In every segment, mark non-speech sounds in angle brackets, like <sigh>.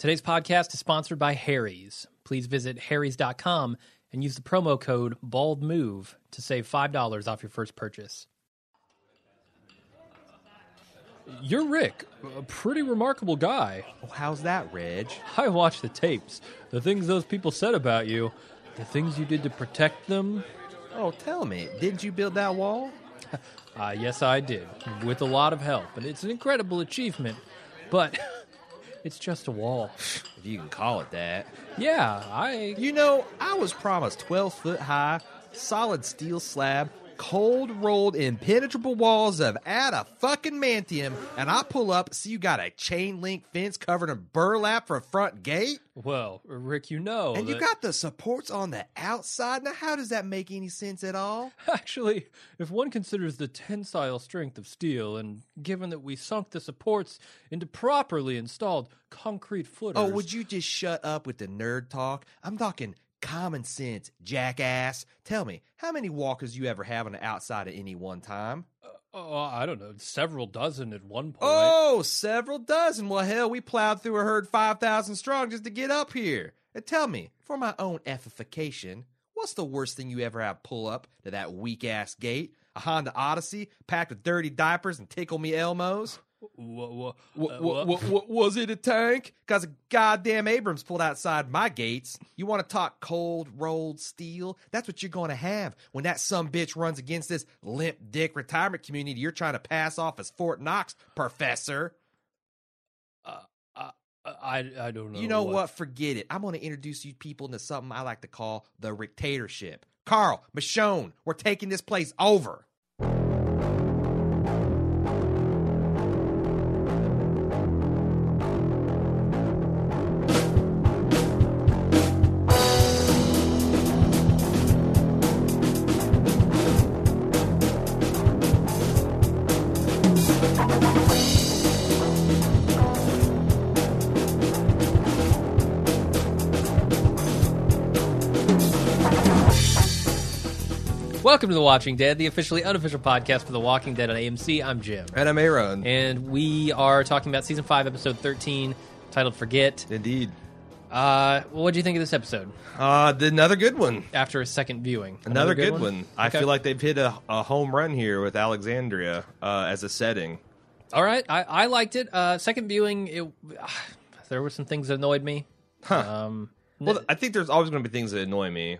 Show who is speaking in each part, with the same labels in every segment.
Speaker 1: Today's podcast is sponsored by Harry's. Please visit harrys.com and use the promo code BALDMOVE to save $5 off your first purchase. You're Rick, a pretty remarkable guy.
Speaker 2: Oh, how's that, Reg?
Speaker 1: I watched the tapes. The things those people said about you, the things you did to protect them.
Speaker 2: Oh, tell me, didn't you build that wall? <laughs>
Speaker 1: Uh, yes, I did, with a lot of help. And it's an incredible achievement, but <laughs> it's just a wall.
Speaker 2: If you can call it that.
Speaker 1: Yeah, I.
Speaker 2: You know, I was promised 12 foot high, solid steel slab, cold rolled, impenetrable walls of adamantium, and I pull up, see you got a chain link fence covered in burlap for a front gate,
Speaker 1: Well, Rick, you know.
Speaker 2: and you got the supports on the outside. Now, how does that make any sense at all? <laughs>
Speaker 1: Actually, if one considers the tensile strength of steel, and given that we sunk the supports into properly installed concrete footers.
Speaker 2: Oh, would you just shut up with the nerd talk? I'm talking common sense, jackass. Tell me, how many walkers you ever have on the outside at any one time?
Speaker 1: Oh, I don't know, several dozen at one point.
Speaker 2: Oh, several dozen. Well, hell, we plowed through a herd 5,000 strong just to get up here. And tell me, for my own edification, what's the worst thing you ever have pull up to that weak ass gate? A Honda Odyssey packed with dirty diapers and tickle me Elmos?
Speaker 1: Wha- wha-
Speaker 2: Wha-
Speaker 1: uh,
Speaker 2: was it a tank? Because goddamn Abrams pulled outside my gates. You want to talk cold rolled steel? That's what you're going to have when that some bitch runs against this limp dick retirement community you're trying to pass off as Fort Knox, Professor.
Speaker 1: I, I don't know.
Speaker 2: You know what? Forget it. I'm going to introduce you people into something I like to call the dictatorship. Carl, Michonne, we're taking this place over.
Speaker 1: Watching Dead, the officially unofficial podcast for The Walking Dead on AMC. I'm Jim.
Speaker 2: And I'm Aaron.
Speaker 1: And we are talking about season 5, episode 13, titled Forget.
Speaker 2: Indeed.
Speaker 1: Uh, what do you think of this episode
Speaker 3: Uh, the- another good one.
Speaker 1: after a second viewing?
Speaker 3: Another, good, one. I
Speaker 1: Okay.
Speaker 3: feel like they've hit a, a home run here with Alexandria uh, as a setting.
Speaker 1: All right, I, I liked it. Uh, second viewing, it, <sighs> there were some things that annoyed me. Um,
Speaker 3: Well, I think there's always going to be things that annoy me,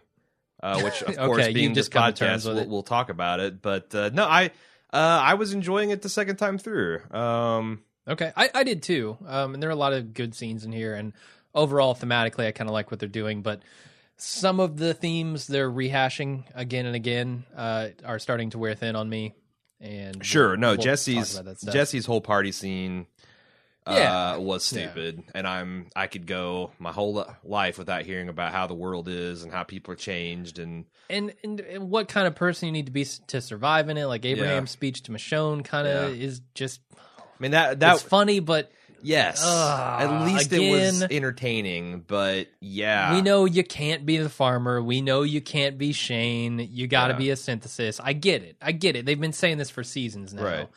Speaker 3: uh, which of <laughs>
Speaker 1: Okay,
Speaker 3: course, being this podcast, we'll, we'll talk about it. But uh, no, I uh, I was enjoying it the second time through. Um,
Speaker 1: Okay, I, I did too. Um, and there are a lot of good scenes in here, and overall thematically, I kind of like what they're doing. But some of the themes they're rehashing again and again uh, are starting to wear thin on me. And
Speaker 3: sure,
Speaker 1: we'll-
Speaker 3: no,
Speaker 1: we'll
Speaker 3: Jesse's
Speaker 1: about that stuff.
Speaker 3: Jesse's whole party scene.
Speaker 1: Yeah.
Speaker 3: Uh, was
Speaker 1: Yeah.
Speaker 3: stupid, and I'm I could go my whole life without hearing about how the world is and how people are changed, and
Speaker 1: and, and and what kind of person you need to be to survive in it. Like Abraham's speech to Michonne, kind of
Speaker 3: Yeah.
Speaker 1: is just
Speaker 3: I mean that that
Speaker 1: it's funny, but
Speaker 3: Yes.
Speaker 1: Ugh,
Speaker 3: At least it was entertaining, but yeah.
Speaker 1: we know you can't be the farmer. We know you can't be Shane. You got to
Speaker 3: Yeah.
Speaker 1: be a synthesis. I get it. I get it. They've been saying this for seasons now.
Speaker 3: Right.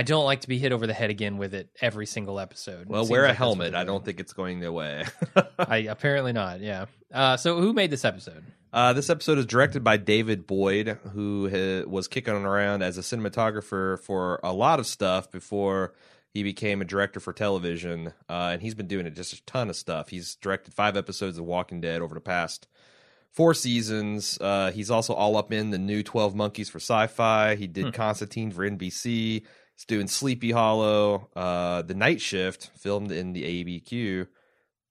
Speaker 1: I don't like to be hit over the head again with it every single episode.
Speaker 3: Well, wear a
Speaker 1: like
Speaker 3: helmet. I don't think it's going their way. <laughs>
Speaker 1: I apparently not. Yeah. Uh, so who made this episode?
Speaker 3: uh, this episode is directed by David Boyd, who ha- was kicking around as a cinematographer for a lot of stuff before he became a director for television. Uh, and he's been doing it just a ton of stuff. He's directed five episodes of Walking Dead over the past four seasons. Uh, he's also all up in the new 12 Monkeys for sci fi. He did Constantine for NBC. He's doing Sleepy Hollow, uh, The Night Shift, filmed in the ABQ,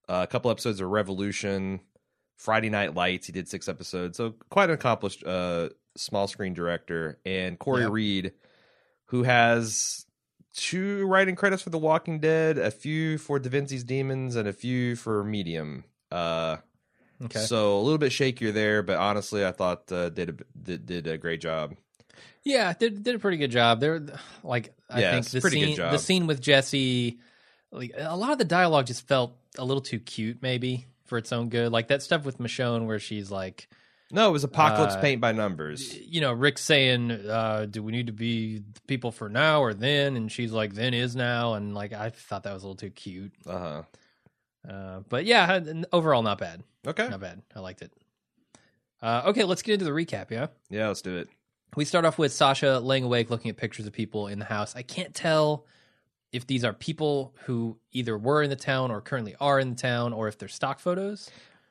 Speaker 3: uh, a couple episodes of Revolution, Friday Night Lights. He did six episodes. So quite an accomplished uh, small screen director. And Corey
Speaker 1: Yeah.
Speaker 3: Reed, who has two writing credits for The Walking Dead, a few for Da Vinci's Demons, and a few for Medium. Uh,
Speaker 1: Okay.
Speaker 3: So a little bit shakier there, but honestly, I thought uh, did a did, did a great job.
Speaker 1: Yeah, did did a pretty good job. There, like I
Speaker 3: Yeah,
Speaker 1: think the
Speaker 3: pretty good
Speaker 1: scene
Speaker 3: job.
Speaker 1: the scene with Jesse, like a lot of the dialogue just felt a little too cute, maybe for its own good. Like that stuff with Michonne, where she's like,
Speaker 3: No, it was Apocalypse
Speaker 1: Uh,
Speaker 3: Paint by Numbers.
Speaker 1: you know, Rick saying, uh, "Do we need to be the people for now or then?" And she's like, "Then is now," and like I thought that was a little too cute.
Speaker 3: Uh huh.
Speaker 1: Uh, but yeah, overall not bad.
Speaker 3: Okay.
Speaker 1: Not bad. I liked it. Uh, okay, let's get into the recap. Yeah,
Speaker 3: Yeah, let's do it.
Speaker 1: We start off with Sasha laying awake, looking at pictures of people in the house. I can't tell if these are people who either were in the town or currently are in the town, or if they're stock photos.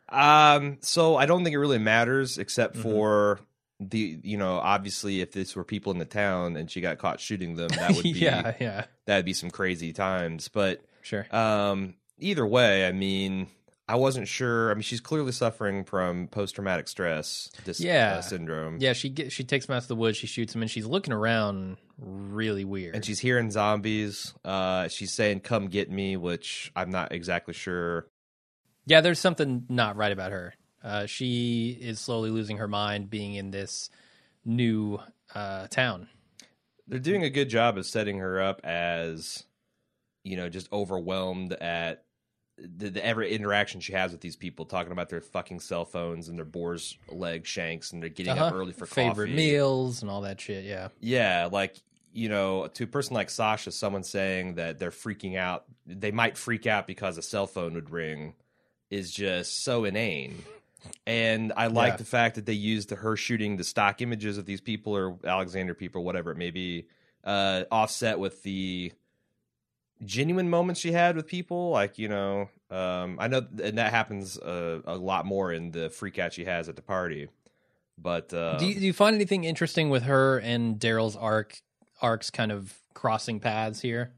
Speaker 3: Um, so I don't think it really matters except
Speaker 1: Mhm.
Speaker 3: for the you know obviously if this were people in the town and she got caught shooting them that would <laughs> be
Speaker 1: yeah, yeah,
Speaker 3: that'd be some crazy times but
Speaker 1: sure.
Speaker 3: um either way I mean I wasn't sure I mean she's clearly suffering from post traumatic stress dis-
Speaker 1: Yeah.
Speaker 3: uh, syndrome
Speaker 1: Yeah, she she takes him out to the woods. She shoots him, and she's looking around really weird.
Speaker 3: and she's hearing zombies uh she's saying come get me which I'm not exactly sure
Speaker 1: yeah, there's something not right about her. Uh, she is slowly losing her mind, being in this new uh, town.
Speaker 3: they're doing a good job of setting her up as you know just overwhelmed at the, the every interaction she has with these people talking about their fucking cell phones and their boar's leg shanks and they're getting up
Speaker 1: Uh-huh.
Speaker 3: early for
Speaker 1: favorite
Speaker 3: coffee.
Speaker 1: meals and all that shit. Yeah,
Speaker 3: yeah like you know to a person like sasha someone saying that they're freaking out they might freak out because a cell phone would ring is just so inane and i like
Speaker 1: Yeah.
Speaker 3: the fact that they used the, her shooting the stock images of these people or alexander people whatever it may be uh offset with the genuine moments she had with people like you know um i know and that happens uh, a lot more in the freak out she has at the party but uh
Speaker 1: do, you, do you find anything interesting with her and Daryl's arc arcs kind of crossing paths here?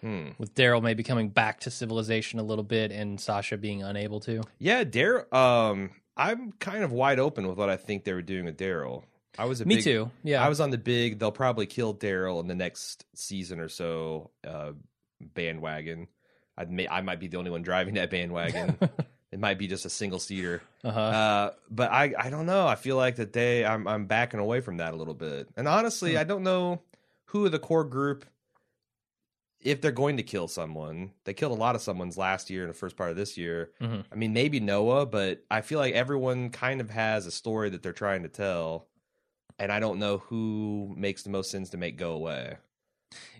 Speaker 3: hmm.
Speaker 1: With Daryl maybe coming back to civilization a little bit, and Sasha being unable to.
Speaker 3: Yeah, Daryl. Um, I'm kind of wide open with what I think they were doing with Daryl. I was a
Speaker 1: Me
Speaker 3: big,
Speaker 1: too. Yeah,
Speaker 3: I was on the big. They'll probably kill Daryl in the next season or so. Uh, bandwagon. I may, I might be the only one driving that bandwagon. <laughs> it might be just a single seater.
Speaker 1: uh-huh.
Speaker 3: Uh, but I I don't know. I feel like that they I'm I'm backing away from that a little bit. And honestly,
Speaker 1: Hmm.
Speaker 3: I don't know who the core group if they're going to kill someone. They killed a lot of someone's last year and the first part of this year.
Speaker 1: Mhm.
Speaker 3: I mean, maybe Noah, but I feel like everyone kind of has a story that they're trying to tell. And I don't know who makes the most sense to make go away.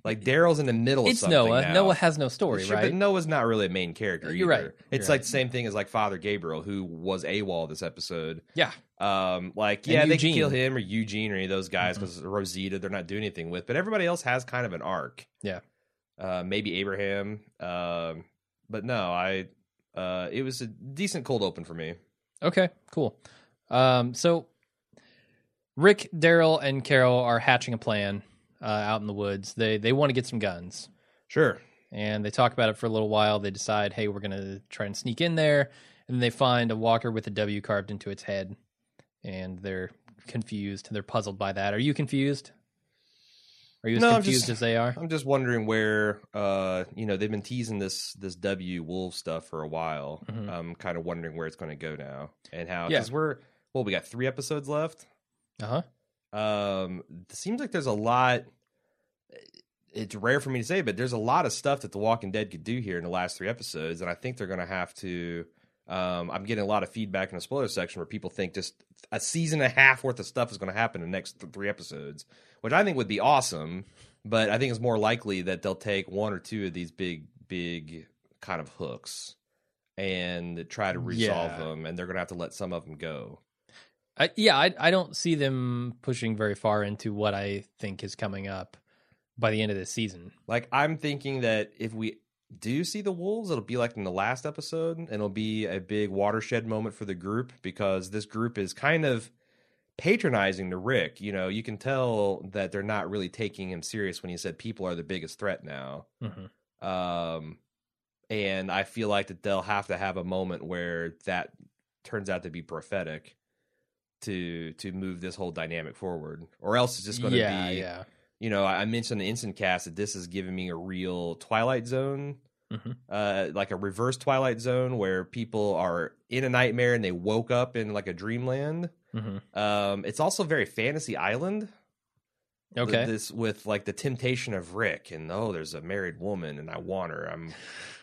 Speaker 3: Like Daryl's in the middle of
Speaker 1: it's Noah.
Speaker 3: now.
Speaker 1: Noah has no story,
Speaker 3: Sure,
Speaker 1: right?
Speaker 3: But Noah's not really a main character.
Speaker 1: You're
Speaker 3: either.
Speaker 1: right.
Speaker 3: It's
Speaker 1: You're
Speaker 3: like
Speaker 1: right.
Speaker 3: the same thing as like Father Gabriel, who was AWOL this episode.
Speaker 1: yeah,
Speaker 3: Um, like yeah, they can kill him or Eugene or any of those guys because Rosita they're not doing anything with. But everybody else has kind of an arc.
Speaker 1: Yeah.
Speaker 3: Uh, maybe Abraham. Um, but no, I. Uh, it was a decent cold open for me.
Speaker 1: Okay, cool. Um, so Rick, Daryl, and Carol are hatching a plan uh, out in the woods. They they want to get some guns,
Speaker 3: Sure.
Speaker 1: and they talk about it for a little while. They decide, hey, we're gonna try and sneak in there, and they find a walker with a W carved into its head, and they're confused. They're puzzled by that. Are you confused? Are you as
Speaker 3: No,
Speaker 1: confused
Speaker 3: just-
Speaker 1: as they are?
Speaker 3: I'm just wondering where. Uh, you know, they've been teasing this this W Wolf stuff for a while.
Speaker 1: Mhm.
Speaker 3: I'm kind of wondering where it's going to go now and how.
Speaker 1: Yeah.
Speaker 3: Because we're well, we got three episodes left.
Speaker 1: Uh huh.
Speaker 3: Um, it seems like there's a lot. It's rare for me to say, but there's a lot of stuff that The Walking Dead could do here in the last three episodes, and I think they're going to have to. Um, I'm getting a lot of feedback in the spoiler section where people think just a season and a half worth of stuff is going to happen in the next th- three episodes, which I think would be awesome. But I think it's more likely that they'll take one or two of these big, big kind of hooks and try to resolve
Speaker 1: Yeah.
Speaker 3: them, and they're going to have to let some of them go.
Speaker 1: I, yeah, I I don't see them pushing very far into what I think is coming up by the end of this season.
Speaker 3: Like I'm thinking that if we do see the wolves, it'll be like in the last episode, and it'll be a big watershed moment for the group because this group is kind of patronizing to Rick. You know, you can tell that they're not really taking him serious when he said people are the biggest threat now.
Speaker 1: Mm-hmm.
Speaker 3: Um, and I feel like that they'll have to have a moment where that turns out to be prophetic to to move this whole dynamic forward, or else it's just going to
Speaker 1: yeah,
Speaker 3: be
Speaker 1: yeah.
Speaker 3: you know, I mentioned the instant cast that this is giving me a real Twilight Zone,
Speaker 1: Mhm.
Speaker 3: uh, like a reverse Twilight Zone where people are in a nightmare and they woke up in like a dreamland.
Speaker 1: Mm-hmm.
Speaker 3: Um, it's also very Fantasy Island.
Speaker 1: Okay.
Speaker 3: this with like the temptation of Rick and oh there's a married woman and I want her I'm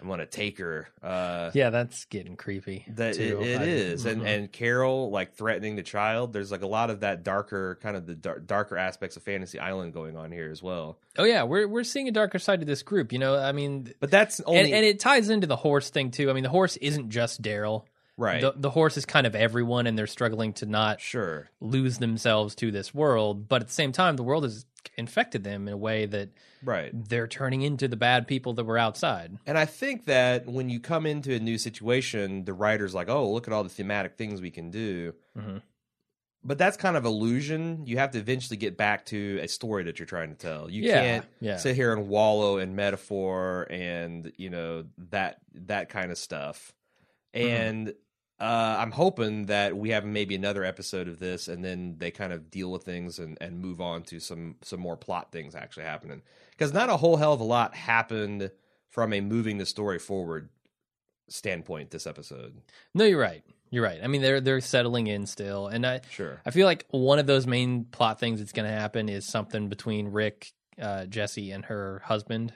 Speaker 3: I'm gonna take her uh
Speaker 1: yeah, that's getting creepy.
Speaker 3: that it,
Speaker 1: too.
Speaker 3: it is and
Speaker 1: mhm.
Speaker 3: and Carol like threatening the child there's like a lot of that darker kind of the dar- darker aspects of Fantasy Island going on here as well
Speaker 1: oh yeah, we're we're seeing a darker side to this group. You know, I mean,
Speaker 3: but that's only
Speaker 1: and, and it ties into the horse thing too. I mean, the horse isn't just Daryl.
Speaker 3: Right
Speaker 1: The, the horse is kind of everyone, and they're struggling to not
Speaker 3: sure
Speaker 1: lose themselves to this world. But at the same time, the world has infected them in a way that
Speaker 3: right
Speaker 1: they're turning into the bad people that were outside.
Speaker 3: And I think that when you come into a new situation, the writer's like, "Oh, look at all the thematic things we can do."
Speaker 1: Mhm.
Speaker 3: But that's kind of illusion. You have to eventually get back to a story that you're trying to tell. You
Speaker 1: Yeah,
Speaker 3: can't
Speaker 1: yeah.
Speaker 3: sit here and wallow in metaphor and you know that that kind of stuff.
Speaker 1: Mm-hmm.
Speaker 3: Uh, I'm hoping that we have maybe another episode of this, and then they kind of deal with things and, and move on to some some more plot things actually happening. Because not a whole hell of a lot happened from a moving the story forward standpoint this episode.
Speaker 1: No, you're right. You're right. I mean, they're they're settling in still, and I
Speaker 3: Sure.
Speaker 1: I feel like one of those main plot things that's going to happen is something between Rick, uh, Jesse, and her husband.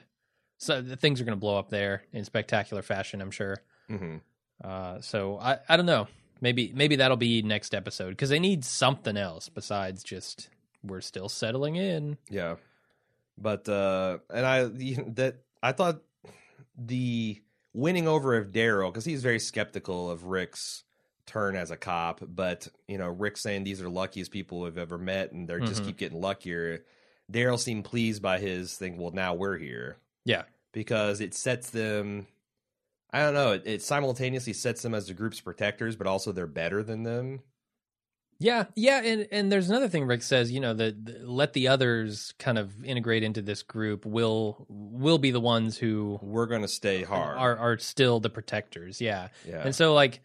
Speaker 1: So things are going to blow up there in spectacular fashion, I'm sure.
Speaker 3: hmm
Speaker 1: Uh, so I I don't know. Maybe maybe that'll be next episode because they need something else besides just we're still settling in.
Speaker 3: Yeah. But uh and I that I thought the winning over of Daryl because he's very skeptical of Rick's turn as a cop, but you know Rick saying these are the luckiest people we've ever met, and they're just
Speaker 1: Mhm.
Speaker 3: keep getting luckier. Daryl seemed pleased by his thing. Well, now we're here
Speaker 1: Yeah.
Speaker 3: because it sets them. I don't know. It, it simultaneously sets them as the group's protectors, but also they're better than them.
Speaker 1: Yeah, yeah, and and there's another thing Rick says, you know, that let the others kind of integrate into this group. Will will be the ones who
Speaker 3: We're gonna stay hard.
Speaker 1: are are still the protectors. Yeah.
Speaker 3: yeah.
Speaker 1: And so like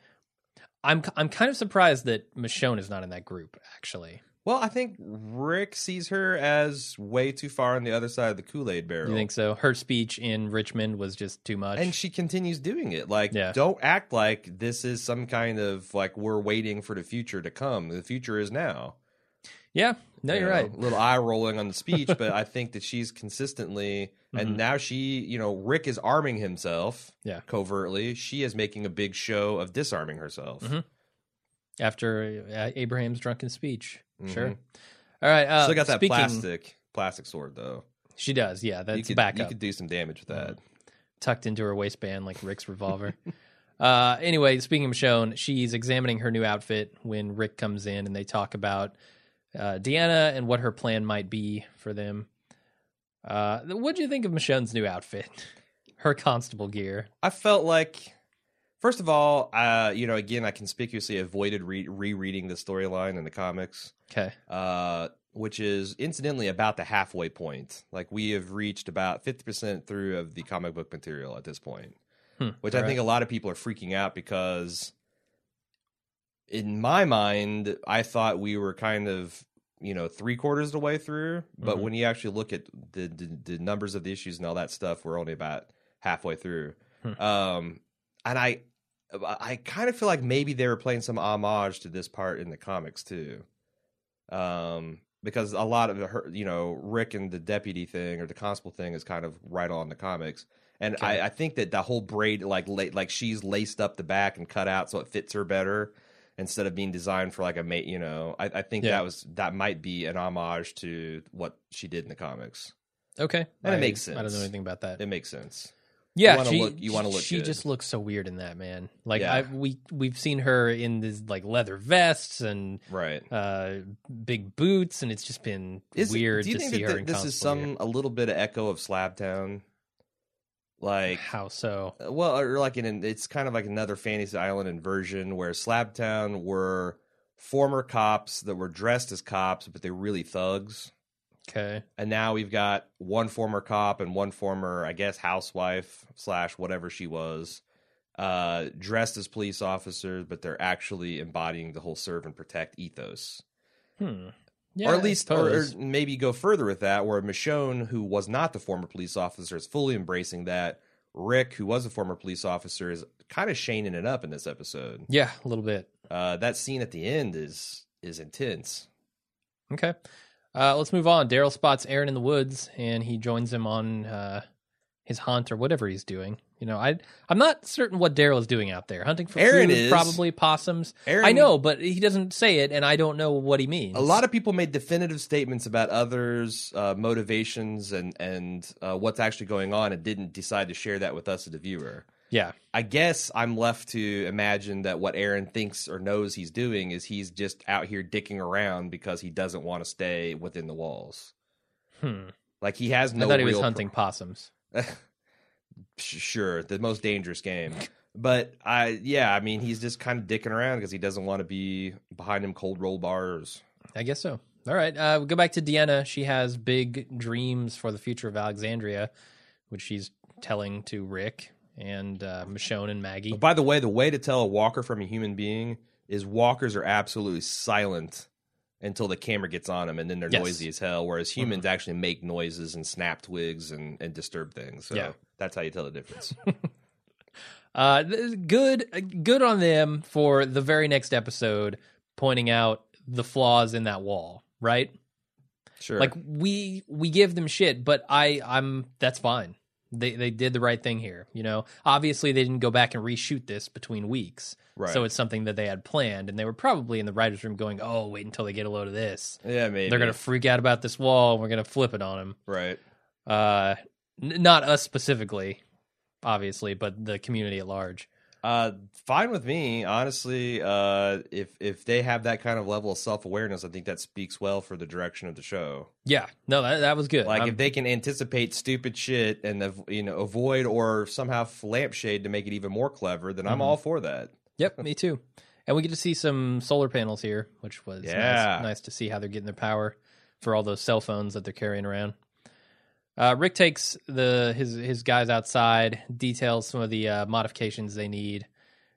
Speaker 1: I'm I'm kind of surprised that Michonne is not in that group actually.
Speaker 3: Well, I think Rick sees her as way too far on the other side of the Kool Aid barrel.
Speaker 1: You think so? Her speech in Richmond was just too much.
Speaker 3: And she continues doing it. Like,
Speaker 1: Yeah.
Speaker 3: don't act like this is some kind of like we're waiting for the future to come. The future is now.
Speaker 1: yeah, no,
Speaker 3: You
Speaker 1: you're
Speaker 3: know,
Speaker 1: right.
Speaker 3: A little eye rolling on the speech, but I think that she's consistently, and now she, you know, Rick is arming himself.
Speaker 1: Yeah.
Speaker 3: covertly. She is making a big show of disarming herself.
Speaker 1: Mhm. After uh, Abraham's drunken speech, sure.
Speaker 3: Mhm.
Speaker 1: All right, uh,
Speaker 3: Still got that
Speaker 1: speaking,
Speaker 3: plastic plastic sword though.
Speaker 1: She does, yeah. That's
Speaker 3: you could
Speaker 1: backup.
Speaker 3: you could do some damage with that.
Speaker 1: tucked into her waistband like Rick's revolver. <laughs> uh, anyway, speaking of Michonne, she's examining her new outfit when Rick comes in and they talk about uh, Deanna and what her plan might be for them. Uh, what do you think of Michonne's new outfit? <laughs> Her constable gear.
Speaker 3: I felt like, first of all, uh, you know, again, I conspicuously avoided re- rereading the storyline in the comics,
Speaker 1: Okay.
Speaker 3: uh, which is incidentally about the halfway point. Like we have reached about fifty percent through of the comic book material at this point,
Speaker 1: Hmm.
Speaker 3: which I
Speaker 1: All
Speaker 3: think
Speaker 1: right.
Speaker 3: a lot of people are freaking out because, in my mind, I thought we were kind of. You know, three quarters of the way through, but
Speaker 1: Mhm.
Speaker 3: when you actually look at the, the the numbers of the issues and all that stuff, we're only about halfway through.
Speaker 1: Hmm.
Speaker 3: Um, and I, I kind of feel like maybe they were playing some homage to this part in the comics too. Um, because a lot of her, you know, Rick and the deputy thing or the constable thing is kind of right on the comics. And
Speaker 1: Okay.
Speaker 3: I, I think that the whole braid, like, like she's laced up the back and cut out so it fits her better instead of being designed for like a mate. You know, I, I think
Speaker 1: Yeah.
Speaker 3: that was that might be an homage to what she did in the comics.
Speaker 1: Okay.
Speaker 3: And it
Speaker 1: I-
Speaker 3: makes
Speaker 1: I don't know anything about that.
Speaker 3: It makes sense.
Speaker 1: Yeah,
Speaker 3: wanna
Speaker 1: she,
Speaker 3: look- you wanna look
Speaker 1: She
Speaker 3: good.
Speaker 1: just looks so weird in that man. Like
Speaker 3: Yeah.
Speaker 1: I we we've seen her in this like leather vests and
Speaker 3: Right.
Speaker 1: uh big boots, and it's just been
Speaker 3: Is,
Speaker 1: weird
Speaker 3: do you
Speaker 1: to
Speaker 3: think
Speaker 1: see
Speaker 3: that
Speaker 1: her
Speaker 3: th-
Speaker 1: in
Speaker 3: this is some a little bit of echo of Slabtown? Like,
Speaker 1: How so?
Speaker 3: uh, well, or like in an, it's kind of like another Fantasy Island inversion where Slabtown were former cops that were dressed as cops, but they're really thugs.
Speaker 1: Okay.
Speaker 3: And now we've got one former cop and one former, I guess, housewife slash whatever she was, uh, dressed as police officers, but they're actually embodying the whole serve and protect ethos.
Speaker 1: Hmm. Yeah,
Speaker 3: or at least, or, or maybe go further with that, where Michonne, who was not the former police officer, is fully embracing that. Rick, who was a former police officer, is kind of shaning it up in this episode.
Speaker 1: yeah, a little bit.
Speaker 3: Uh, that scene at the end is is intense.
Speaker 1: Okay. Uh, let's move on. Daryl spots Aaron in the woods, and he joins him on uh, his hunt or whatever he's doing. You know, I I'm not certain what Daryl is doing out there. Hunting for
Speaker 3: Aaron
Speaker 1: food,
Speaker 3: is.
Speaker 1: probably possums.
Speaker 3: Aaron-
Speaker 1: I know, but he doesn't say it, and I don't know what he means.
Speaker 3: A lot of people made definitive statements about others' uh, motivations and and uh, what's actually going on, and didn't decide to share that with us as a viewer.
Speaker 1: Yeah,
Speaker 3: I guess I'm left to imagine that what Aaron thinks or knows he's doing is he's just out here dicking around because he doesn't want to stay within the walls.
Speaker 1: hmm.
Speaker 3: Like he has no.
Speaker 1: I thought he was hunting possums. <laughs>
Speaker 3: Sure, the most dangerous game. But I, yeah, I mean, he's just kind of dicking around because he doesn't want to be behind him cold roll bars.
Speaker 1: I guess so. All right, uh, we go back to Deanna. She has big dreams for the future of Alexandria, which she's telling to Rick and uh, Michonne and Maggie.
Speaker 3: But by the way, the way to tell a walker from a human being is walkers are absolutely silent until the camera gets on them, and then they're
Speaker 1: Yes.
Speaker 3: noisy as hell. Whereas humans actually make noises and snap twigs and, and disturb things. So
Speaker 1: Yeah.
Speaker 3: that's how you tell the difference. <laughs>
Speaker 1: Uh, good, good on them for the very next episode pointing out the flaws in that wall. Right?
Speaker 3: sure.
Speaker 1: Like we we give them shit, but I I'm that's fine. They they did the right thing here. You know, obviously they didn't go back and reshoot this between weeks.
Speaker 3: Right.
Speaker 1: So it's something that they had planned, and they were probably in the writers' room going, "Oh, wait until they get a load of this.
Speaker 3: yeah, maybe
Speaker 1: They're gonna freak out about this wall, and we're gonna flip it on them."
Speaker 3: right.
Speaker 1: Uh, n- not us specifically, obviously, but the community at large.
Speaker 3: Uh, fine with me, honestly. Uh, if if they have that kind of level of self awareness, I think that speaks well for the direction of the show.
Speaker 1: Yeah, no, that that was good.
Speaker 3: Like
Speaker 1: I'm-
Speaker 3: if they can anticipate stupid shit and you know avoid or somehow lampshade to make it even more clever, then
Speaker 1: Mm-hmm.
Speaker 3: I'm all for that.
Speaker 1: Yep, <laughs> me too. And we get to see some solar panels here, which was
Speaker 3: Yeah.
Speaker 1: nice, nice to see how they're getting their power for all those cell phones that they're carrying around. Uh, Rick takes the his his guys outside, details some of the uh, modifications they need,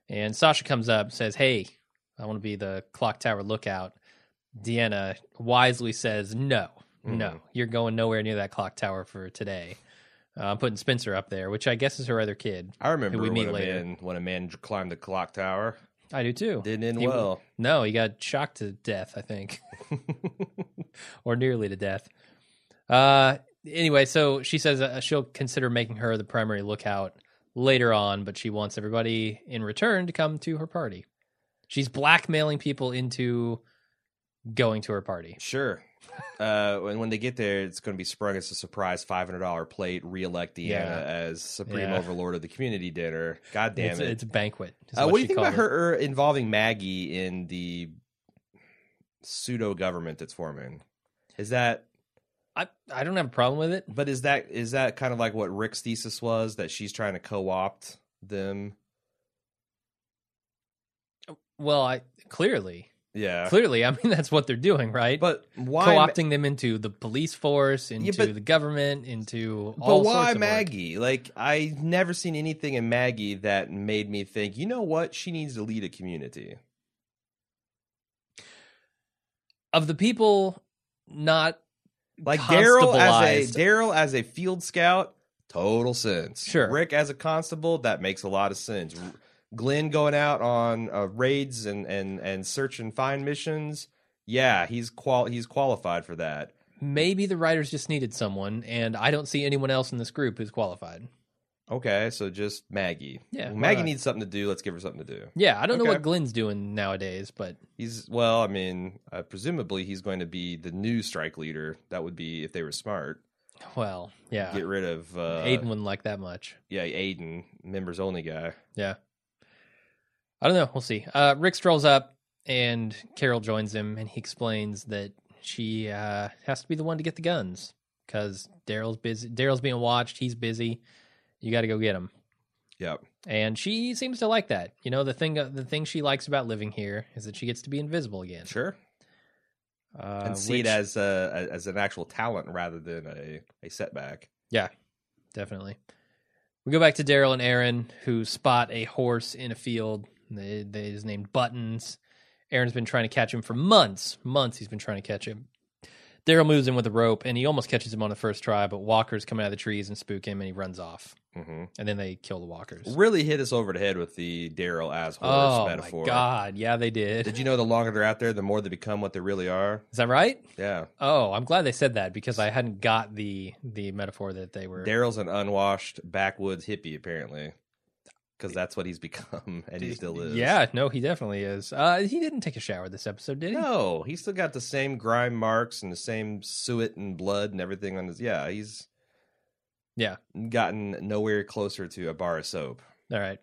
Speaker 1: and Sasha comes up says, "Hey, I want to be the clock tower lookout." Deanna wisely says, "No, no, you're going nowhere near that clock tower for today." Uh, I'm putting Spencer up there, which I guess is her other kid.
Speaker 3: I remember
Speaker 1: we
Speaker 3: when
Speaker 1: meet
Speaker 3: a
Speaker 1: later.
Speaker 3: man when a man climbed the clock tower.
Speaker 1: I do too.
Speaker 3: Didn't end
Speaker 1: He-
Speaker 3: well.
Speaker 1: No, he got shocked to death, I think, <laughs> or nearly to death. Uh, anyway, so she says uh, she'll consider making her the primary lookout later on, but she wants everybody in return to come to her party. She's blackmailing people into going to her party.
Speaker 3: Sure. <laughs> Uh, when when they get there, it's going to be sprung as a surprise five hundred dollar plate. Reelect Deanna
Speaker 1: Yeah.
Speaker 3: as supreme
Speaker 1: Yeah.
Speaker 3: overlord of the community dinner. God damn
Speaker 1: it's,
Speaker 3: it!
Speaker 1: it's a banquet.
Speaker 3: Uh, what, do you think about her uh, involving Maggie in the pseudo government that's forming? Is that
Speaker 1: I I don't have a problem with it.
Speaker 3: but is that is that kind of like what Rick's thesis was that she's trying to co-opt them?
Speaker 1: Well, I clearly,
Speaker 3: Yeah.
Speaker 1: clearly, I mean <laughs> that's what they're doing, right?
Speaker 3: But why
Speaker 1: co-opting them into the police force, into
Speaker 3: but-
Speaker 1: the government, into
Speaker 3: But
Speaker 1: all
Speaker 3: why
Speaker 1: sorts of work.
Speaker 3: Maggie? Like I never seen anything in Maggie that made me think, you know what? She needs to lead a community.
Speaker 1: Of the people not
Speaker 3: Like Daryl as a Daryl as a field scout, total sense.
Speaker 1: Sure.
Speaker 3: Rick as a constable, that makes a lot of sense. Glenn going out on uh, raids and, and and search and find missions. Yeah, he's qual he's qualified for that.
Speaker 1: maybe the writers just needed someone, and I don't see anyone else in this group who's qualified.
Speaker 3: Okay, so just Maggie.
Speaker 1: Yeah,
Speaker 3: Well, Maggie needs something to do. Let's give her something to do.
Speaker 1: Yeah, I don't know
Speaker 3: Okay.
Speaker 1: what Glenn's doing nowadays, but
Speaker 3: He's well. I mean, uh, presumably he's going to be the new strike leader. That would be if they were smart.
Speaker 1: well, yeah,
Speaker 3: Get rid of uh,
Speaker 1: Aiden wouldn't like that much.
Speaker 3: Yeah, Aiden, members only guy.
Speaker 1: Yeah, I don't know. We'll see. Uh, Rick strolls up, and Carol joins him, and he explains that she uh, has to be the one to get the guns because Daryl's busy. Daryl's being watched. He's busy. You got to go get him.
Speaker 3: Yep.
Speaker 1: and she seems to like that. You know, the thing the thing she likes about living here is that she gets to be invisible again.
Speaker 3: Sure.
Speaker 1: Uh,
Speaker 3: and see
Speaker 1: which-
Speaker 3: it as a as an actual talent rather than a, a setback.
Speaker 1: yeah, definitely. We go back to Daryl and Aaron, who spot a horse in a field. They, they is named Buttons. Aaron's been trying to catch him for months. Months he's been trying to catch him. Daryl moves in with a rope, and he almost catches him on the first try, but Walker's coming out of the trees and spook him, and he runs off.
Speaker 3: Hmm
Speaker 1: and then they kill the walkers.
Speaker 3: Really hit us over the head with the Daryl as horse
Speaker 1: Oh
Speaker 3: metaphor.
Speaker 1: my god! Yeah, they did.
Speaker 3: Did you know the longer they're out there, the more they become what they really are?
Speaker 1: Is that right?
Speaker 3: Yeah.
Speaker 1: Oh, I'm glad they said that because I hadn't got the the metaphor that they were.
Speaker 3: Daryl's an unwashed backwoods hippie, apparently, because that's what he's <laughs> become, and he still is.
Speaker 1: Yeah, no, he definitely is. Uh, he didn't take a shower this episode, did he?
Speaker 3: No, he still got the same grime marks and the same suet and blood and everything on his. Yeah, he's
Speaker 1: Yeah.
Speaker 3: gotten nowhere closer to a bar of soap.
Speaker 1: All right.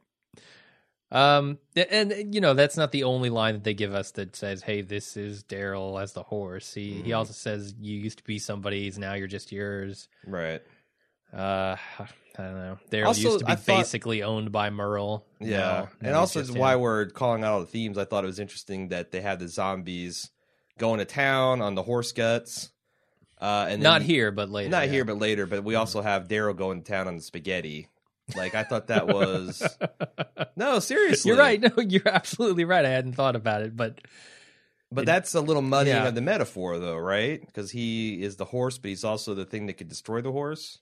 Speaker 1: Um, and, and, you know that's not the only line that they give us that says, "Hey, this is Daryl as the horse." He he
Speaker 3: Mhm.
Speaker 1: also says, "You used to be somebody's, now you're just yours."
Speaker 3: Right.
Speaker 1: Uh, I don't know. Daryl
Speaker 3: Also,
Speaker 1: used to be
Speaker 3: thought-
Speaker 1: basically owned by Merle.
Speaker 3: Yeah,
Speaker 1: Now-
Speaker 3: and also
Speaker 1: just
Speaker 3: why
Speaker 1: him.
Speaker 3: we're calling out all the themes. I thought it was interesting that they have the zombies going to town on the horse guts, uh, and
Speaker 1: not here, but later.
Speaker 3: not
Speaker 1: yeah.
Speaker 3: here, but later. But we also have Daryl going to town on the spaghetti. Like I thought that was <laughs> no seriously.
Speaker 1: You're right. <laughs> No, you're absolutely right. I hadn't thought about it, but
Speaker 3: But that's a little muddying
Speaker 1: Yeah.
Speaker 3: of the metaphor, though, right? Because he is the horse, but he's also the thing that could destroy the horse.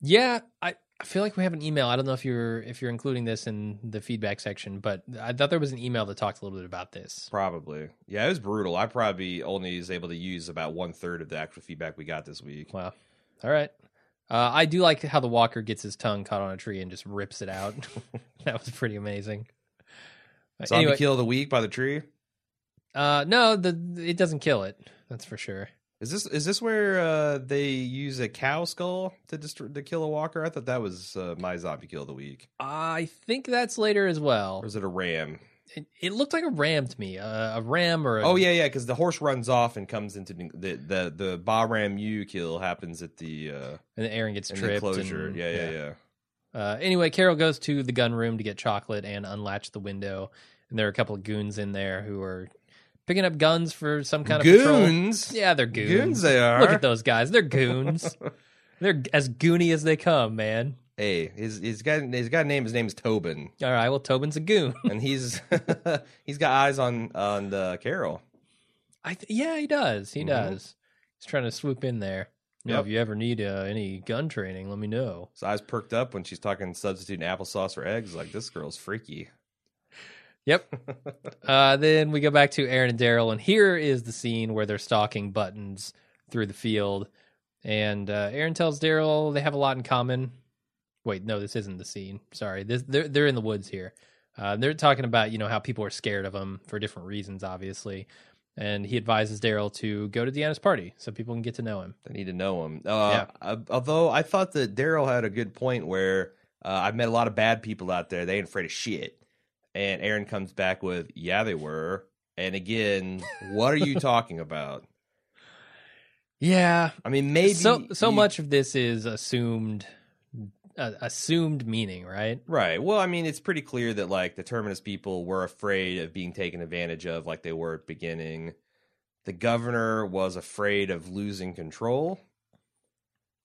Speaker 1: yeah, I, I feel like we have an email. I don't know if you're if you're including this in the feedback section, but I thought there was an email that talked a little bit about this.
Speaker 3: Probably. Yeah, it was brutal. I probably only was able to use about one third of the actual feedback we got this week.
Speaker 1: Wow. All right. Uh, I do like how the walker gets his tongue caught on a tree and just rips it out. <laughs> that was pretty amazing. Uh,
Speaker 3: Zombie
Speaker 1: anyway,
Speaker 3: kill of the week by the tree.
Speaker 1: uh, no, the it doesn't kill it. That's for sure.
Speaker 3: Is this is this where uh, they use a cow skull to destroy to kill a walker? I thought that was uh, my zombie kill of the week.
Speaker 1: I think that's later as well.
Speaker 3: Or is it a ram?
Speaker 1: It, it looked like a ram to me, uh, a ram or a,
Speaker 3: Oh yeah, yeah, because the horse runs off and comes into the the the, the Ba Ram U kill happens at the uh,
Speaker 1: and Aaron gets
Speaker 3: the
Speaker 1: tripped.
Speaker 3: enclosure.
Speaker 1: and-
Speaker 3: yeah, yeah, yeah.
Speaker 1: Uh, anyway, Carol goes to the gun room to get chocolate and unlatch the window, and there are a couple of goons in there who are picking up guns for some kind of patrol.
Speaker 3: Goons.
Speaker 1: Yeah, they're goons.
Speaker 3: Goons they are.
Speaker 1: Look at those guys. They're goons. <laughs> they're as goony as they come, man.
Speaker 3: Hey, his his guy his guy name his name is Tobin,
Speaker 1: All right, well, Tobin's a goon.
Speaker 3: and he's <laughs> he's got eyes on on the Carol.
Speaker 1: I th- yeah, he does. He
Speaker 3: Mhm.
Speaker 1: does. He's trying to swoop in there. You know, if you ever need uh, any gun training, let me know.
Speaker 3: His eyes perked up when she's talking substituting applesauce for eggs. Like this girl's freaky.
Speaker 1: Yep. <laughs> uh, then we go back to Aaron and Daryl, and here is the scene where they're stalking buttons through the field. And uh, Aaron tells Daryl they have a lot in common. Wait, no, this isn't the scene. Sorry, this, they're they're in the woods here. Uh, they're talking about you know how people are scared of him for different reasons, obviously. And he advises Daryl to go to Deanna's party so people can get to know him.
Speaker 3: They need to know him. Uh, uh, although I thought that Daryl had a good point where uh, I've met a lot of bad people out there. They ain't afraid of shit. And Aaron comes back with, "Yeah, they were." And again, what are you <laughs> talking about?
Speaker 1: Yeah,
Speaker 3: I mean, maybe
Speaker 1: so so
Speaker 3: you-
Speaker 1: much of this is assumed uh, assumed meaning, right?
Speaker 3: Right. Well, I mean, it's pretty clear that like the Terminus people were afraid of being taken advantage of, like they were at the beginning. The governor was afraid of losing control.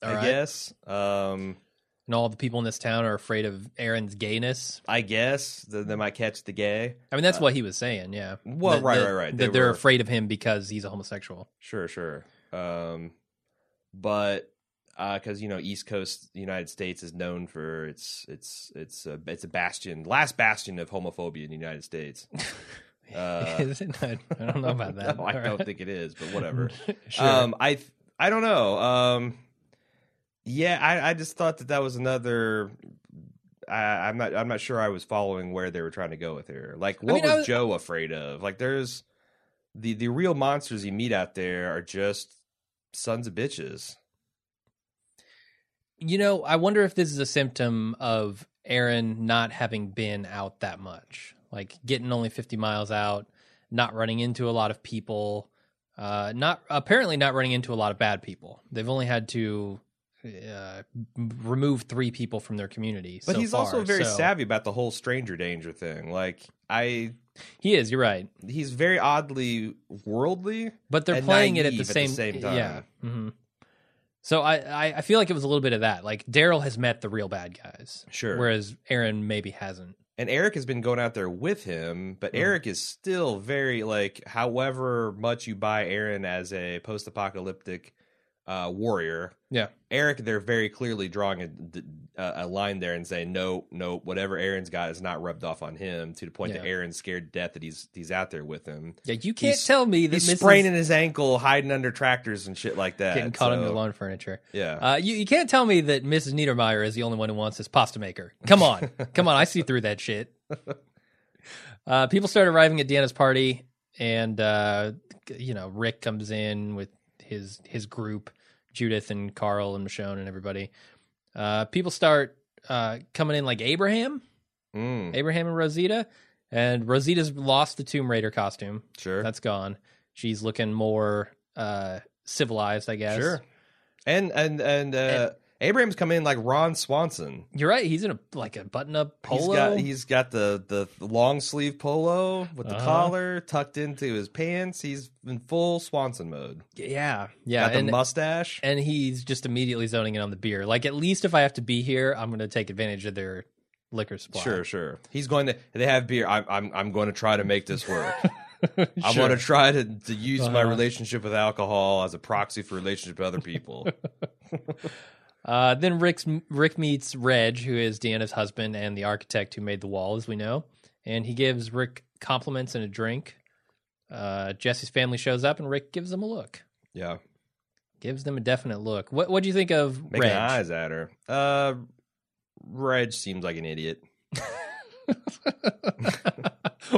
Speaker 1: All
Speaker 3: I
Speaker 1: right.
Speaker 3: guess. Um,
Speaker 1: and all the people in this town are afraid of Aaron's gayness.
Speaker 3: I guess that they might catch the gay.
Speaker 1: I mean, that's what he was saying. Yeah.
Speaker 3: Well,
Speaker 1: That-
Speaker 3: right,
Speaker 1: that-
Speaker 3: right, right.
Speaker 1: That
Speaker 3: They
Speaker 1: they are
Speaker 3: were-
Speaker 1: afraid of him because he's a homosexual.
Speaker 3: Sure, sure. Um, but because you know, East Coast United States is known for its its it's a, it's a bastion, last bastion of homophobia in the United States. <laughs> Uh, <laughs>
Speaker 1: Is it? I, I don't know about <laughs> that.
Speaker 3: no, I don't
Speaker 1: right.
Speaker 3: think it is, but whatever.
Speaker 1: sure.
Speaker 3: Um, I I don't know. Um, yeah, I, I just thought that that was another. I, I'm not. I'm not sure. I was following where they were trying to go with here. Like, what
Speaker 1: mean,
Speaker 3: was,
Speaker 1: was-
Speaker 3: Joe afraid of? Like, there's the the real monsters you meet out there are just sons of bitches.
Speaker 1: you know, I wonder if this is a symptom of Aaron not having been out that much, like getting only 50 miles out, not running into a lot of people, uh, not apparently not running into a lot of bad people. They've only had to uh, remove three people from their community.
Speaker 3: But
Speaker 1: so
Speaker 3: he's also very
Speaker 1: so-
Speaker 3: savvy about the whole stranger danger thing. Like, I
Speaker 1: He is. You're right.
Speaker 3: he's very oddly worldly.
Speaker 1: but they're playing it at the
Speaker 3: at the
Speaker 1: same,
Speaker 3: same time.
Speaker 1: Yeah. Mm-hmm. So I, I feel like it was a little bit of that. Like Daryl has met the real bad guys,
Speaker 3: Sure.
Speaker 1: whereas Aaron maybe hasn't.
Speaker 3: and Eric has been going out there with him, but
Speaker 1: Mhm.
Speaker 3: Eric is still very like however much you buy Aaron as a post-apocalyptic uh, warrior.
Speaker 1: Yeah.
Speaker 3: Eric, they're very clearly drawing a, a, line there and saying, no, no, whatever Aaron's got is not rubbed off on him to the point that
Speaker 1: Yeah.
Speaker 3: Aaron's scared to death that he's he's out there with him.
Speaker 1: Yeah, you can't
Speaker 3: He's-
Speaker 1: tell me that
Speaker 3: He's
Speaker 1: Mrs.
Speaker 3: spraining his ankle, hiding under tractors and shit like that.
Speaker 1: getting caught under
Speaker 3: so,
Speaker 1: the lawn furniture.
Speaker 3: Yeah.
Speaker 1: Uh, you, you can't tell me that Mrs. Neudermeyer is the only one who wants this pasta maker. Come on. <laughs> Come on. I see through that shit. Uh, people start arriving at Deanna's party, and, uh, you know, Rick comes in with his his group, Judith and Carl and Michonne and everybody. Uh, people start uh, coming in like Abraham,
Speaker 3: Mm,
Speaker 1: Abraham and Rosita. And Rosita's lost the Tomb Raider costume.
Speaker 3: sure.
Speaker 1: That's gone. She's looking more uh, civilized, I guess.
Speaker 3: Sure. And and and uh Abraham's come in like Ron Swanson.
Speaker 1: You're right. He's in a like a button-up polo.
Speaker 3: He's got he's got the the long sleeve polo with the
Speaker 1: Uh-huh.
Speaker 3: collar tucked into his pants. He's in full Swanson mode.
Speaker 1: yeah, yeah,
Speaker 3: got the
Speaker 1: and
Speaker 3: mustache.
Speaker 1: and he's just immediately zoning in on the beer. Like at least if I have to be here, I'm going to take advantage of their liquor supply.
Speaker 3: Sure, sure. He's going to. They have beer. I'm I'm I'm going to try to make this work. <laughs> I'm going to try to to use my
Speaker 1: Uh-huh.
Speaker 3: relationship with alcohol as a proxy for relationship with other people. <laughs>
Speaker 1: Uh, then Rick's Rick meets Reg, who is Deanna's husband and the architect who made the wall, as we know, and he gives Rick compliments and a drink. Uh, Jesse's family shows up, and Rick gives them a look.
Speaker 3: yeah,
Speaker 1: Gives them a definite look. What What do you think of
Speaker 3: making
Speaker 1: Reg?
Speaker 3: eyes at her. Uh, Reg seems like an idiot. <laughs>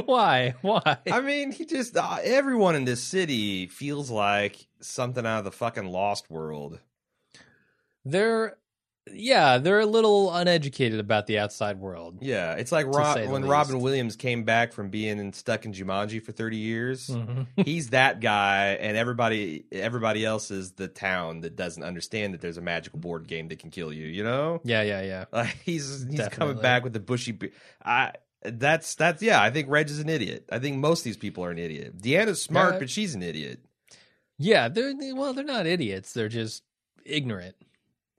Speaker 1: Why? Why?
Speaker 3: I mean, he just uh, everyone in this city feels like something out of the fucking Lost World.
Speaker 1: They're yeah, they're a little uneducated about the outside world.
Speaker 3: Yeah, it's like
Speaker 1: To
Speaker 3: Ro-
Speaker 1: say
Speaker 3: when
Speaker 1: least.
Speaker 3: Robin Williams came back from being in, stuck in Jumanji for thirty years.
Speaker 1: Mhm. <laughs>
Speaker 3: He's that guy, and everybody everybody else is the town that doesn't understand that there's a magical board game that can kill you. You know,
Speaker 1: Yeah, yeah, yeah. <laughs>
Speaker 3: like he's he's coming back with the bushy. Be- I that's that's yeah. I think Reg is an idiot. I think most of these people are an idiot. Deanna's smart,
Speaker 1: Yeah.
Speaker 3: but she's an idiot.
Speaker 1: Yeah, they're well, they're not idiots. They're just ignorant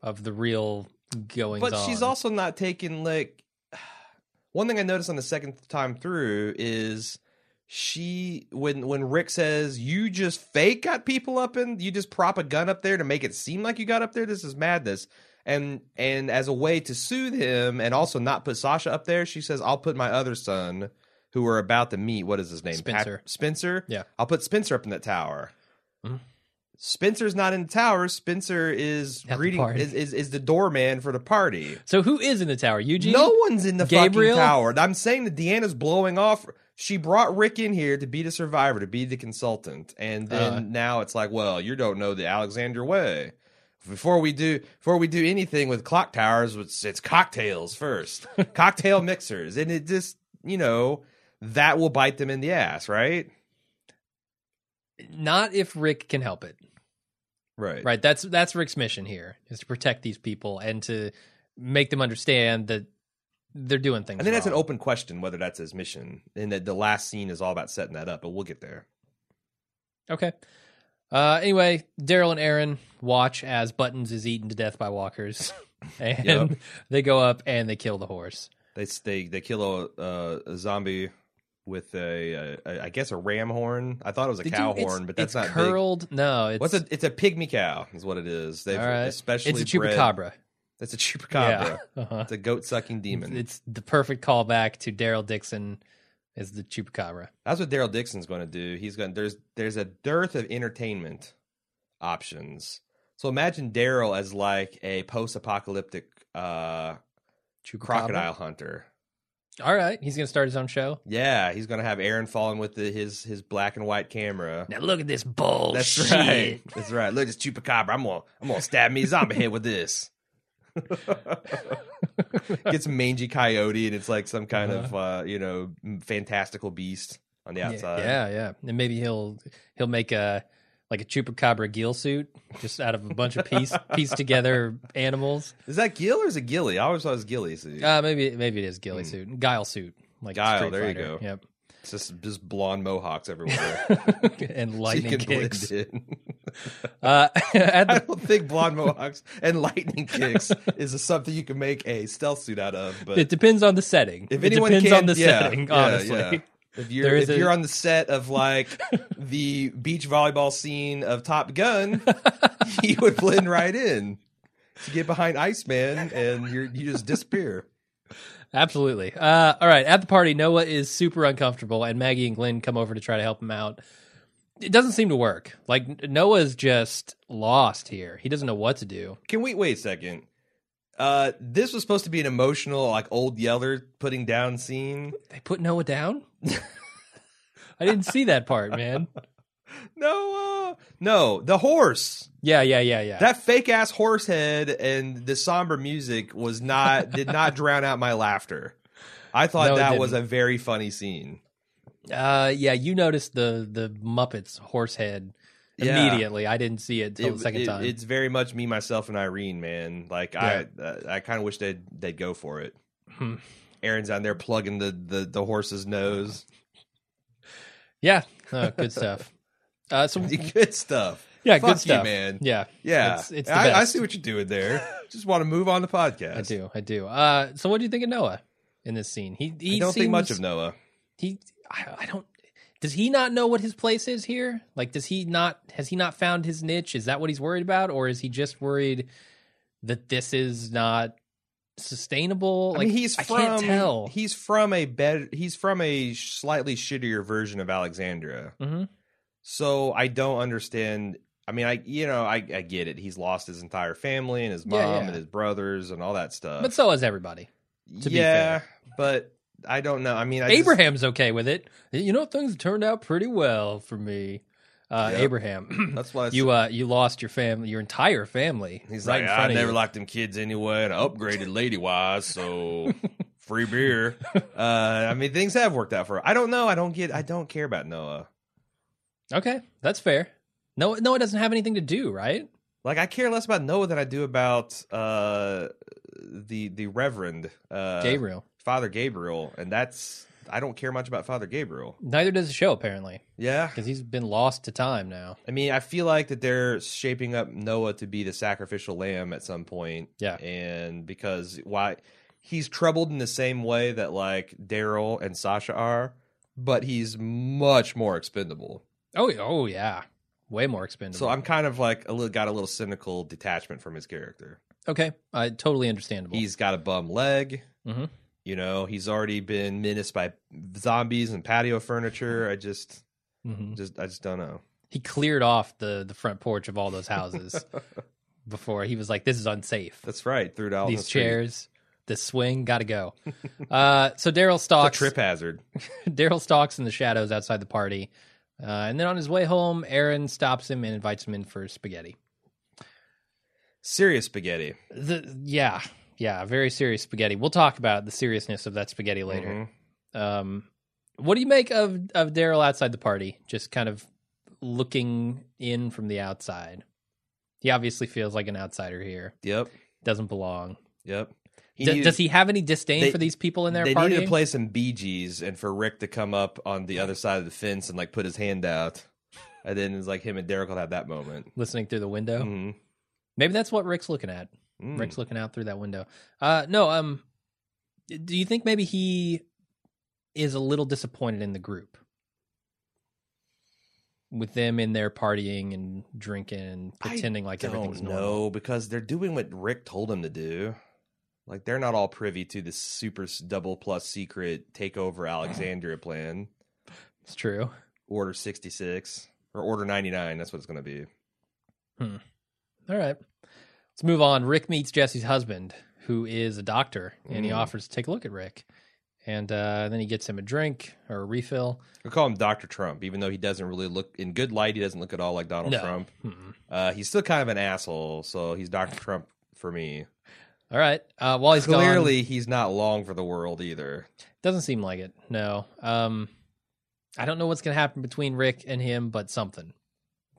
Speaker 1: of the real going.
Speaker 3: But
Speaker 1: on.
Speaker 3: she's also not taking like <sighs> one thing I noticed on the second time through is she when when Rick says you just fake got people up in you just prop a gun up there to make it seem like you got up there this is madness and and as a way to soothe him and also not put Sasha up there she says I'll put my other son who we're about to meet what is his name
Speaker 1: Spencer.
Speaker 3: Spencer
Speaker 1: Yeah.
Speaker 3: I'll put Spencer up in that tower
Speaker 1: Mhm.
Speaker 3: Spencer's not in the tower Spencer is
Speaker 1: At
Speaker 3: greeting is, is is the doorman for the party
Speaker 1: so who is in the tower? Eugene?
Speaker 3: no one's in the
Speaker 1: Gabriel?
Speaker 3: fucking tower. I'm saying that Deanna's blowing off. She brought Rick in here to be the survivor, to be the consultant, and then
Speaker 1: Uh.
Speaker 3: now it's like, well, you don't know the Alexander way. Before we do, before we do anything with clock towers, it's, it's cocktails first, <laughs> cocktail mixers, and it just, you know, that will bite them in the ass, right?
Speaker 1: Not if Rick can help it.
Speaker 3: Right.
Speaker 1: Right. That's that's Rick's mission here is to protect these people and to make them understand that they're doing things.
Speaker 3: I think that's an open question whether that's his mission, and that the last scene is all about setting that up. But we'll get there.
Speaker 1: Okay. Uh, anyway, Daryl and Aaron watch as Buttons is eaten to death by walkers, <laughs> and
Speaker 3: Yep.
Speaker 1: they go up and they kill the horse.
Speaker 3: They they they kill a, uh, a zombie with a, a I guess a ram horn. I thought it was a
Speaker 1: Did
Speaker 3: cow
Speaker 1: you-
Speaker 3: horn, but that's
Speaker 1: it's
Speaker 3: not big.
Speaker 1: curled. No, it's
Speaker 3: What's a? It's a pygmy cow, is what it is. They've
Speaker 1: all right.
Speaker 3: especially
Speaker 1: It's a
Speaker 3: bred-
Speaker 1: chupacabra.
Speaker 3: It's a chupacabra.
Speaker 1: Yeah. <laughs> Uh-huh.
Speaker 3: It's a goat sucking demon.
Speaker 1: It's the perfect callback to Daryl Dixon as the chupacabra.
Speaker 3: That's what Daryl Dixon's going to do. He's going. There's there's a dearth of entertainment options. So imagine Daryl as like a post apocalyptic uh, crocodile hunter.
Speaker 1: All right, he's gonna start his own show.
Speaker 3: Yeah, he's going to have Aaron falling with the, his his black and white camera.
Speaker 1: Now look at this bull.
Speaker 3: That's right. That's right. Look, it's chupacabra. I'm gonna I'm gonna stab me a zombie head with this. <laughs> Gets mangy coyote, and it's like some kind of uh, you know fantastical beast on the outside.
Speaker 1: Yeah, yeah, and maybe he'll he'll make a like a chupacabra gill suit just out of a bunch of piece <laughs> piece together animals.
Speaker 3: Is that gill or is it Gilly? I always thought it was Gilly. suit.
Speaker 1: Uh, maybe maybe it is ghillie suit, guile suit, like
Speaker 3: Hmm. Guile,
Speaker 1: Street
Speaker 3: there you
Speaker 1: Fighter.
Speaker 3: go.
Speaker 1: Yep,
Speaker 3: It's just just blonde mohawks everywhere. <laughs>
Speaker 1: and
Speaker 3: you
Speaker 1: lightning
Speaker 3: can blend
Speaker 1: kicks.
Speaker 3: in. <laughs>
Speaker 1: Uh, at
Speaker 3: I
Speaker 1: the,
Speaker 3: don't think blonde mohawks and lightning kicks is something you can make a stealth suit out of. But
Speaker 1: it depends on the setting.
Speaker 3: if
Speaker 1: it
Speaker 3: anyone
Speaker 1: depends
Speaker 3: can,
Speaker 1: on the
Speaker 3: yeah,
Speaker 1: setting,
Speaker 3: yeah,
Speaker 1: honestly.
Speaker 3: yeah. If you're if
Speaker 1: a-
Speaker 3: you're on the set of like <laughs> the beach volleyball scene of Top Gun, <laughs> he would blend right in. You get behind Iceman and you you just disappear.
Speaker 1: Absolutely. Uh, all right. At the party, Noah is super uncomfortable, and Maggie and Glenn come over to try to help him out. It doesn't seem to work. Like Noah's just lost here. He doesn't know what to do.
Speaker 3: Can we wait a second? Uh, this was supposed to be an emotional, like old Yeller putting down scene.
Speaker 1: They put Noah down. <laughs> I didn't see that part, man. <laughs>
Speaker 3: No, uh, no, the horse.
Speaker 1: Yeah, yeah, yeah, yeah.
Speaker 3: That fake ass horse head and the somber music was not did <laughs> not drown out my laughter. I thought
Speaker 1: No,
Speaker 3: that was a very funny scene.
Speaker 1: uh, yeah. You noticed the the Muppets horse head
Speaker 3: Yeah.
Speaker 1: immediately. I didn't see it
Speaker 3: until
Speaker 1: the second
Speaker 3: it-
Speaker 1: time.
Speaker 3: It's very much me, myself, and Irene, man. Like I, uh, I kind of wish they'd they'd go for it.
Speaker 1: Hmm.
Speaker 3: Aaron's down there plugging the the, the horse's nose.
Speaker 1: yeah, uh, good stuff. <laughs> Uh, so <laughs>
Speaker 3: Good stuff.
Speaker 1: yeah,
Speaker 3: Fuck
Speaker 1: good stuff,
Speaker 3: you, man.
Speaker 1: Yeah,
Speaker 3: Yeah,
Speaker 1: It's, it's the
Speaker 3: I, I see what you're doing there. <laughs> Just want to move on the podcast.
Speaker 1: I do, I do. Uh, so what do you think of Noah in this scene? He, he
Speaker 3: I don't think much of Noah.
Speaker 1: he I, I don't does he not know what his place is here like does he not has he not found his niche is that what he's worried about or is he just worried that this is not sustainable
Speaker 3: I
Speaker 1: like
Speaker 3: mean, he's
Speaker 1: I
Speaker 3: from
Speaker 1: tell
Speaker 3: he's from a better he's from a slightly shittier version of Alexandria.
Speaker 1: hmm
Speaker 3: So I don't understand. I mean, I you know I, I get it. He's lost his entire family and his mom
Speaker 1: Yeah, yeah.
Speaker 3: and his brothers and all that stuff.
Speaker 1: but so is everybody to be
Speaker 3: yeah,
Speaker 1: fair.
Speaker 3: but I don't know. I mean, I just-
Speaker 1: abraham's okay with it you know things turned out pretty well for me uh
Speaker 3: Yep.
Speaker 1: abraham <clears throat>
Speaker 3: that's why
Speaker 1: you uh you lost your family your entire family
Speaker 3: He's
Speaker 1: right
Speaker 3: like, I never
Speaker 1: you.
Speaker 3: liked them kids anyway, and I upgraded lady wise, so <laughs> free beer. Uh, I mean, things have worked out for. I don't know. I don't get. I don't care about Noah.
Speaker 1: okay that's fair no noah doesn't have anything to do right
Speaker 3: Like I care less about Noah than I do about uh, the the Reverend uh,
Speaker 1: gabriel
Speaker 3: Father Gabriel, and that's I don't care much about Father Gabriel.
Speaker 1: Neither does the show, apparently,
Speaker 3: Yeah,
Speaker 1: because he's been lost to time now.
Speaker 3: I mean, I feel like that they're shaping up Noah to be the sacrificial lamb at some point.
Speaker 1: Yeah.
Speaker 3: and because why he's troubled in the same way that like Daryl and Sasha are, but he's much more expendable.
Speaker 1: Oh, oh yeah, way more expendable.
Speaker 3: So I'm kind of like a little got a little cynical detachment from his character.
Speaker 1: okay. Uh, totally understandable.
Speaker 3: He's got a bum leg.
Speaker 1: Mhm.
Speaker 3: You know, he's already been menaced by zombies and patio furniture. I just,
Speaker 1: Mhm.
Speaker 3: just, I just don't know.
Speaker 1: he cleared off the the front porch of all those houses <laughs> before he was like, "This is unsafe.
Speaker 3: That's right. Threw it out on the
Speaker 1: These chairs, this swing, got to go." <laughs> uh, so Daryl
Speaker 3: It's a
Speaker 1: stalks.
Speaker 3: trip hazard. <laughs>
Speaker 1: Daryl stalks in the shadows outside the party, uh, and then on his way home, Aaron stops him and invites him in for spaghetti.
Speaker 3: Serious spaghetti.
Speaker 1: The, yeah, yeah, very serious spaghetti. We'll talk about the seriousness of that spaghetti later.
Speaker 3: Mhm.
Speaker 1: Um, what do you make of of Daryl outside the party, just kind of looking in from the outside? He obviously feels like an outsider here.
Speaker 3: Yep.
Speaker 1: Doesn't belong.
Speaker 3: Yep. He
Speaker 1: D-
Speaker 3: needed-
Speaker 1: does he have any disdain
Speaker 3: they-
Speaker 1: for these people in their
Speaker 3: they
Speaker 1: party?
Speaker 3: needed to play some Bee Gees and for Rick to come up on the other side of the fence and like put his hand out. And then it's like him and Derek will have that moment.
Speaker 1: Listening through the window.
Speaker 3: Mhm.
Speaker 1: Maybe that's what Rick's looking at.
Speaker 3: Mm.
Speaker 1: Rick's looking out through that window. Uh, no. Um, do you think maybe he is a little disappointed in the group with them in there partying and drinking and pretending like everything's
Speaker 3: don't
Speaker 1: normal?
Speaker 3: know because they're doing what Rick told them to do. Like they're not all privy to the super double plus secret takeover <laughs> Alexandria plan.
Speaker 1: It's true.
Speaker 3: Order 66 or Order 99, that's what it's going to be. Hmm.
Speaker 1: All right. Let's move on. Rick meets Jesse's husband, who is a doctor, and he
Speaker 3: Mm.
Speaker 1: offers to take a look at Rick. And uh, then he gets him a drink or a refill.
Speaker 3: We call him Dr. Trump, even though he doesn't really look in good light. He doesn't look at all like Donald
Speaker 1: No.
Speaker 3: Trump. Uh, he's still kind of an asshole, so he's Dr. Trump for me.
Speaker 1: All right. Uh, while he's gone,
Speaker 3: Clearly, he's not long for the world either.
Speaker 1: doesn't seem like it. No. Um, I don't know what's going to happen between Rick and him, but something.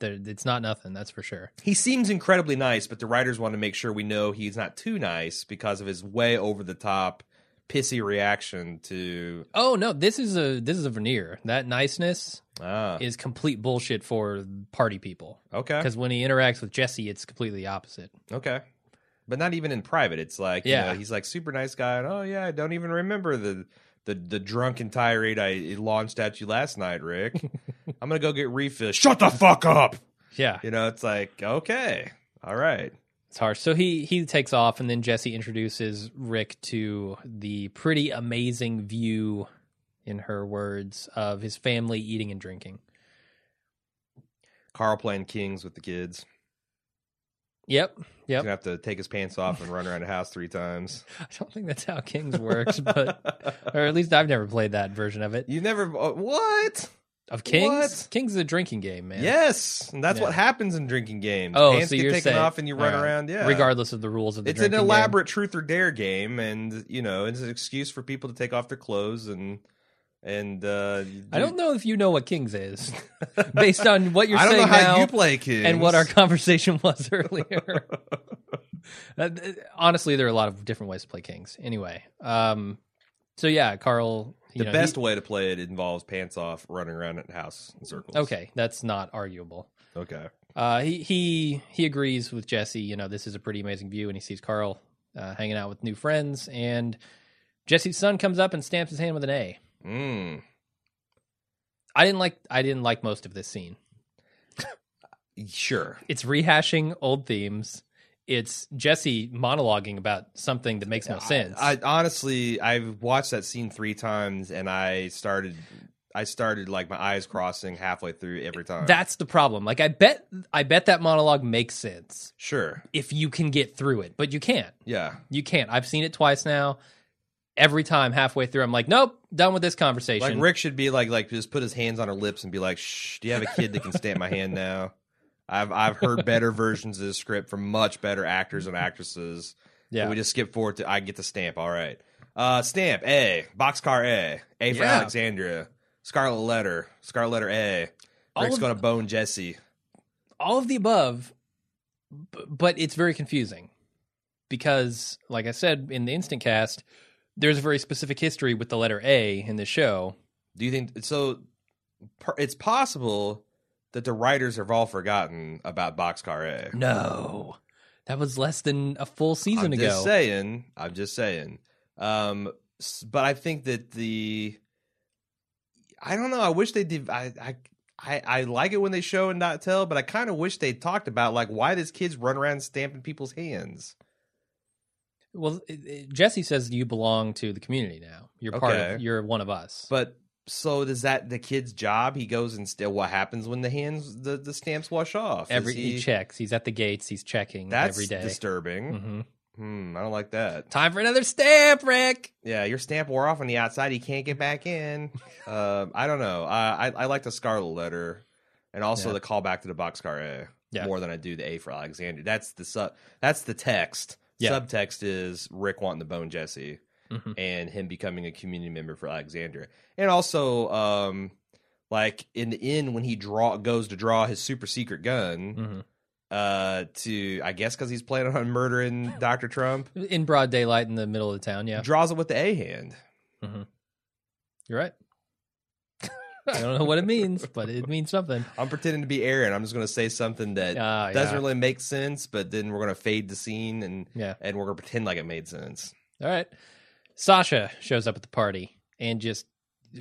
Speaker 1: It's not nothing. That's for sure.
Speaker 3: He seems incredibly nice, but the writers want to make sure we know he's not too nice because of his way over the top, pissy reaction to.
Speaker 1: Oh no, this is a this is a veneer. That niceness
Speaker 3: Ah,
Speaker 1: is complete bullshit for party people.
Speaker 3: okay,
Speaker 1: Because when he interacts with Jesse, it's completely opposite.
Speaker 3: okay, but not even in private. It's like,
Speaker 1: Yeah.
Speaker 3: you know, he's like super nice guy, and oh yeah, I don't even remember the the the drunken tirade I launched at you last night, Rick. <laughs> I'm gonna go get refills. Shut the fuck up.
Speaker 1: Yeah,
Speaker 3: You know, it's like okay, all right.
Speaker 1: it's harsh. So he he takes off, and then Jesse introduces Rick to the pretty amazing view, in her words, of his family eating and drinking.
Speaker 3: Carl playing kings with the kids.
Speaker 1: Yep,
Speaker 3: He's
Speaker 1: yep.
Speaker 3: gonna have to take his pants off and run around the house three times. <laughs>
Speaker 1: I don't think that's how Kings works, but <laughs> or at least I've never played that version of it.
Speaker 3: you never uh, what?
Speaker 1: Of Kings,
Speaker 3: What?
Speaker 1: Kings is a drinking game, man.
Speaker 3: Yes, and that's
Speaker 1: Yeah.
Speaker 3: what happens in drinking games.
Speaker 1: Oh,
Speaker 3: Pants
Speaker 1: so
Speaker 3: get
Speaker 1: you're
Speaker 3: taken
Speaker 1: saying
Speaker 3: off and you run
Speaker 1: right.
Speaker 3: around. Yeah,
Speaker 1: regardless of the rules of the game.
Speaker 3: it's an
Speaker 1: drinking game.
Speaker 3: elaborate truth or dare game, and you know it's an excuse for people to take off their clothes and and. uh
Speaker 1: I don't know if you know what Kings is, <laughs> based on what you're <laughs>
Speaker 3: I don't
Speaker 1: saying
Speaker 3: know how
Speaker 1: now
Speaker 3: you play Kings
Speaker 1: and what our conversation <laughs> was earlier. Uh, Honestly, there are a lot of different ways to play Kings. Anyway, um, so yeah, Carl.
Speaker 3: the
Speaker 1: know,
Speaker 3: best
Speaker 1: he-
Speaker 3: way to play it involves pants off, running around the house in circles.
Speaker 1: okay, that's not arguable.
Speaker 3: Okay.
Speaker 1: Uh, he he he agrees with Jesse. You know, this is a pretty amazing view, and he sees Carl uh, hanging out with new friends. And Jesse's son comes up and stamps his hand with an A.
Speaker 3: Mm.
Speaker 1: I didn't like I didn't like most of this scene.
Speaker 3: Sure.
Speaker 1: It's rehashing old themes. It's Jesse monologuing about something that makes no sense.
Speaker 3: I, I honestly, I've watched that scene three times, and I started, I started like my eyes crossing halfway through every time.
Speaker 1: That's the problem. Like I bet I bet that monologue makes sense
Speaker 3: sure.
Speaker 1: if you can get through it, but you can't.
Speaker 3: Yeah.
Speaker 1: You can't. I've seen it twice now. Every time halfway through, I'm like, nope, done with this conversation.
Speaker 3: Like Rick should be like, like just put his hands on her lips and be like, "Shh, do you have a kid that can stamp my hand now?" I've I've heard better <laughs> versions of the script from much better actors and actresses.
Speaker 1: yeah.
Speaker 3: We just skip forward to I get the stamp. All right. Uh, stamp A. Boxcar A. A for
Speaker 1: Yeah.
Speaker 3: Alexandria. Scarlet letter. Scarlet letter A.
Speaker 1: All
Speaker 3: Rick's gonna bone Jesse.
Speaker 1: all of the above, but it's very confusing because, like I said in the instant cast, there's a very specific history with the letter A in the show.
Speaker 3: Do you think so? It's possible that the writers have all forgotten about Boxcar A.
Speaker 1: No, that was less than a full season ago.
Speaker 3: I'm
Speaker 1: ago.
Speaker 3: just saying. I'm just saying. Um, but I think that the I don't know. I wish they did. I I I, I like it when they show and not tell, but I kind of wish they talked about like why does kids run around stamping people's hands?
Speaker 1: Well, it, it- Jesse says you belong to the community now. You're part
Speaker 3: Okay.
Speaker 1: of. You're one of us.
Speaker 3: But so does that the kid's job? He goes and still. What happens when the hands the the stamps wash off? Is
Speaker 1: every he, checks. He's at the gates. He's checking
Speaker 3: That's
Speaker 1: every day.
Speaker 3: disturbing.
Speaker 1: hmm
Speaker 3: Hmm, I don't like that.
Speaker 1: Time for another stamp, Rick.
Speaker 3: Yeah, your stamp wore off on the outside. You can't get back in. <laughs> uh, I don't know. I, I I like the Scarlet letter, and also
Speaker 1: Yeah.
Speaker 3: the callback to the boxcar A
Speaker 1: Yeah.
Speaker 3: more than I do the A for Alexander. That's the sub. That's the text.
Speaker 1: Yeah.
Speaker 3: Subtext is Rick wanting to bone Jesse
Speaker 1: Mhm.
Speaker 3: and him becoming a community member for Alexandria, and also um like in the end when he draw goes to draw his super secret gun.
Speaker 1: Mhm.
Speaker 3: Uh, to I guess because he's planning on murdering <laughs> Doctor Trump,
Speaker 1: In broad daylight in the middle of the town. Yeah,
Speaker 3: draws it with the A hand.
Speaker 1: you're right. I don't know what it means, but it means something.
Speaker 3: I'm pretending to be Aaron. I'm just going to say something that
Speaker 1: Ah,
Speaker 3: doesn't
Speaker 1: yeah.
Speaker 3: really make sense, but then we're going to fade the scene and
Speaker 1: Yeah.
Speaker 3: and we're going to pretend like it made sense.
Speaker 1: All right. Sasha shows up at the party and just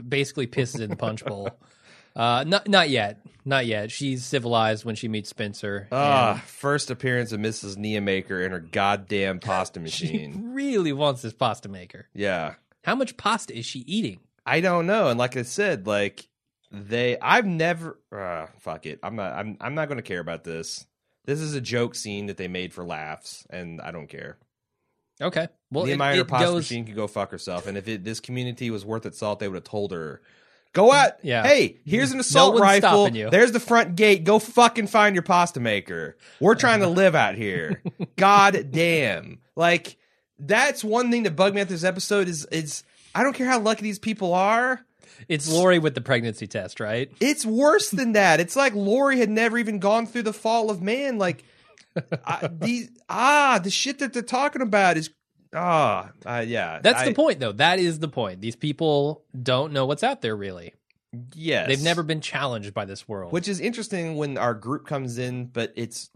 Speaker 1: basically pisses in the punch bowl. <laughs> Uh, not not yet, not yet. She's civilized when she meets Spencer.
Speaker 3: Ah,
Speaker 1: and
Speaker 3: first appearance of Mrs. Neudermeyer in her goddamn <laughs> pasta machine.
Speaker 1: she really wants this pasta maker.
Speaker 3: yeah.
Speaker 1: How much pasta is she eating?
Speaker 3: I don't know. And like I said, like they I've never uh, fuck it. I'm not I'm I'm not going to care about this. This is a joke scene that they made for laughs and I don't care.
Speaker 1: Okay, well,
Speaker 3: the
Speaker 1: it,
Speaker 3: Neudermeyer
Speaker 1: it
Speaker 3: pasta
Speaker 1: goes.
Speaker 3: machine could go fuck herself. And if it, this community was worth its salt, they would have told her, "Go out,
Speaker 1: Yeah.
Speaker 3: Hey, here's an assault
Speaker 1: one's
Speaker 3: rifle.
Speaker 1: you."
Speaker 3: There's the front gate. Go fucking find your pasta maker. We're trying to <laughs> live out here. God damn! Like that's one thing that bugged me at this episode is is I don't care how lucky these people are.
Speaker 1: It's Lori with the pregnancy test, right?
Speaker 3: It's worse than that. It's like Lori had never even gone through the fall of man. Like I, <laughs> these ah, the shit that they're talking about is ah, uh, yeah.
Speaker 1: That's
Speaker 3: I-
Speaker 1: the point, though. That is the point. These people don't know what's out there, really.
Speaker 3: Yes,
Speaker 1: They've never been challenged by this world.
Speaker 3: Which is interesting when our group comes in, but it's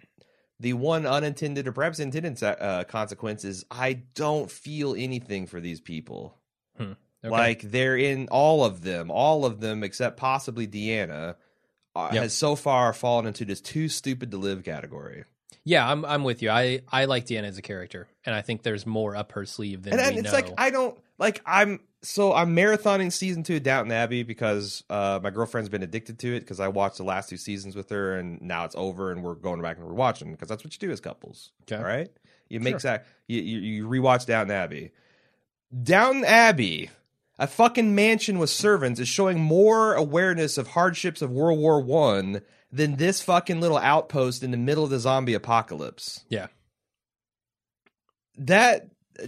Speaker 3: the one unintended or perhaps intended uh, consequence is I don't feel anything for these people.
Speaker 1: Hmm. Okay.
Speaker 3: Like they're in all of them, all of them except possibly Deanna. Uh,
Speaker 1: Yep.
Speaker 3: Has so far fallen into this too stupid to live category,
Speaker 1: Yeah, I'm I'm with you. I I like Deanna as a character, and I think there's more up her sleeve than
Speaker 3: and,
Speaker 1: we
Speaker 3: and it's
Speaker 1: know.
Speaker 3: like I don't like I'm so I'm marathoning season two of Downton Abbey because uh, my girlfriend's been addicted to it because I watched the last two seasons with her and now it's over and we're going back and we're watching because that's what you do as couples.
Speaker 1: Okay.
Speaker 3: All right, you make
Speaker 1: Sure.
Speaker 3: that you, you you rewatch Downton Abbey. Downton Abbey, a fucking mansion with servants, is showing more awareness of hardships of World War One than this fucking little outpost in the middle of the zombie apocalypse
Speaker 1: yeah,
Speaker 3: that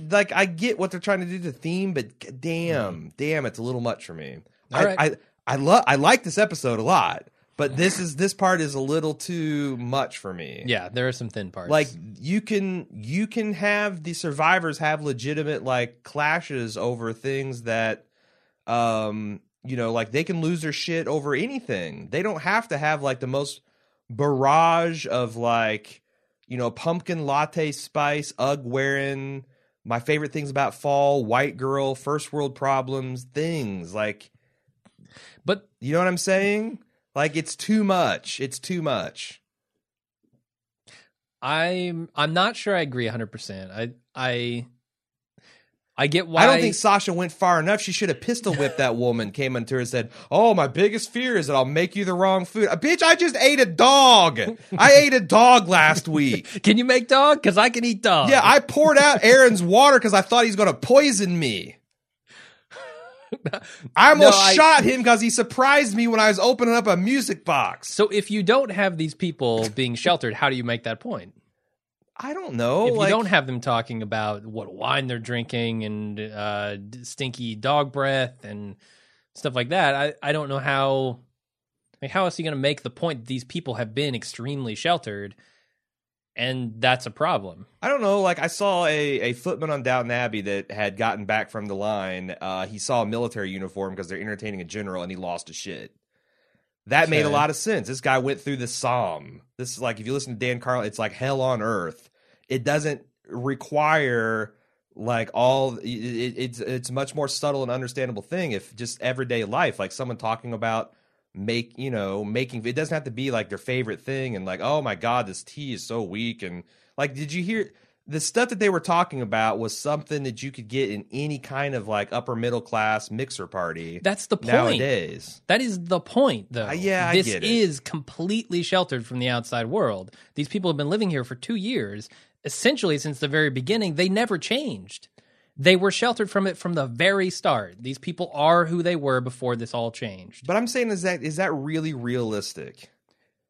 Speaker 3: like I get what they're trying to do to theme, but damn, damn, it's a little much for me.
Speaker 1: All
Speaker 3: I,
Speaker 1: right.
Speaker 3: I I love I like this episode a lot, but this is this part is a little too much for me.
Speaker 1: yeah. There are some thin parts.
Speaker 3: Like you can you can have the survivors have legitimate like clashes over things that um you know like they can lose their shit over anything. They don't have to have like the most barrage of like you know pumpkin latte spice ugg wearing my favorite things about fall white girl first world problems things like
Speaker 1: but
Speaker 3: you know what I'm saying? Like it's too much. It's too much.
Speaker 1: I'm I'm not sure I agree 100. percent I I I get why
Speaker 3: I don't think Sasha went far enough. She should have pistol whipped that woman, came into her and said, Oh, my biggest fear is that I'll make you the wrong food. Uh, bitch, I just ate a dog. I ate a dog last week. <laughs>
Speaker 1: Can you make dog? Because I can eat dog.
Speaker 3: Yeah, I poured out Aaron's water because I thought he's going to poison me. <laughs> I almost
Speaker 1: No, I-
Speaker 3: shot him because he surprised me when I was opening up a music box.
Speaker 1: So if you don't have these people being sheltered, how do you make that point?
Speaker 3: I don't know.
Speaker 1: if
Speaker 3: like-
Speaker 1: you don't have them talking about what wine they're drinking and uh, stinky dog breath and stuff like that, I, I don't know how. Like, how else are you going to make the point that these people have been extremely sheltered, and that's a problem?
Speaker 3: I don't know. Like I saw a, a footman on Downton Abbey that had gotten back from the line. Uh, he saw a military uniform because they're entertaining a general, and he lost his shit. That made a lot of sense. This guy went through the Somme. This is like if you listen to Dan Carlin, it's like hell on earth. It doesn't require like all. It, it- it's it's a much more subtle and understandable thing if just everyday life, like someone talking about make you know making it doesn't have to be like their favorite thing and like oh my god this tea is so weak and like did you hear the stuff that they were talking about was something that you could get in any kind of like upper middle class mixer party
Speaker 1: That's the point.
Speaker 3: nowadays
Speaker 1: That is the point, though.
Speaker 3: Uh, yeah,
Speaker 1: this is completely sheltered from the outside world. These people have been living here for two years, essentially since the very beginning. They never changed. They were sheltered from it from the very start. These people are who they were before this all changed.
Speaker 3: but i'm saying is that is that really realistic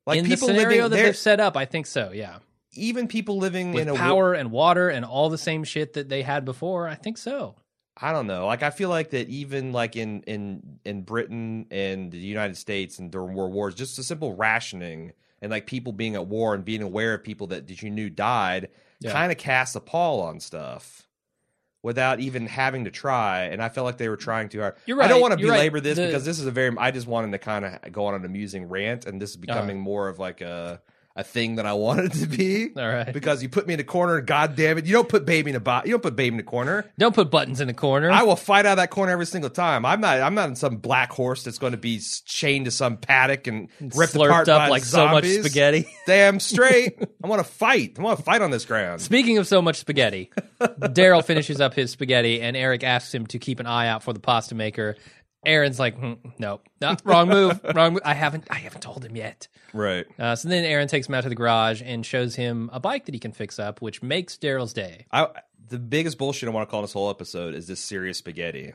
Speaker 3: like
Speaker 1: in the
Speaker 3: people
Speaker 1: scenario
Speaker 3: living
Speaker 1: that they've set up, I think so. Yeah,
Speaker 3: even people living
Speaker 1: with
Speaker 3: in a wo-
Speaker 1: power and water and all the same shit that they had before, I think so.
Speaker 3: I don't know. Like I feel like that even like in in in Britain and the United States and during world wars, just a simple rationing and like people being at war and being aware of people that, that you knew died
Speaker 1: Yeah.
Speaker 3: kind of casts a pall on stuff without even having to try. And I felt like they were trying too hard.
Speaker 1: You're right.
Speaker 3: I don't want to
Speaker 1: You're right.
Speaker 3: belabor this
Speaker 1: The-
Speaker 3: because this is a very. I just wanted to kind of go on an amusing rant, and this is
Speaker 1: Uh-huh.
Speaker 3: becoming more of like a a thing that I wanted to be.
Speaker 1: All right.
Speaker 3: Because you put me in a corner, god damn it! You don't put baby in a bot. You don't put baby in a corner.
Speaker 1: Don't put buttons in the corner.
Speaker 3: I will fight out of that corner every single time. I'm not. I'm not in some black horse that's going to be chained to some paddock and ripped
Speaker 1: Slurped
Speaker 3: apart
Speaker 1: up
Speaker 3: by
Speaker 1: like so much spaghetti. <laughs>
Speaker 3: Damn straight. <laughs> I want to fight. I want to fight on this ground.
Speaker 1: Speaking of so much spaghetti, <laughs> Daryl finishes up his spaghetti, and Eric asks him to keep an eye out for the pasta maker. Aaron's like, hmm, no, no, wrong move, <laughs> wrong move. I haven't, I haven't told him yet.
Speaker 3: Right.
Speaker 1: Uh, so then Aaron takes him out to the garage and shows him a bike that he can fix up, which makes Daryl's day.
Speaker 3: I. The biggest bullshit I want to call this whole episode is this serious spaghetti.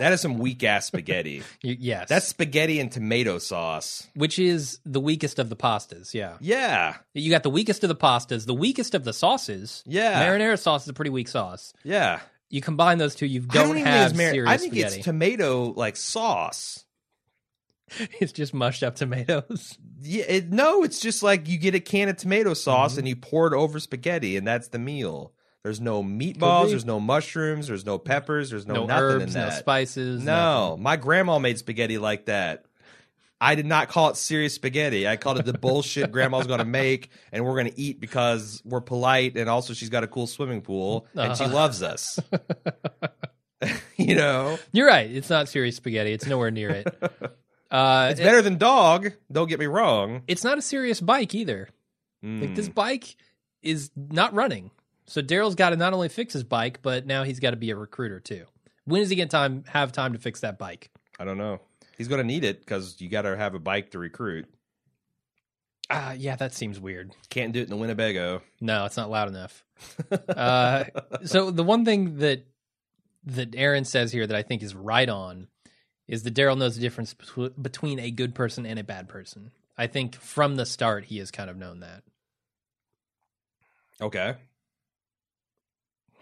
Speaker 3: That is some weak ass spaghetti. <laughs>
Speaker 1: Y- yes,
Speaker 3: That's spaghetti and tomato sauce.
Speaker 1: which is the weakest of the pastas. Yeah,
Speaker 3: Yeah.
Speaker 1: you got the weakest of the pastas, the weakest of the sauces.
Speaker 3: Yeah.
Speaker 1: marinara sauce is a pretty weak sauce.
Speaker 3: Yeah.
Speaker 1: You combine those two, you don't,
Speaker 3: don't
Speaker 1: have
Speaker 3: mar-
Speaker 1: serious
Speaker 3: I think
Speaker 1: spaghetti.
Speaker 3: it's tomato like sauce. <laughs>
Speaker 1: it's just mushed up tomatoes.
Speaker 3: Yeah, it, no, it's just like you get a can of tomato sauce
Speaker 1: Mm-hmm.
Speaker 3: and you pour it over spaghetti, and that's the meal. There's no meatballs, there's no mushrooms, there's no peppers, there's no,
Speaker 1: No,
Speaker 3: nothing
Speaker 1: herbs,
Speaker 3: in
Speaker 1: no spices.
Speaker 3: no, my grandma made spaghetti like that. I did not call it serious spaghetti. I called it the bullshit grandma's going to make, and we're going to eat because we're polite, and also she's got a cool swimming pool and she
Speaker 1: Uh-huh.
Speaker 3: loves us. <laughs> you know,
Speaker 1: You're right. It's not serious spaghetti. It's nowhere near it. Uh,
Speaker 3: it's better than dog. Don't get me wrong.
Speaker 1: it's not a serious bike either. Like this
Speaker 3: Mm.
Speaker 1: bike is not running. So Daryl's got to not only fix his bike, but now he's got to be a recruiter too. When is he get time have time to fix that bike?
Speaker 3: I don't know. He's going to need it because you got to have a bike to recruit.
Speaker 1: Ah, yeah, that seems weird.
Speaker 3: Can't do it in the Winnebago.
Speaker 1: No, it's not loud enough. <laughs> uh, so the one thing that that Aaron says here that I think is right on is that Daryl knows the difference betw- between a good person and a bad person. I think from the start he has kind of known that.
Speaker 3: Okay.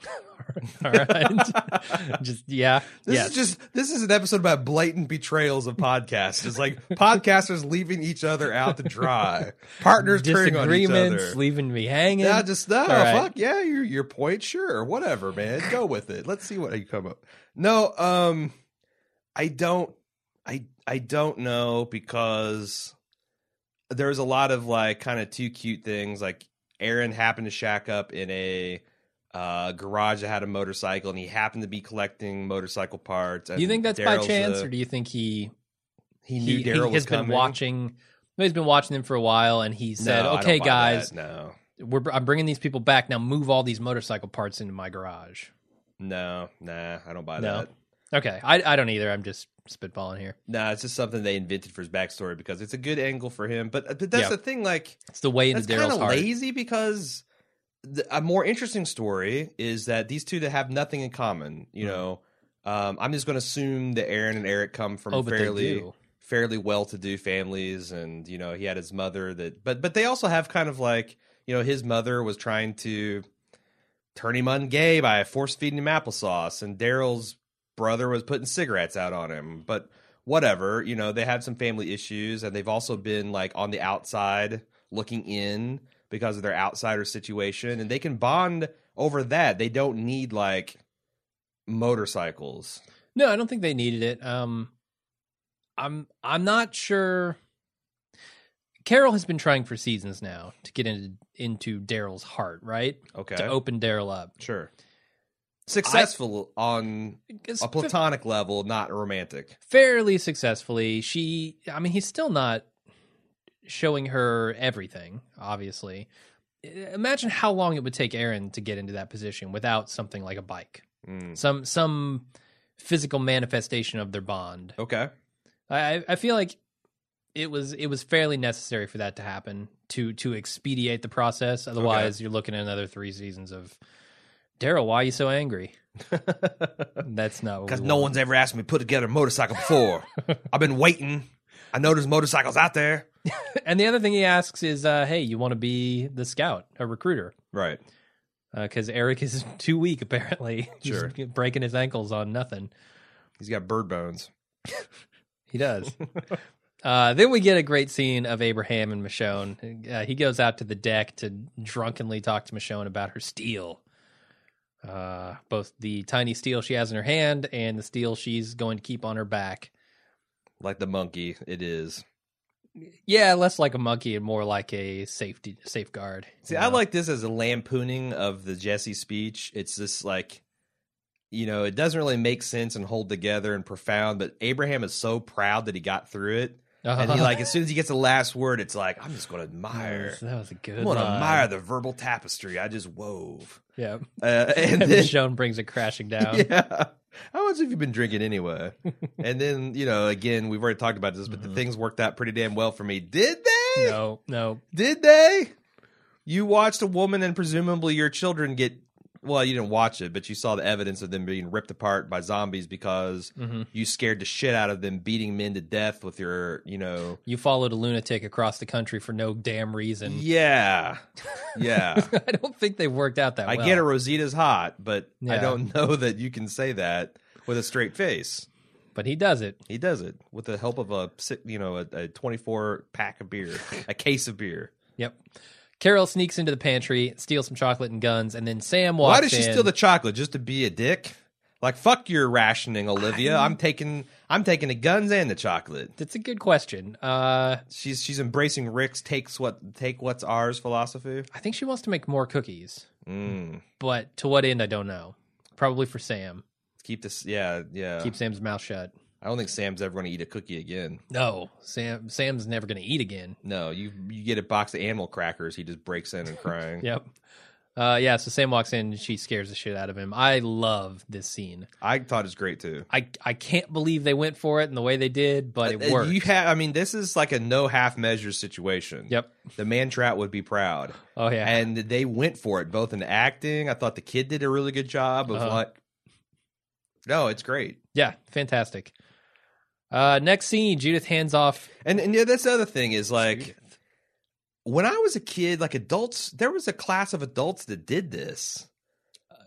Speaker 3: <laughs>
Speaker 1: All right, <laughs> just yeah,
Speaker 3: This
Speaker 1: yes.
Speaker 3: is just this is an episode about blatant betrayals of podcasts. It's like podcasters leaving each other out to dry, <laughs> partners turning on each
Speaker 1: disagreements,
Speaker 3: other.
Speaker 1: leaving me hanging.
Speaker 3: Yeah, just no, fuck yeah, your your point, sure, whatever, man, go with it. Let's see what you come up. No, um, I don't, I I don't know because there's a lot of like kind of too cute things. Like Aaron happened to shack up in a uh, garage that had a motorcycle, and he happened to be collecting motorcycle parts.
Speaker 1: do you think that's by chance,
Speaker 3: a-
Speaker 1: or do you think he
Speaker 3: he knew
Speaker 1: he,
Speaker 3: Daryl
Speaker 1: has been watching? He's been watching them for a while, and he said,
Speaker 3: No,
Speaker 1: "Okay, guys,
Speaker 3: that. no,
Speaker 1: we're I'm bringing these people back now. Move all these motorcycle parts into my garage."
Speaker 3: no, nah, I don't buy
Speaker 1: No.
Speaker 3: that.
Speaker 1: Okay, I I don't either. I'm just spitballing here.
Speaker 3: No, it's just something they invented for his backstory because it's a good angle for him. But, but that's
Speaker 1: Yeah.
Speaker 3: the thing, like
Speaker 1: It's the way into
Speaker 3: kind
Speaker 1: Daryl's
Speaker 3: of
Speaker 1: heart.
Speaker 3: lazy because the, a more interesting story is that these two that have nothing in common. You know, um, I'm just going to assume that Aaron and Eric come from
Speaker 1: Oh,
Speaker 3: fairly fairly well-to-do families, and you know he had his mother that, but but they also have kind of like you know his mother was trying to turn him on gay by force feeding him applesauce, and Daryl's brother was putting cigarettes out on him. But whatever, you know, they had some family issues, and they've also been like on the outside looking in because of their outsider situation, and they can bond over that. They don't need like motorcycles.
Speaker 1: No, I don't think they needed it. Um, I'm I'm not sure. Carol has been trying for seasons now to get into into Daryl's heart, right?
Speaker 3: Okay,
Speaker 1: To open Daryl up.
Speaker 3: sure. Successful on a platonic level, not romantic.
Speaker 1: fairly successfully. She, I mean, he's still not showing her everything. Obviously, imagine how long it would take Aaron to get into that position without something like a bike,
Speaker 3: Mm.
Speaker 1: some some physical manifestation of their bond.
Speaker 3: Okay.
Speaker 1: I I feel like it was it was fairly necessary for that to happen to to expedite the process. Otherwise, you're looking at another three seasons of Daryl. Why are you so angry? <laughs> That's not
Speaker 3: Because no one's ever asked me to put together a motorcycle before. <laughs> I've been waiting. I know there's motorcycles out there. <laughs>
Speaker 1: And the other thing he asks is, uh, "Hey, you want to be the scout, a recruiter?"
Speaker 3: Right.
Speaker 1: Because Eric is <laughs> too weak, apparently. He's
Speaker 3: Sure. <laughs>
Speaker 1: breaking his ankles on nothing.
Speaker 3: He's got bird bones.
Speaker 1: He does. uh, then we get a great scene of Abraham and Michonne. Uh, he goes out to the deck to drunkenly talk to Michonne about her steel. Uh, both the tiny steel she has in her hand and the steel she's going to keep on her back.
Speaker 3: Like the monkey, it is.
Speaker 1: Yeah, less like a monkey and more like a safety safeguard.
Speaker 3: See,
Speaker 1: you
Speaker 3: I like this as a lampooning of the Jesse speech. It's just like, you know, it doesn't really make sense and hold together and profound, but Abraham is so proud that he got through it. And he like as soon as he gets the last word, it's like, I'm just gonna admire.
Speaker 1: that was a good.
Speaker 3: I'm gonna admire the verbal tapestry I just wove.
Speaker 1: Yeah,
Speaker 3: Uh, and <laughs>
Speaker 1: and
Speaker 3: then
Speaker 1: Michonne brings it crashing <laughs> down.
Speaker 3: Yeah. How much have you been drinking anyway? and then, you know, again, we've already talked about this, but the mm-hmm. things worked out pretty damn well for me. Did they?
Speaker 1: No, no,
Speaker 3: Did they? You watched a woman and presumably your children get well, you didn't watch it, but you saw the evidence of them being ripped apart by zombies because
Speaker 1: Mm-hmm.
Speaker 3: you scared the shit out of them beating men to death with your, you know.
Speaker 1: you followed a lunatic across the country for no damn reason.
Speaker 3: Yeah. Yeah. <laughs>
Speaker 1: I don't think they worked out that well.
Speaker 3: I
Speaker 1: well.
Speaker 3: get it, Rosita's hot, but I don't know that you can say that with a straight face.
Speaker 1: but he does it.
Speaker 3: He does it with the help of a you know a, a 24 pack of beer, a case of beer.
Speaker 1: Yep. Carol sneaks into the pantry, steals some chocolate and guns, and then Sam walks
Speaker 3: Why does she
Speaker 1: in.
Speaker 3: steal the chocolate just to be a dick? Like fuck your rationing, Olivia. I'm taking I'm taking the guns and the chocolate.
Speaker 1: That's a good question. Uh,
Speaker 3: She's she's embracing Rick's takes what take what's ours philosophy.
Speaker 1: I think she wants to make more cookies,
Speaker 3: Mm.
Speaker 1: but to what end, I don't know. Probably for Sam.
Speaker 3: keep this. Yeah, yeah.
Speaker 1: Keep Sam's mouth shut.
Speaker 3: I don't think Sam's ever going to eat a cookie again.
Speaker 1: No, Sam. Sam's never going to eat again.
Speaker 3: No, you you get a box of animal crackers, he just breaks in and crying. <laughs>
Speaker 1: Yep. Uh, yeah. So Sam walks in. and She scares the shit out of him. I love this scene.
Speaker 3: I thought it was great too.
Speaker 1: I I can't believe they went for it in the way they did, but it
Speaker 3: Uh,
Speaker 1: worked.
Speaker 3: You have, I mean, this is like a no half measures situation.
Speaker 1: Yep.
Speaker 3: The man trap would be proud.
Speaker 1: Oh yeah.
Speaker 3: And they went for it, both in acting. I thought the kid did a really good job of
Speaker 1: Uh-huh.
Speaker 3: like, no, it's great.
Speaker 1: yeah. Fantastic. Uh, next scene. Judith hands off.
Speaker 3: And and yeah, that's the other thing is like, when I was a kid, like adults, there was a class of adults that did this.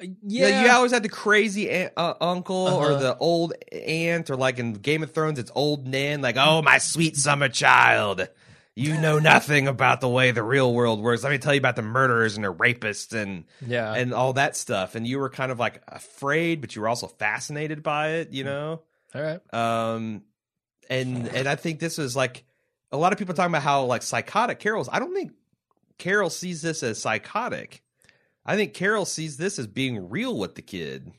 Speaker 1: Yeah.
Speaker 3: Yeah, you always had the crazy a- uh, uncle or
Speaker 1: Uh-huh.
Speaker 3: the old aunt, or like in Game of Thrones, it's old Nan. Like, oh, my sweet summer child, you know <laughs> nothing about the way the real world works. Let me tell you about the murderers and the rapists and
Speaker 1: yeah.
Speaker 3: and all that stuff. And you were kind of like afraid, but you were also fascinated by it. You know,
Speaker 1: All right.
Speaker 3: um, and and I think this is like a lot of people talking about how like psychotic Carol's. I don't think Carol sees this as psychotic. I think Carol sees this as being real with the kid.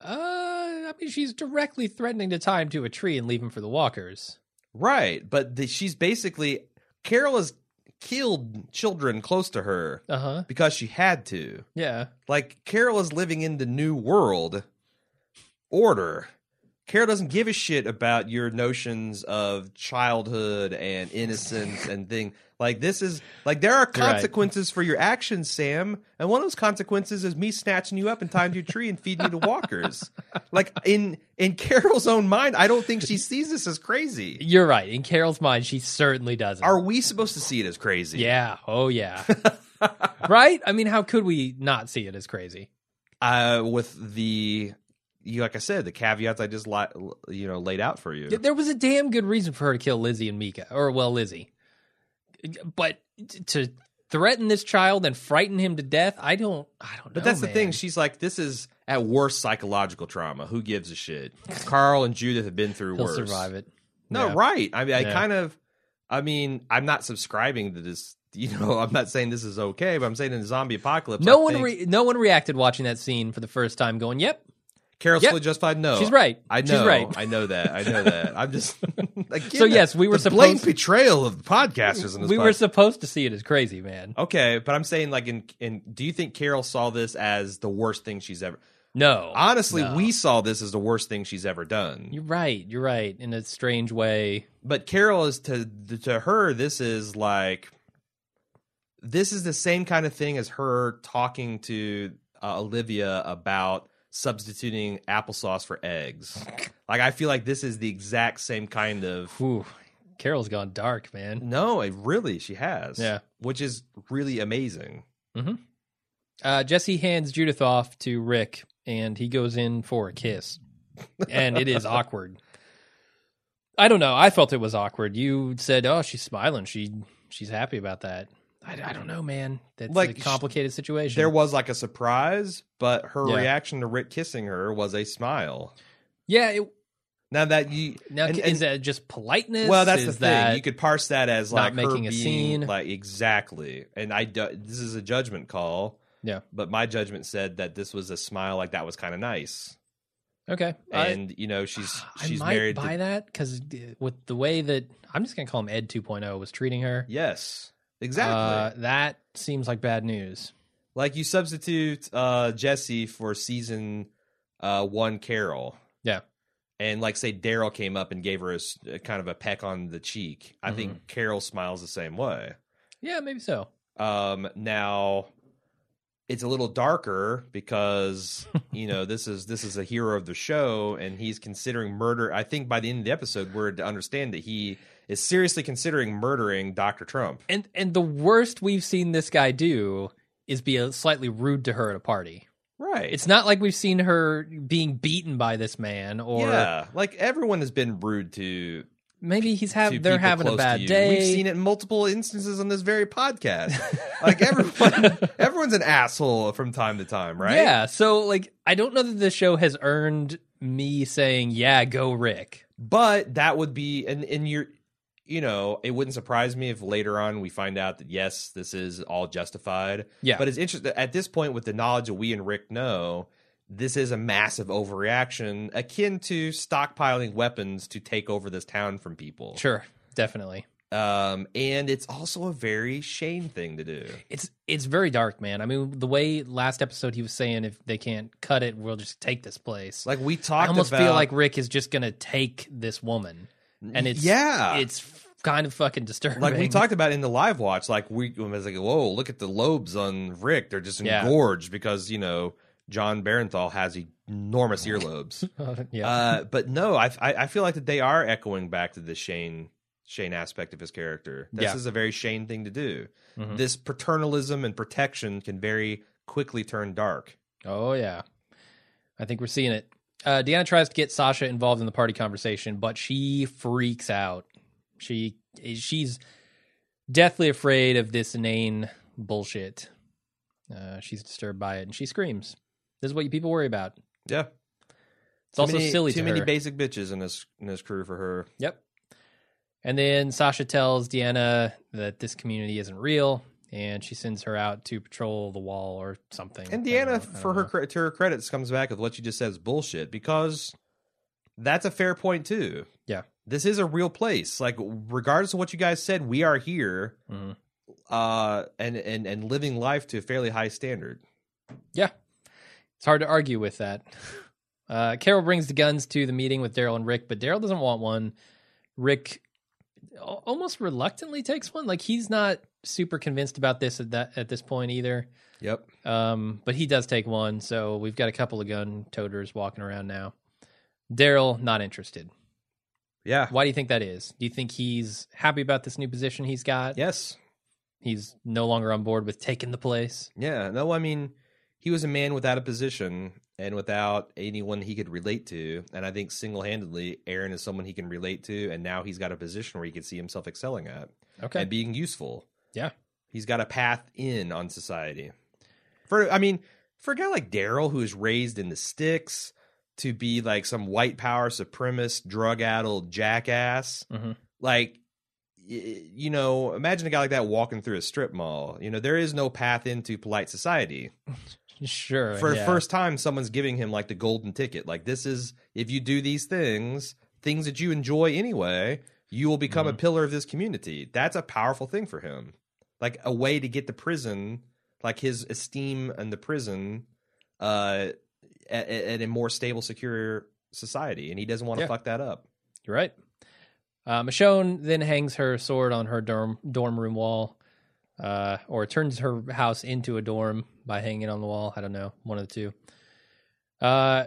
Speaker 1: Uh, I mean, she's directly threatening to tie him to a tree and leave him for the walkers.
Speaker 3: Right, but the, she's basically Carol has killed children close to her
Speaker 1: Uh huh.
Speaker 3: because she had to.
Speaker 1: Yeah.
Speaker 3: Like Carol is living in the new world order. Carol doesn't give a shit about your notions of childhood and innocence and thing. Like this is like there are
Speaker 1: You're right.
Speaker 3: consequences for your actions, Sam. And one of those consequences is me snatching you up and tying you to a tree and feeding you to walkers. <laughs> like in in Carol's own mind, I don't think she sees this as crazy.
Speaker 1: You're right. In Carol's mind, she certainly doesn't.
Speaker 3: Are we supposed to see it as crazy?
Speaker 1: yeah. Oh, yeah. <laughs> right? I mean, how could we not see it as crazy?
Speaker 3: Uh, with the you like I said, the caveats I just li- you know laid out for you.
Speaker 1: There was a damn good reason for her to kill Lizzie and Mika, or well, Lizzie. But to threaten this child and frighten him to death, I don't. I don't know.
Speaker 3: But that's the thing. She's like, this is at worst psychological trauma. Who gives a shit? Carl and Judith have been through
Speaker 1: He'll
Speaker 3: worse.
Speaker 1: survive it.
Speaker 3: No,
Speaker 1: Yeah.
Speaker 3: right. I mean, I
Speaker 1: Yeah.
Speaker 3: kind of, I mean, I'm not subscribing to this. <laughs> You know, I'm not saying this is okay, but I'm saying in the zombie apocalypse,
Speaker 1: No
Speaker 3: I
Speaker 1: one,
Speaker 3: think
Speaker 1: re- no one reacted watching that scene for the first time, going, "Yep,
Speaker 3: Carol's
Speaker 1: Yep.
Speaker 3: fully justified. No,
Speaker 1: She's right.
Speaker 3: I know.
Speaker 1: She's right.
Speaker 3: I know that. I know that. <laughs> I'm just. Again,
Speaker 1: So, yes, we were
Speaker 3: the
Speaker 1: supposed-
Speaker 3: betrayal of the podcasters in this.
Speaker 1: we were supposed to see it as crazy, man."
Speaker 3: okay, but I'm saying like in in. Do you think Carol saw this as the worst thing she's ever?
Speaker 1: No,
Speaker 3: Honestly,
Speaker 1: no.
Speaker 3: we saw this as the worst thing she's ever done.
Speaker 1: You're right. You're right. In a strange way.
Speaker 3: but Carol is to to her this is like this is the same kind of thing as her talking to uh, Olivia about substituting applesauce for eggs. Like I feel like this is the exact same kind of
Speaker 1: Whew. Carol's gone dark, man.
Speaker 3: no, it really she has.
Speaker 1: Yeah.
Speaker 3: Which is really amazing.
Speaker 1: Uh, Jesse hands Judith off to Rick, and he goes in for a kiss, and it is <laughs> awkward. I don't know. I felt it was awkward. You said, "Oh, she's smiling. She she's happy about that." I, I don't know, man. That's
Speaker 3: Like,
Speaker 1: a complicated situation.
Speaker 3: There was like a surprise, but her
Speaker 1: Yeah.
Speaker 3: reaction to Rick kissing her was a smile.
Speaker 1: yeah. It,
Speaker 3: Now that you
Speaker 1: now,
Speaker 3: and-
Speaker 1: is that just politeness?
Speaker 3: Well, that's
Speaker 1: is
Speaker 3: the thing.
Speaker 1: That,
Speaker 3: you could parse that as like
Speaker 1: making a
Speaker 3: being,
Speaker 1: scene?
Speaker 3: like exactly. And I do, this is a judgment call,
Speaker 1: yeah.
Speaker 3: but my judgment said that this was a smile, like that was kind of nice.
Speaker 1: Okay. I-
Speaker 3: And you know, she's <sighs>
Speaker 1: I
Speaker 3: she's
Speaker 1: might
Speaker 3: married.
Speaker 1: buy
Speaker 3: to,
Speaker 1: that because uh, with the way that I'm just gonna call him Ed 2.0 was treating her.
Speaker 3: yes, exactly.
Speaker 1: Uh, that seems like bad news.
Speaker 3: like you substitute uh, Jesse for season uh, one, Carol.
Speaker 1: Yeah.
Speaker 3: And like say Daryl came up and gave her a kind of a peck on the cheek. I
Speaker 1: Mm-hmm.
Speaker 3: think Carol smiles the same way.
Speaker 1: Yeah, maybe so.
Speaker 3: Um, now it's a little darker because <laughs> you know this is this is a hero of the show and he's considering murder. I think by the end of the episode, we're to understand that he is seriously considering murdering Doctor Trump.
Speaker 1: And and the worst we've seen this guy do is be a slightly rude to her at a party.
Speaker 3: Right.
Speaker 1: It's not like we've seen her being beaten by this man, or
Speaker 3: yeah, like everyone has been rude to.
Speaker 1: maybe he's have they're having a bad day.
Speaker 3: We've seen it in multiple instances on this very podcast. like everyone, <laughs> everyone's an asshole from time to time, right?
Speaker 1: Yeah, so like I don't know that the show has earned me saying, "Yeah, go Rick."
Speaker 3: But that would be and and you're you know, it wouldn't surprise me if later on we find out that yes, this is all justified.
Speaker 1: Yeah.
Speaker 3: But it's interesting at this point with the knowledge that we and Rick know, this is a massive overreaction akin to stockpiling weapons to take over this town from people.
Speaker 1: Sure, definitely.
Speaker 3: Um, and it's also a very Shane thing to do.
Speaker 1: It's it's very dark, man. I mean, the way last episode he was saying if they can't cut it, we'll just take this place.
Speaker 3: Like we
Speaker 1: I
Speaker 3: talked
Speaker 1: almost
Speaker 3: about,
Speaker 1: feel like Rick is just gonna take this woman, and it's
Speaker 3: yeah,
Speaker 1: it's kind of fucking disturbing.
Speaker 3: like we talked about in the live watch. Like we I was like, whoa, look at the lobes on Rick; they're just
Speaker 1: Yeah.
Speaker 3: engorged because you know Jon Bernthal has enormous earlobes. <laughs>
Speaker 1: yeah,
Speaker 3: Uh, but no, I, I I feel like that they are echoing back to the Shane Shane aspect of his character. This
Speaker 1: Yeah.
Speaker 3: is a very Shane thing to do.
Speaker 1: Mhm.
Speaker 3: This paternalism and protection can very quickly turn dark.
Speaker 1: oh yeah. I think we're seeing it. Uh, Deanna tries to get Sasha involved in the party conversation, but she freaks out. She she's deathly afraid of this inane bullshit. Uh, she's disturbed by it, and she screams. This is what you people worry about.
Speaker 3: Yeah,
Speaker 1: It's
Speaker 3: Too
Speaker 1: also
Speaker 3: many,
Speaker 1: silly
Speaker 3: Too
Speaker 1: to
Speaker 3: many
Speaker 1: her.
Speaker 3: basic bitches in this in this crew for her.
Speaker 1: Yep. And then Sasha tells Deanna that this community isn't real, and she sends her out to patrol the wall or something.
Speaker 3: And
Speaker 1: I don't know.
Speaker 3: Deanna, for her
Speaker 1: know.
Speaker 3: to her credits, comes back with what you just said is bullshit because that's a fair point too.
Speaker 1: Yeah.
Speaker 3: this is a real place. Like, regardless of what you guys said, we are here,
Speaker 1: Mhm.
Speaker 3: uh, and and and living life to a fairly high standard.
Speaker 1: Yeah, it's hard to argue with that. <laughs> Uh, Carol brings the guns to the meeting with Daryl and Rick, but Daryl doesn't want one. Rick almost reluctantly takes one. Like he's not super convinced about this at that at this point either.
Speaker 3: Yep.
Speaker 1: Um, but he does take one, so we've got a couple of gun toters walking around now. Daryl not interested.
Speaker 3: Yeah.
Speaker 1: Why do you think that is? Do you think he's happy about this new position he's got?
Speaker 3: Yes.
Speaker 1: He's no longer on board with taking the place.
Speaker 3: Yeah. No, I mean, he was a man without a position and without anyone he could relate to. And I think single handedly, Aaron is someone he can relate to. And now he's got a position where he can see himself excelling at
Speaker 1: Okay.
Speaker 3: and being useful.
Speaker 1: Yeah.
Speaker 3: He's got a path in on society. For, I mean, for a guy like Daryl, who is raised in the sticks to be like some white power supremacist, drug addled jackass,
Speaker 1: Mhm.
Speaker 3: like, you know, imagine a guy like that walking through a strip mall. You know, there is no path into polite society <laughs>
Speaker 1: Sure.
Speaker 3: for
Speaker 1: yeah.
Speaker 3: the first time someone's giving him like the golden ticket like this is if you do these things things that you enjoy anyway you will become a pillar of this community that's a powerful thing for him like a way to get the prison like his esteem in the prison uh at, at a more stable secure society and he doesn't want to
Speaker 1: Yeah.
Speaker 3: fuck that up
Speaker 1: You're right. Uh, Michonne then hangs her sword on her dorm dorm room wall, uh, or turns her house into a dorm by hanging it on the wall. I don't know, one of the two. Uh,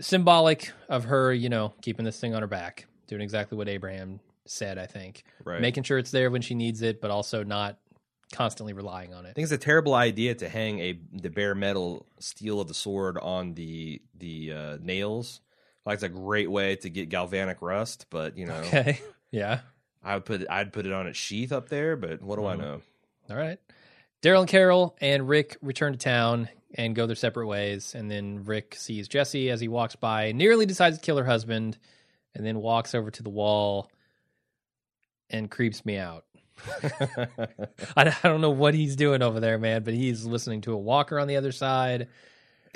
Speaker 1: symbolic of her, you know, keeping this thing on her back, doing exactly what Abraham said. I think
Speaker 3: right
Speaker 1: making sure it's there when she needs it, but also not constantly relying on it.
Speaker 3: I think it's a terrible idea to hang a the bare metal steel of the sword on the the uh, nails. Like it's a great way to get galvanic rust, but you know,
Speaker 1: Okay. <laughs> Yeah.
Speaker 3: I would put I'd put it on its sheath up there. But what do I
Speaker 1: Mhm.
Speaker 3: know?
Speaker 1: All right. Daryl and Carol and Rick return to town and go their separate ways. And then Rick sees Jesse as he walks by, nearly decides to kill her husband, and then walks over to the wall and creeps me out. <laughs> I, I don't know what he's doing over there, man, but he's listening to a walker on the other side.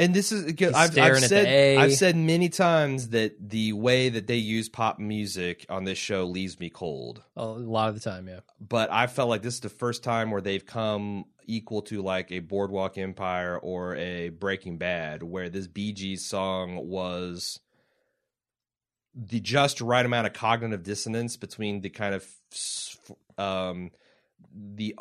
Speaker 3: And this is I've, I've
Speaker 1: the
Speaker 3: said. I've said many times that the way that they use pop music on this show leaves me cold.
Speaker 1: A lot of the time, yeah.
Speaker 3: But I felt like this is the first time where they've come equal to like a Boardwalk Empire or a Breaking Bad, where this Bee Gees song was the just right amount of cognitive dissonance between the kind of um the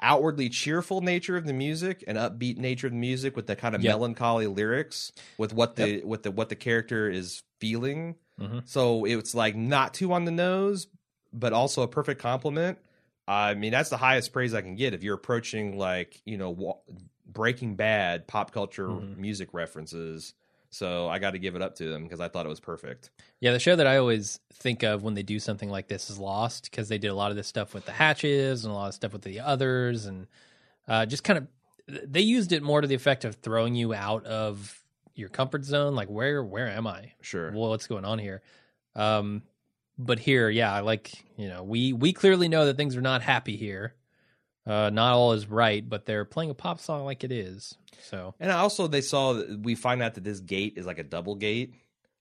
Speaker 3: outwardly cheerful nature of the music and upbeat nature of the music with the kind of
Speaker 1: Yep.
Speaker 3: melancholy lyrics with what the with the what the character is feeling
Speaker 1: Mhm.
Speaker 3: so it's like not too on the nose but also a perfect compliment i mean that's the highest praise i can get if you're approaching like you know breaking bad pop culture
Speaker 1: Mhm.
Speaker 3: music references so i got to give it up to them because i thought it was perfect
Speaker 1: Yeah, the show that I always think of when they do something like this is Lost because they did a lot of this stuff with the hatches and a lot of stuff with the others and uh, just kind of they used it more to the effect of throwing you out of your comfort zone. Like where where am I?
Speaker 3: sure
Speaker 1: Well, what's going on here? Um, but here, yeah, I like you know we we clearly know that things are not happy here. Uh, not all is right, but they're playing a pop song like it is. So
Speaker 3: And also, they saw that we find out that this gate is like a double gate.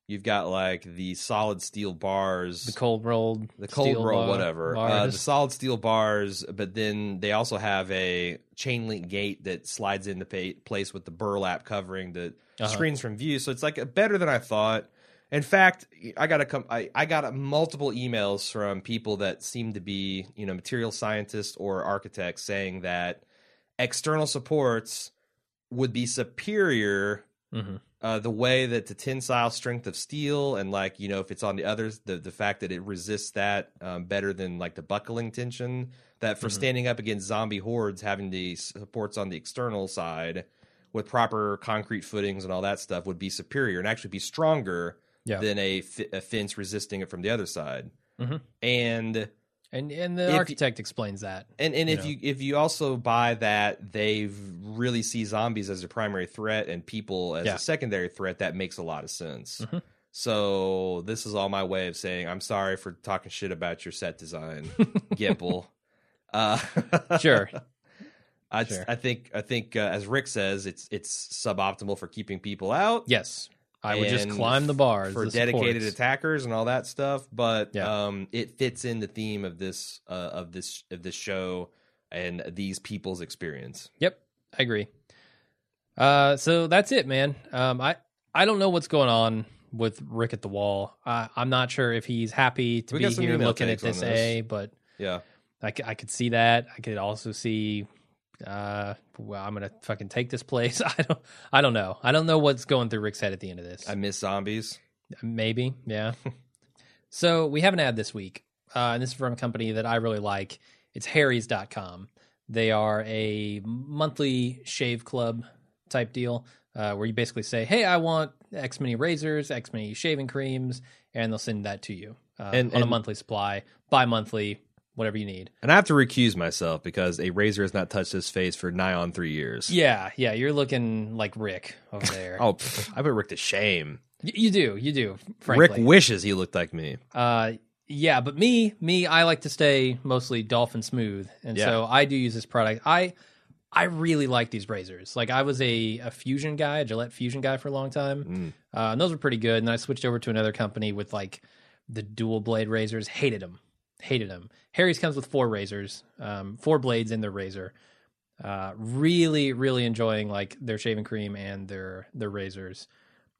Speaker 3: You've got like the solid steel bars,
Speaker 1: the cold rolled,
Speaker 3: the cold roll,
Speaker 1: bar-
Speaker 3: whatever, uh, the solid steel bars. But then they also have a chain link gate that slides into pa- place with the burlap covering that
Speaker 1: Uh-huh.
Speaker 3: screens from view. So it's like better than I thought. In fact, I got a com- I, I got a multiple emails from people that seem to be you know material scientists or architects saying that external supports would be superior
Speaker 1: Mhm.
Speaker 3: uh, the way that the tensile strength of steel and like you know if it's on the others the the fact that it resists that um, better than like the buckling tension that for
Speaker 1: Mhm.
Speaker 3: standing up against zombie hordes having the supports on the external side with proper concrete footings and all that stuff would be superior and actually be stronger
Speaker 1: Yeah.
Speaker 3: than a, a fence resisting it from the other side
Speaker 1: Mhm.
Speaker 3: and
Speaker 1: and and the
Speaker 3: If
Speaker 1: architect explains that.
Speaker 3: and and
Speaker 1: You
Speaker 3: if
Speaker 1: know.
Speaker 3: you if you also buy that they really see zombies as a primary threat and people as
Speaker 1: Yeah.
Speaker 3: a secondary threat, that makes a lot of sense.
Speaker 1: Mhm.
Speaker 3: So this is all my way of saying I'm sorry for talking shit about your set design, <laughs> Gimple. Uh, <laughs>
Speaker 1: Sure.
Speaker 3: I
Speaker 1: Sure.
Speaker 3: I think I think uh, as Rick says, it's it's suboptimal for keeping people out.
Speaker 1: Yes, I would just climb the bars
Speaker 3: for
Speaker 1: the
Speaker 3: dedicated
Speaker 1: supports.
Speaker 3: attackers and all that stuff. But
Speaker 1: Yeah.
Speaker 3: um, it fits in the theme of this uh, of this of this show and these people's experience.
Speaker 1: Yep, I agree. Uh, so that's it, man. Um, I I don't know what's going on with Rick at the Wall. I, I'm not sure if he's happy to
Speaker 3: We
Speaker 1: be here looking at this
Speaker 3: this.
Speaker 1: A, but
Speaker 3: Yeah,
Speaker 1: I, c- I could see that. I could also see. Uh, well, I'm gonna fucking take this place. <laughs> I don't. I don't know. I don't know what's going through Rick's head at the end of this.
Speaker 3: I miss zombies.
Speaker 1: Maybe, yeah. <laughs> so we have an ad this week, uh, and this is from a company that I really like. It's Harry's.com. They are a monthly shave club type deal uh, where you basically say, "Hey, I want X many razors, X many shaving creams," and they'll send that to you uh,
Speaker 3: And-
Speaker 1: on a monthly supply, bi-monthly, whatever you need.
Speaker 3: And I have to recuse myself because a razor has not touched his face for nigh on three years.
Speaker 1: Yeah, yeah, you're looking like Rick over there. <laughs>
Speaker 3: Oh, pff, I put Rick to shame.
Speaker 1: Y- you do, you do. Frankly,
Speaker 3: Rick wishes he looked like me.
Speaker 1: Uh, yeah, but me, me, I like to stay mostly dolphin smooth, and
Speaker 3: Yeah.
Speaker 1: so I do use this product. I, I really like these razors. Like I was a, a Fusion guy, a Gillette Fusion guy for a long time,
Speaker 3: Mm.
Speaker 1: uh, and those were pretty good. And then I switched over to another company with like the dual blade razors. Hated them, hated them. Harry's comes with four razors, um, four blades in their razor. Uh, really, really enjoying like their shaving cream and their their razors.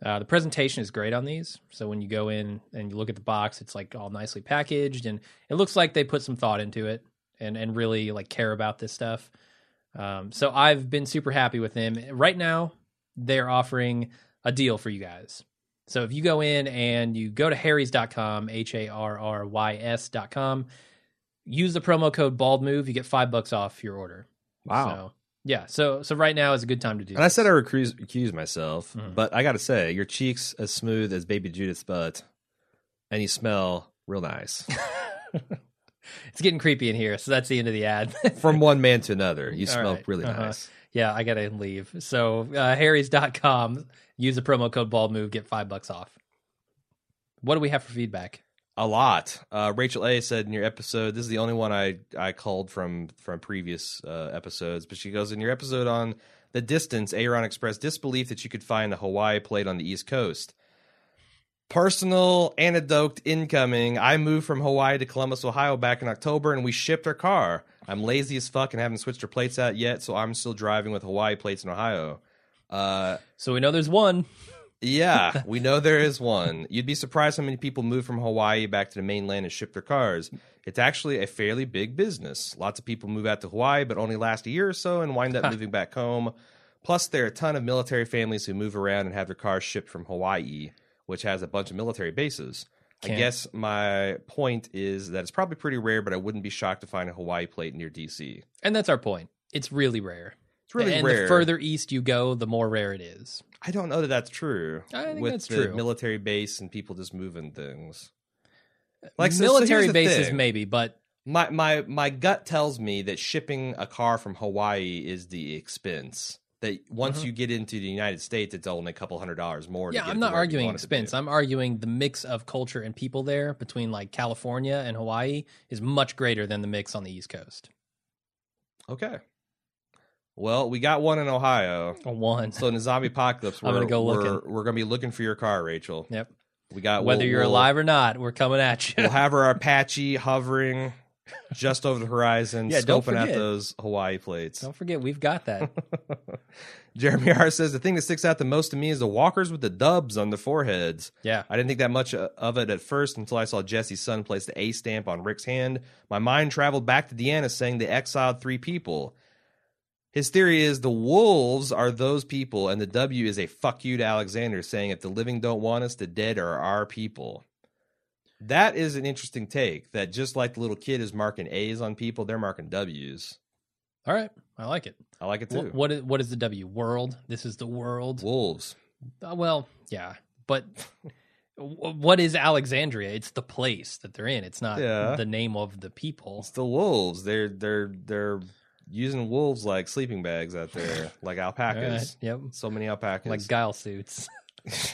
Speaker 1: Uh, the presentation is great on these. So when you go in and you look at the box, it's like all nicely packaged, and it looks like they put some thought into it and and really like care about this stuff. Um, so I've been super happy with them. Right now, they're offering a deal for you guys. So if you go in and you go to harrys.com, H A R R Y S.com, use the promo code BALDMOVE, you get five bucks off your order. Wow. So, yeah. So so right now is a good time to do that.
Speaker 3: And I said I recuse, recuse myself,
Speaker 1: Mhm.
Speaker 3: but I got to say, your cheeks as smooth as baby Judith's butt, and you smell real nice. <laughs>
Speaker 1: it's getting creepy in here, so that's the end of the ad.
Speaker 3: From one man to another, you <laughs>
Speaker 1: All
Speaker 3: smell
Speaker 1: right.
Speaker 3: really
Speaker 1: Uh-huh.
Speaker 3: nice.
Speaker 1: Yeah, I gotta leave. So uh, Harry's.com, use the promo code bald move, get five bucks off. What do we have for feedback?
Speaker 3: A lot. Uh, Rachel A said in your episode, this is the only one I I called from from previous uh, episodes, but she goes in your episode on the distance. Aaron expressed disbelief that you could find a Hawaii plate on the East Coast. Personal anecdote incoming. I moved from Hawaii to Columbus, Ohio back in October, and we shipped our car. I'm lazy as fuck and haven't switched her plates out yet, so I'm still driving with Hawaii plates in Ohio. Uh,
Speaker 1: So we know there's one.
Speaker 3: yeah, <laughs> we know there is one. You'd be surprised how many people move from Hawaii back to the mainland and ship their cars. It's actually a fairly big business. Lots of people move out to Hawaii, but only last a year or so and wind up moving back home. Plus, there are a ton of military families who move around and have their cars shipped from Hawaii, which has a bunch of military bases. I
Speaker 1: Can't-
Speaker 3: guess my point is that it's probably pretty rare, but I wouldn't be shocked to find a Hawaii plate near DC.
Speaker 1: And that's our point. It's really rare.
Speaker 3: It's really
Speaker 1: and
Speaker 3: rare.
Speaker 1: the further east you go, the more rare it is.
Speaker 3: I don't know that that's true.
Speaker 1: I think
Speaker 3: with
Speaker 1: that's
Speaker 3: the
Speaker 1: true.
Speaker 3: military base and people just moving things. Uh, like so- so
Speaker 1: military bases,
Speaker 3: thing.
Speaker 1: maybe, but
Speaker 3: My my my gut tells me that shipping a car from Hawaii is the expense. That once you get into the United States, it's only a couple hundred dollars more. to
Speaker 1: Mm-hmm. yeah, I'm not arguing
Speaker 3: want it to be.
Speaker 1: expense. I'm arguing the mix of culture and people there between like California and Hawaii is much greater than the mix on the East Coast.
Speaker 3: Okay. Well, we got one in Ohio.
Speaker 1: A one.
Speaker 3: So in the zombie apocalypse, <laughs>
Speaker 1: I'm
Speaker 3: we're,
Speaker 1: gonna go
Speaker 3: we're,
Speaker 1: looking.
Speaker 3: we're gonna be looking for your car, Rachel.
Speaker 1: Yep.
Speaker 3: We got
Speaker 1: Whether
Speaker 3: we'll-
Speaker 1: you're
Speaker 3: we'll-
Speaker 1: alive or not, we're coming at you.
Speaker 3: We'll have our <laughs> Apache hovering just over the horizon,
Speaker 1: Yeah,
Speaker 3: scoping at those Hawaii plates.
Speaker 1: Don't forget, we've got that. <laughs>
Speaker 3: Jeremy R says the thing that sticks out the most to me is the walkers with the dubs on their foreheads.
Speaker 1: Yeah.
Speaker 3: I didn't think that much uh, of it at first until I saw Jesse's son place the A stamp on Rick's hand. My mind traveled back to Deanna saying they exiled three people. His theory is the wolves are those people, and the W is a fuck you to Alexander, saying if the living don't want us, the dead are our people. That is an interesting take. That just like the little kid is marking A's on people, they're marking W's.
Speaker 1: All right. I like it.
Speaker 3: I like it too.
Speaker 1: What is, what is the W? World? This is the world?
Speaker 3: Wolves.
Speaker 1: Uh, well, yeah. But what is Alexandria? It's the place that they're in. It's not
Speaker 3: Yeah.
Speaker 1: the name of the people.
Speaker 3: It's the wolves. They're they're they're using wolves like sleeping bags out there, like <laughs> alpacas.
Speaker 1: right. Yep.
Speaker 3: So many alpacas.
Speaker 1: Like ghillie suits. <laughs>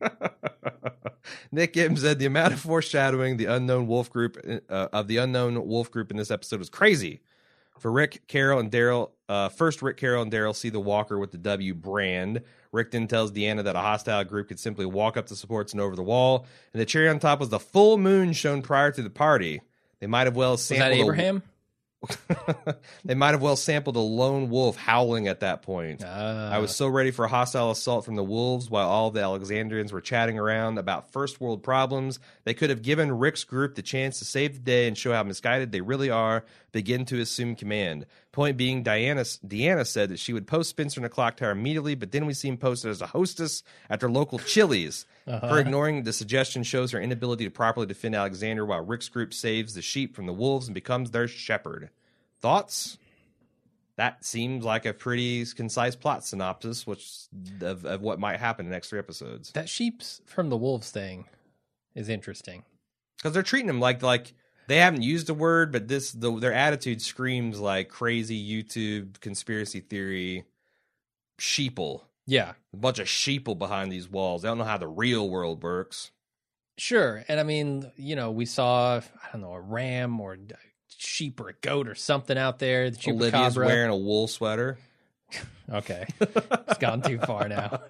Speaker 1: <laughs>
Speaker 3: Nick Gibbs said the amount of foreshadowing the unknown wolf group uh, of the unknown wolf group in this episode was crazy. For Rick, Carol, and Daryl, uh, first Rick, Carol, and Daryl see the walker with the W brand. Rick then tells Deanna that a hostile group could simply walk up the supports and over the wall. And the cherry on top was the full moon shown prior to the party. They might have well
Speaker 1: Was
Speaker 3: sampled
Speaker 1: that
Speaker 3: a-
Speaker 1: Abraham?
Speaker 3: They might have well sampled a lone wolf howling at that point. I was ah. so ready for a hostile assault from the wolves while all the Alexandrians were chatting around about first world problems. They could have given Rick's group the chance to save the day and show how misguided they really are, begin to assume command. Point being, Diana, Deanna said that she would post Spencer in a clock tower immediately, but then we see him posted as a hostess at their local Chili's. Uh-huh. Her ignoring the suggestion shows her inability to properly defend Alexander while Rick's group saves the sheep from the wolves and becomes their shepherd. Thoughts? That seems like a pretty concise plot synopsis, which of, of what might happen in the next three episodes.
Speaker 1: that sheep's from the wolves thing is interesting.
Speaker 3: Because they're treating him like like they haven't used a word, but this the, their attitude screams like crazy YouTube conspiracy theory sheeple.
Speaker 1: Yeah,
Speaker 3: A bunch of sheeple behind these walls. They don't know how the real world works.
Speaker 1: sure. And I mean, you know, we saw I don't know a ram or a sheep or a goat or something out there. The
Speaker 3: Olivia's
Speaker 1: chupacabra.
Speaker 3: wearing a wool sweater. <laughs>
Speaker 1: Okay, it's gone too far now.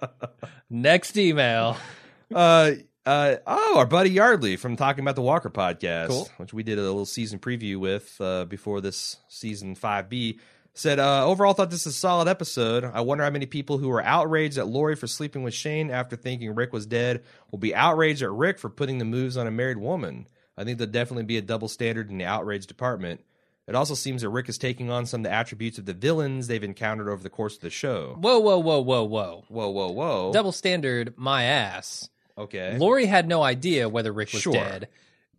Speaker 1: Next email. <laughs>
Speaker 3: Uh, uh, oh, our buddy Yardley from Talking About the Walker podcast,
Speaker 1: Cool.
Speaker 3: which we did a little season preview with uh, before this season 5B, said, uh, overall thought this is a solid episode. I wonder how many people who were outraged at Lori for sleeping with Shane after thinking Rick was dead will be outraged at Rick for putting the moves on a married woman. I think there'll definitely be a double standard in the outrage department. It also seems that Rick is taking on some of the attributes of the villains they've encountered over the course of the show.
Speaker 1: Whoa, whoa, whoa, whoa, whoa.
Speaker 3: Whoa, whoa, whoa.
Speaker 1: Double standard, my ass.
Speaker 3: Okay.
Speaker 1: Lori had no idea whether Rick was
Speaker 3: Sure.
Speaker 1: dead.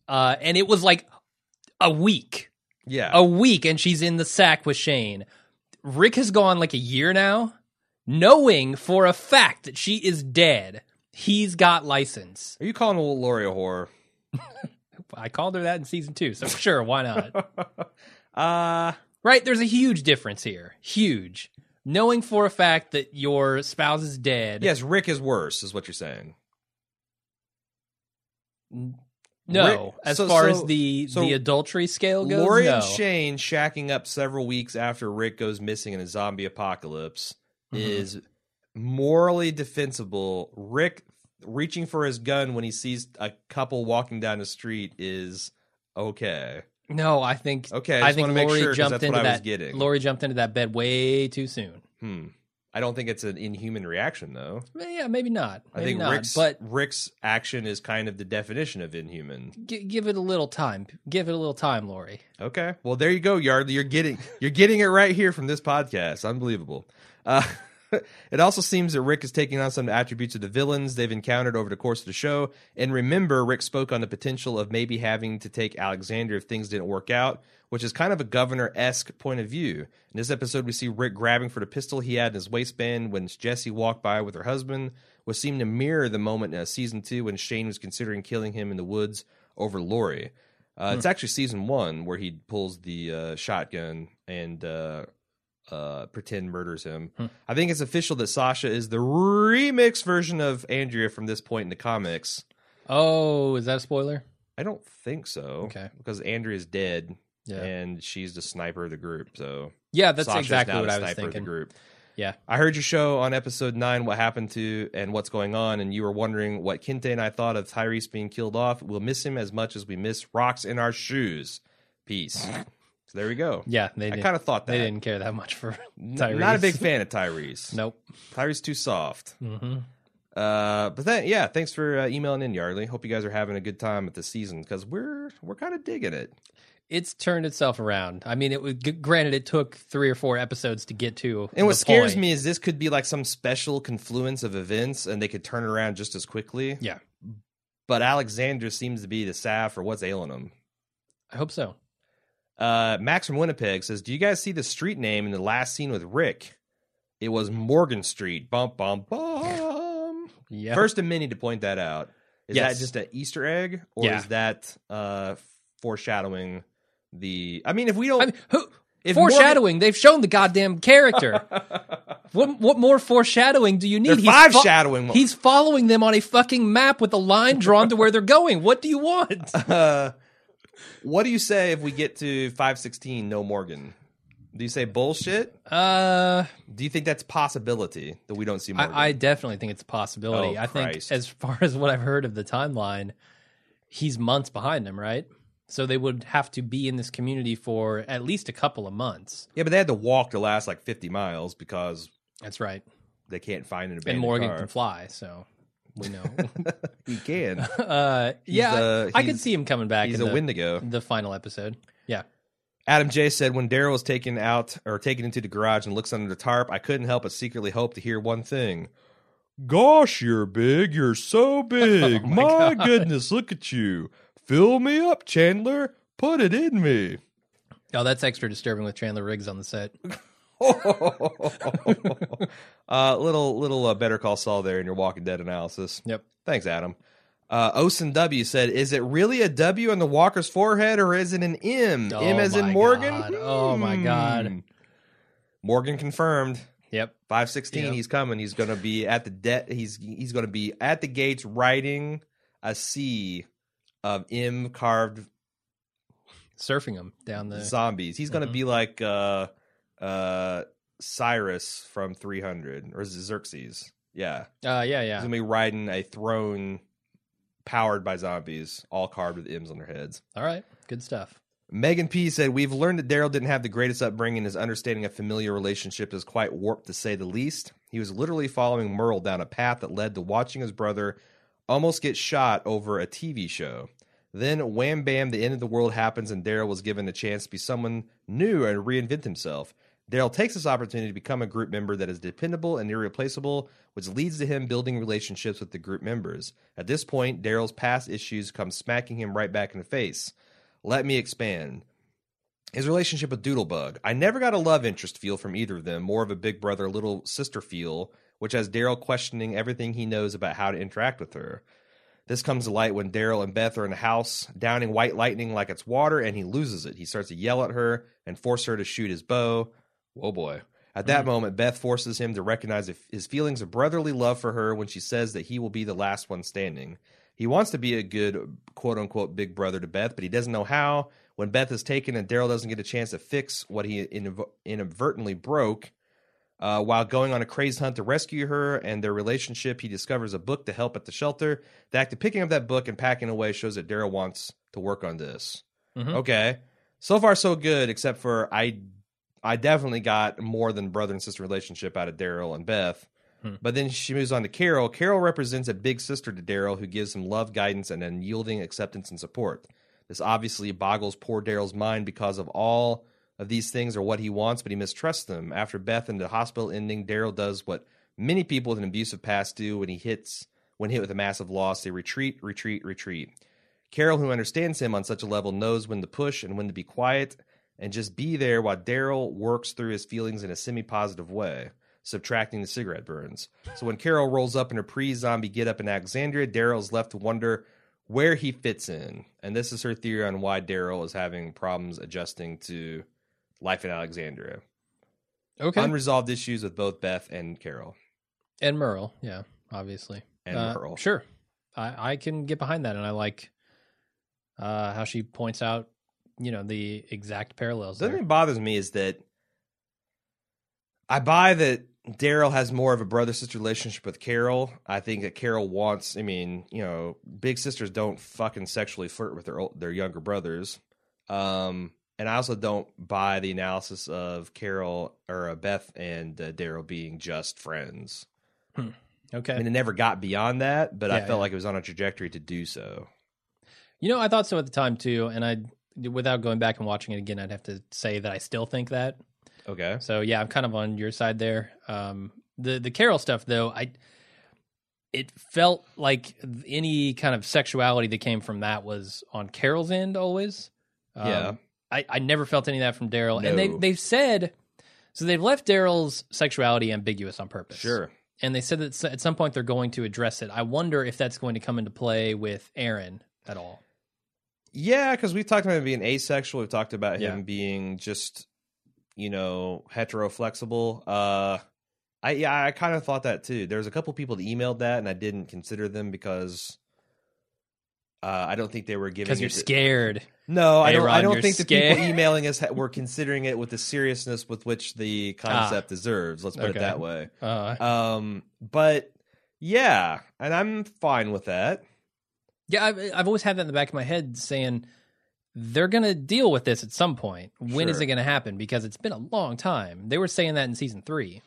Speaker 1: Uh, and it was like a week.
Speaker 3: yeah.
Speaker 1: A week, and she's in the sack with Shane. Rick has gone like a year now, knowing for a fact that she is dead. He's got license.
Speaker 3: Are you calling Lori a whore? <laughs>
Speaker 1: I called her that in season two, so sure, why not? <laughs>
Speaker 3: Uh
Speaker 1: Right? There's a huge difference here. Huge. Knowing for a fact that your spouse is dead.
Speaker 3: yes, Rick is worse, is what you're saying.
Speaker 1: No. As
Speaker 3: so-
Speaker 1: far
Speaker 3: so-
Speaker 1: as the
Speaker 3: so
Speaker 1: the adultery scale goes,
Speaker 3: Lori
Speaker 1: no.
Speaker 3: and Shane shacking up several weeks after Rick goes missing in a zombie apocalypse
Speaker 1: Mhm.
Speaker 3: is morally defensible. Rick reaching for his gun when he sees a couple walking down the street is okay.
Speaker 1: No, I think
Speaker 3: Okay, I
Speaker 1: I think Lori
Speaker 3: sure,
Speaker 1: jumped into
Speaker 3: what I was
Speaker 1: that.
Speaker 3: getting.
Speaker 1: Lori jumped into that bed way too soon.
Speaker 3: Hmm. I don't think it's an inhuman reaction though.
Speaker 1: Yeah, maybe not.
Speaker 3: I think
Speaker 1: not.
Speaker 3: Rick's
Speaker 1: but
Speaker 3: Rick's action is kind of the definition of inhuman.
Speaker 1: gi- give it a little time. Give it a little time, Lori.
Speaker 3: Okay. Well, there you go, Yardley. You're getting you're getting it right here from this podcast. Unbelievable. Uh, <laughs> <laughs> it also seems that Rick is taking on some attributes of the villains they've encountered over the course of the show. And remember, Rick spoke on the potential of maybe having to take Alexander if things didn't work out, which is kind of a governor esque point of view. In this episode, we see Rick grabbing for the pistol he had in his waistband when Jesse walked by with her husband, which seemed to mirror the moment in season two when Shane was considering killing him in the woods over Lori. Uh, It's actually season one where he pulls the uh, shotgun and uh, uh, pretend murders him. I think it's official that Sasha is the remix version of Andrea from this point in the comics.
Speaker 1: Oh, is that a spoiler?
Speaker 3: I don't think so.
Speaker 1: Okay.
Speaker 3: Because Andrea's dead
Speaker 1: Yeah.
Speaker 3: and she's the sniper of the group. So
Speaker 1: Yeah, that's
Speaker 3: Sasha's
Speaker 1: exactly what I was
Speaker 3: sniper of the
Speaker 1: thinking.
Speaker 3: group.
Speaker 1: Yeah.
Speaker 3: I heard your show on episode nine, what happened to and what's going on, and you were wondering what Kinte and I thought of Tyrese being killed off. We'll miss him as much as we miss rocks in our shoes. Peace. <laughs> so there we go.
Speaker 1: Yeah, they
Speaker 3: I kind of thought that.
Speaker 1: they didn't care that much for Tyrese.
Speaker 3: Not a big <laughs> fan of Tyrese.
Speaker 1: Nope.
Speaker 3: Tyrese too soft.
Speaker 1: hmm
Speaker 3: Uh, but then, yeah, thanks for uh, emailing in, Yardley. Hope you guys are having a good time at the season because we're we're kind of digging it.
Speaker 1: It's turned itself around. I mean, it was g- granted it took three or four episodes to get to.
Speaker 3: And what scares
Speaker 1: point.
Speaker 3: me is this could be like some special confluence of events, and they could turn it around just as quickly.
Speaker 1: Yeah,
Speaker 3: But Alexander seems to be the staff or what's ailing him.
Speaker 1: I hope so.
Speaker 3: Uh, Max from Winnipeg says, "Do you guys see the street name in the last scene with Rick? It was Morgan Street. Bum bum <laughs> bum.
Speaker 1: Yeah.
Speaker 3: First and many to point that out. Is
Speaker 1: Yes.
Speaker 3: that just an Easter egg, or
Speaker 1: Yeah.
Speaker 3: is that uh foreshadowing the? I mean, if we don't,
Speaker 1: I mean, who,
Speaker 3: if
Speaker 1: foreshadowing. They've shown the goddamn character. <laughs> what what more foreshadowing do you need?
Speaker 3: They're five
Speaker 1: fo-
Speaker 3: shadowing.
Speaker 1: He's following them on a fucking map with a line drawn to where they're going. What do you want? <laughs>
Speaker 3: Uh, what do you say if we get to five sixteen? No Morgan. Do you say bullshit?
Speaker 1: Uh,
Speaker 3: Do you think that's possibility that we don't see Morgan?
Speaker 1: I, I definitely think it's a possibility.
Speaker 3: Oh,
Speaker 1: I think as far as what I've heard of the timeline, he's months behind him, right? So they would have to be in this community for at least a couple of months.
Speaker 3: yeah, but they had to walk the last like fifty miles because
Speaker 1: That's right.
Speaker 3: they can't find an abandoned And
Speaker 1: Morgan
Speaker 3: car.
Speaker 1: can fly, so we know. <laughs>
Speaker 3: he can. <laughs>
Speaker 1: uh, yeah,
Speaker 3: uh,
Speaker 1: I could see him coming back.
Speaker 3: He's
Speaker 1: in
Speaker 3: a
Speaker 1: the,
Speaker 3: Wendigo.
Speaker 1: the final episode. Yeah.
Speaker 3: Adam J said when Daryl was taken out or taken into the garage and looks under the tarp, I couldn't help but secretly hope to hear one thing. Gosh, you're big. You're so <laughs> big.
Speaker 1: Oh my
Speaker 3: my goodness, look at you. Fill me up, Chandler. Put it in me.
Speaker 1: Oh, that's extra disturbing with Chandler Riggs on the set. <laughs>
Speaker 3: uh, little little uh, Better Call Saul there in your Walking Dead analysis.
Speaker 1: Yep.
Speaker 3: Thanks, Adam. Uh, Osen W said, "Is it really a W on the Walker's forehead, or is it an M?
Speaker 1: Oh
Speaker 3: M as in Morgan?
Speaker 1: God. Oh my God.
Speaker 3: Hmm. Morgan confirmed.
Speaker 1: Yep.
Speaker 3: Five sixteen.
Speaker 1: Yep.
Speaker 3: He's coming. He's going to be at the de- He's he's going to be at the gates, writing a C of M carved
Speaker 1: Surfing him down the.
Speaker 3: zombies. He's going to
Speaker 1: Mhm.
Speaker 3: be like uh, uh, Cyrus from three hundred or is it Xerxes? Yeah.
Speaker 1: Uh, yeah,
Speaker 3: He's
Speaker 1: yeah.
Speaker 3: gonna be riding a throne powered by zombies, all carved with M's on their heads.
Speaker 1: All right. Good stuff.
Speaker 3: Megan P said, We've learned that Daryl didn't have the greatest upbringing. His understanding of familiar relationships is quite warped to say the least. He was literally following Merle down a path that led to watching his brother almost get shot over a TV show. Then, wham bam, the end of the world happens, and Daryl was given a chance to be someone new and reinvent himself. Daryl takes this opportunity to become a group member that is dependable and irreplaceable, which leads to him building relationships with the group members. At this point, Daryl's past issues come smacking him right back in the face. Let me expand. His relationship with Doodlebug. I never got a love interest feel from either of them, more of a big brother, little sister feel, which has Daryl questioning everything he knows about how to interact with her. This comes to light when Daryl and Beth are in the house, downing white lightning like it's water, and he loses it. He starts to yell at her and force her to shoot his bow. Whoa, boy. At that moment, Beth forces him to recognize his feelings of brotherly love for her when she says that he will be the last one standing. He wants to be a good quote unquote big brother to Beth, but he doesn't know how. When Beth is taken and Daryl doesn't get a chance to fix what he inadvertently broke, uh, while going on a crazed hunt to rescue her and their relationship, he discovers a book to help at the shelter. The act of picking up that book and packing away shows that Daryl wants to work on this.
Speaker 1: Mhm.
Speaker 3: Okay, so far so good, except for I, I definitely got more than brother and sister relationship out of Daryl and Beth.
Speaker 1: Hmm.
Speaker 3: But then she moves on to Carol. Carol represents a big sister to Daryl who gives him love, guidance, and unyielding acceptance and support. This obviously boggles poor Daryl's mind because of all of these things are what he wants, but he mistrusts them. After Beth and the hospital ending, Daryl does what many people with an abusive past do when he hits when hit with a massive loss. They retreat, retreat, retreat. Carol, who understands him on such a level, knows when to push and when to be quiet and just be there while Daryl works through his feelings in a semi positive way, subtracting the cigarette burns. So when Carol rolls up in her pre zombie get up in Alexandria, Daryl's left to wonder where he fits in. And this is her theory on why Daryl is having problems adjusting to life in Alexandria.
Speaker 1: Okay.
Speaker 3: Unresolved issues with both Beth and Carol
Speaker 1: and Merle. Yeah, obviously.
Speaker 3: and
Speaker 1: Uh,
Speaker 3: Merle.
Speaker 1: Sure. I, I can get behind that. And I like uh, how she points out you know the exact parallels.
Speaker 3: The
Speaker 1: There.
Speaker 3: thing that bothers me is that I buy that Daryl has more of a brother sister relationship with Carol. I think that Carol wants. I mean, you know, big sisters don't fucking sexually flirt with their their younger brothers. Um, and I also don't buy the analysis of Carol or uh, Beth and uh, Daryl being just friends.
Speaker 1: Okay.
Speaker 3: I mean, it never got beyond that, but I felt
Speaker 1: yeah.
Speaker 3: like it was on a trajectory to do so.
Speaker 1: You know, I thought so at the time too, and I, without going back and watching it again, I'd have to say that I still think that.
Speaker 3: Okay.
Speaker 1: So yeah, I'm kind of on your side there. Um, the the Carol stuff though, I, it felt like any kind of sexuality that came from that was on Carol's end always. Um,
Speaker 3: Yeah.
Speaker 1: I, I never felt any of that from Daryl, and they they've said so they've left Daryl's sexuality ambiguous on purpose.
Speaker 3: Sure.
Speaker 1: and they said that at some point they're going to address it. I wonder if that's going to come into play with Aaron at all.
Speaker 3: Yeah, because we've talked about him being asexual. We've talked about him being just, you know, heteroflexible. Uh, I yeah, I kind of thought that too. There's a couple people that emailed that, and I didn't consider them because uh, I don't think they were giving.
Speaker 1: Because you're
Speaker 3: the-
Speaker 1: scared.
Speaker 3: No, I don't. I don't think the people emailing us ha- <laughs> were considering it with the seriousness with which the concept deserves. Let's put
Speaker 1: Ah. Okay.
Speaker 3: it that way.
Speaker 1: Uh,
Speaker 3: Um, but yeah, and I'm fine with that.
Speaker 1: Yeah, I've, I've always had that in the back of my head saying they're going to deal with this at some point. When is
Speaker 3: Sure.
Speaker 1: it going to happen? Because it's been a long time. They were saying that in season three.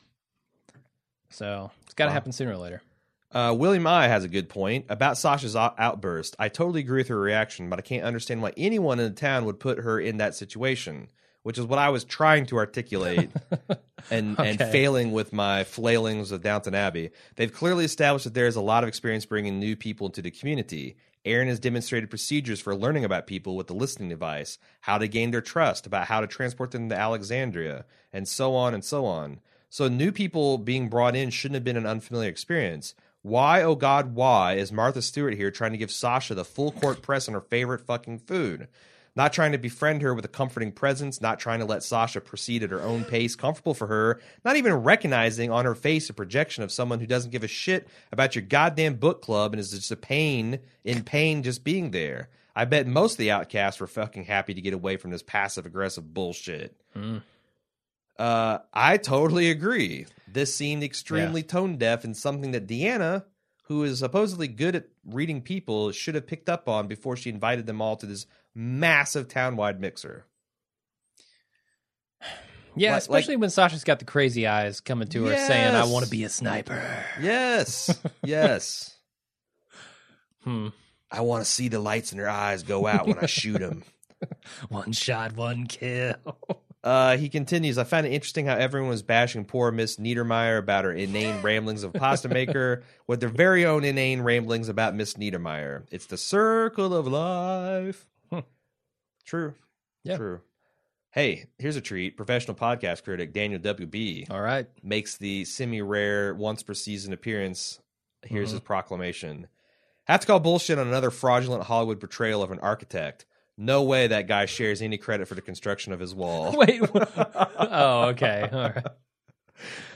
Speaker 1: So it's got to
Speaker 3: Wow.
Speaker 1: happen sooner or later.
Speaker 3: Uh, William I has a good point about Sasha's out- outburst. I totally agree with her reaction, but I can't understand why anyone in the town would put her in that situation, which is what I was trying to articulate <laughs> and, and failing with my flailings of Downton Abbey. They've clearly established that there is a lot of experience bringing new people into the community. Aaron has demonstrated procedures for learning about people with the listening device, how to gain their trust, about how to transport them to Alexandria, and so on and so on. So new people being brought in shouldn't have been an unfamiliar experience. Why, oh God, why is Martha Stewart here trying to give Sasha the full court press on her favorite fucking food? Not trying to befriend her with a comforting presence, not trying to let Sasha proceed at her own pace, comfortable for her, not even recognizing on her face a projection of someone who doesn't give a shit about your goddamn book club and is just a pain in pain just being there. I bet most of the outcasts were fucking happy to get away from this passive aggressive bullshit. Uh, I totally agree. This seemed extremely tone deaf and something that Deanna, who is supposedly good at reading people, should have picked up on before she invited them all to this massive townwide mixer.
Speaker 1: Yeah,
Speaker 3: Like-
Speaker 1: especially when Sasha's got the crazy eyes coming to her saying, I want to be a sniper.
Speaker 3: Yes, <laughs> yes.
Speaker 1: Hmm.
Speaker 3: I want to see the lights in her eyes go out when I shoot them. <laughs>
Speaker 1: One shot, one kill. <laughs>
Speaker 3: Uh, he continues. I found it interesting how everyone was bashing poor Miss Neudermeyer about her inane ramblings of pasta maker, with their very own inane ramblings about Miss Neudermeyer. It's the circle of life. True.
Speaker 1: Yeah.
Speaker 3: True. Hey, here's a treat. Professional podcast critic Daniel WB
Speaker 1: All right.
Speaker 3: makes the semi-rare once per season appearance. Here's
Speaker 1: Mm-hmm.
Speaker 3: his proclamation. Have to call bullshit on another fraudulent Hollywood portrayal of an architect. No way that guy shares any credit for the construction of his wall. <laughs>
Speaker 1: Wait. oh, okay. All right.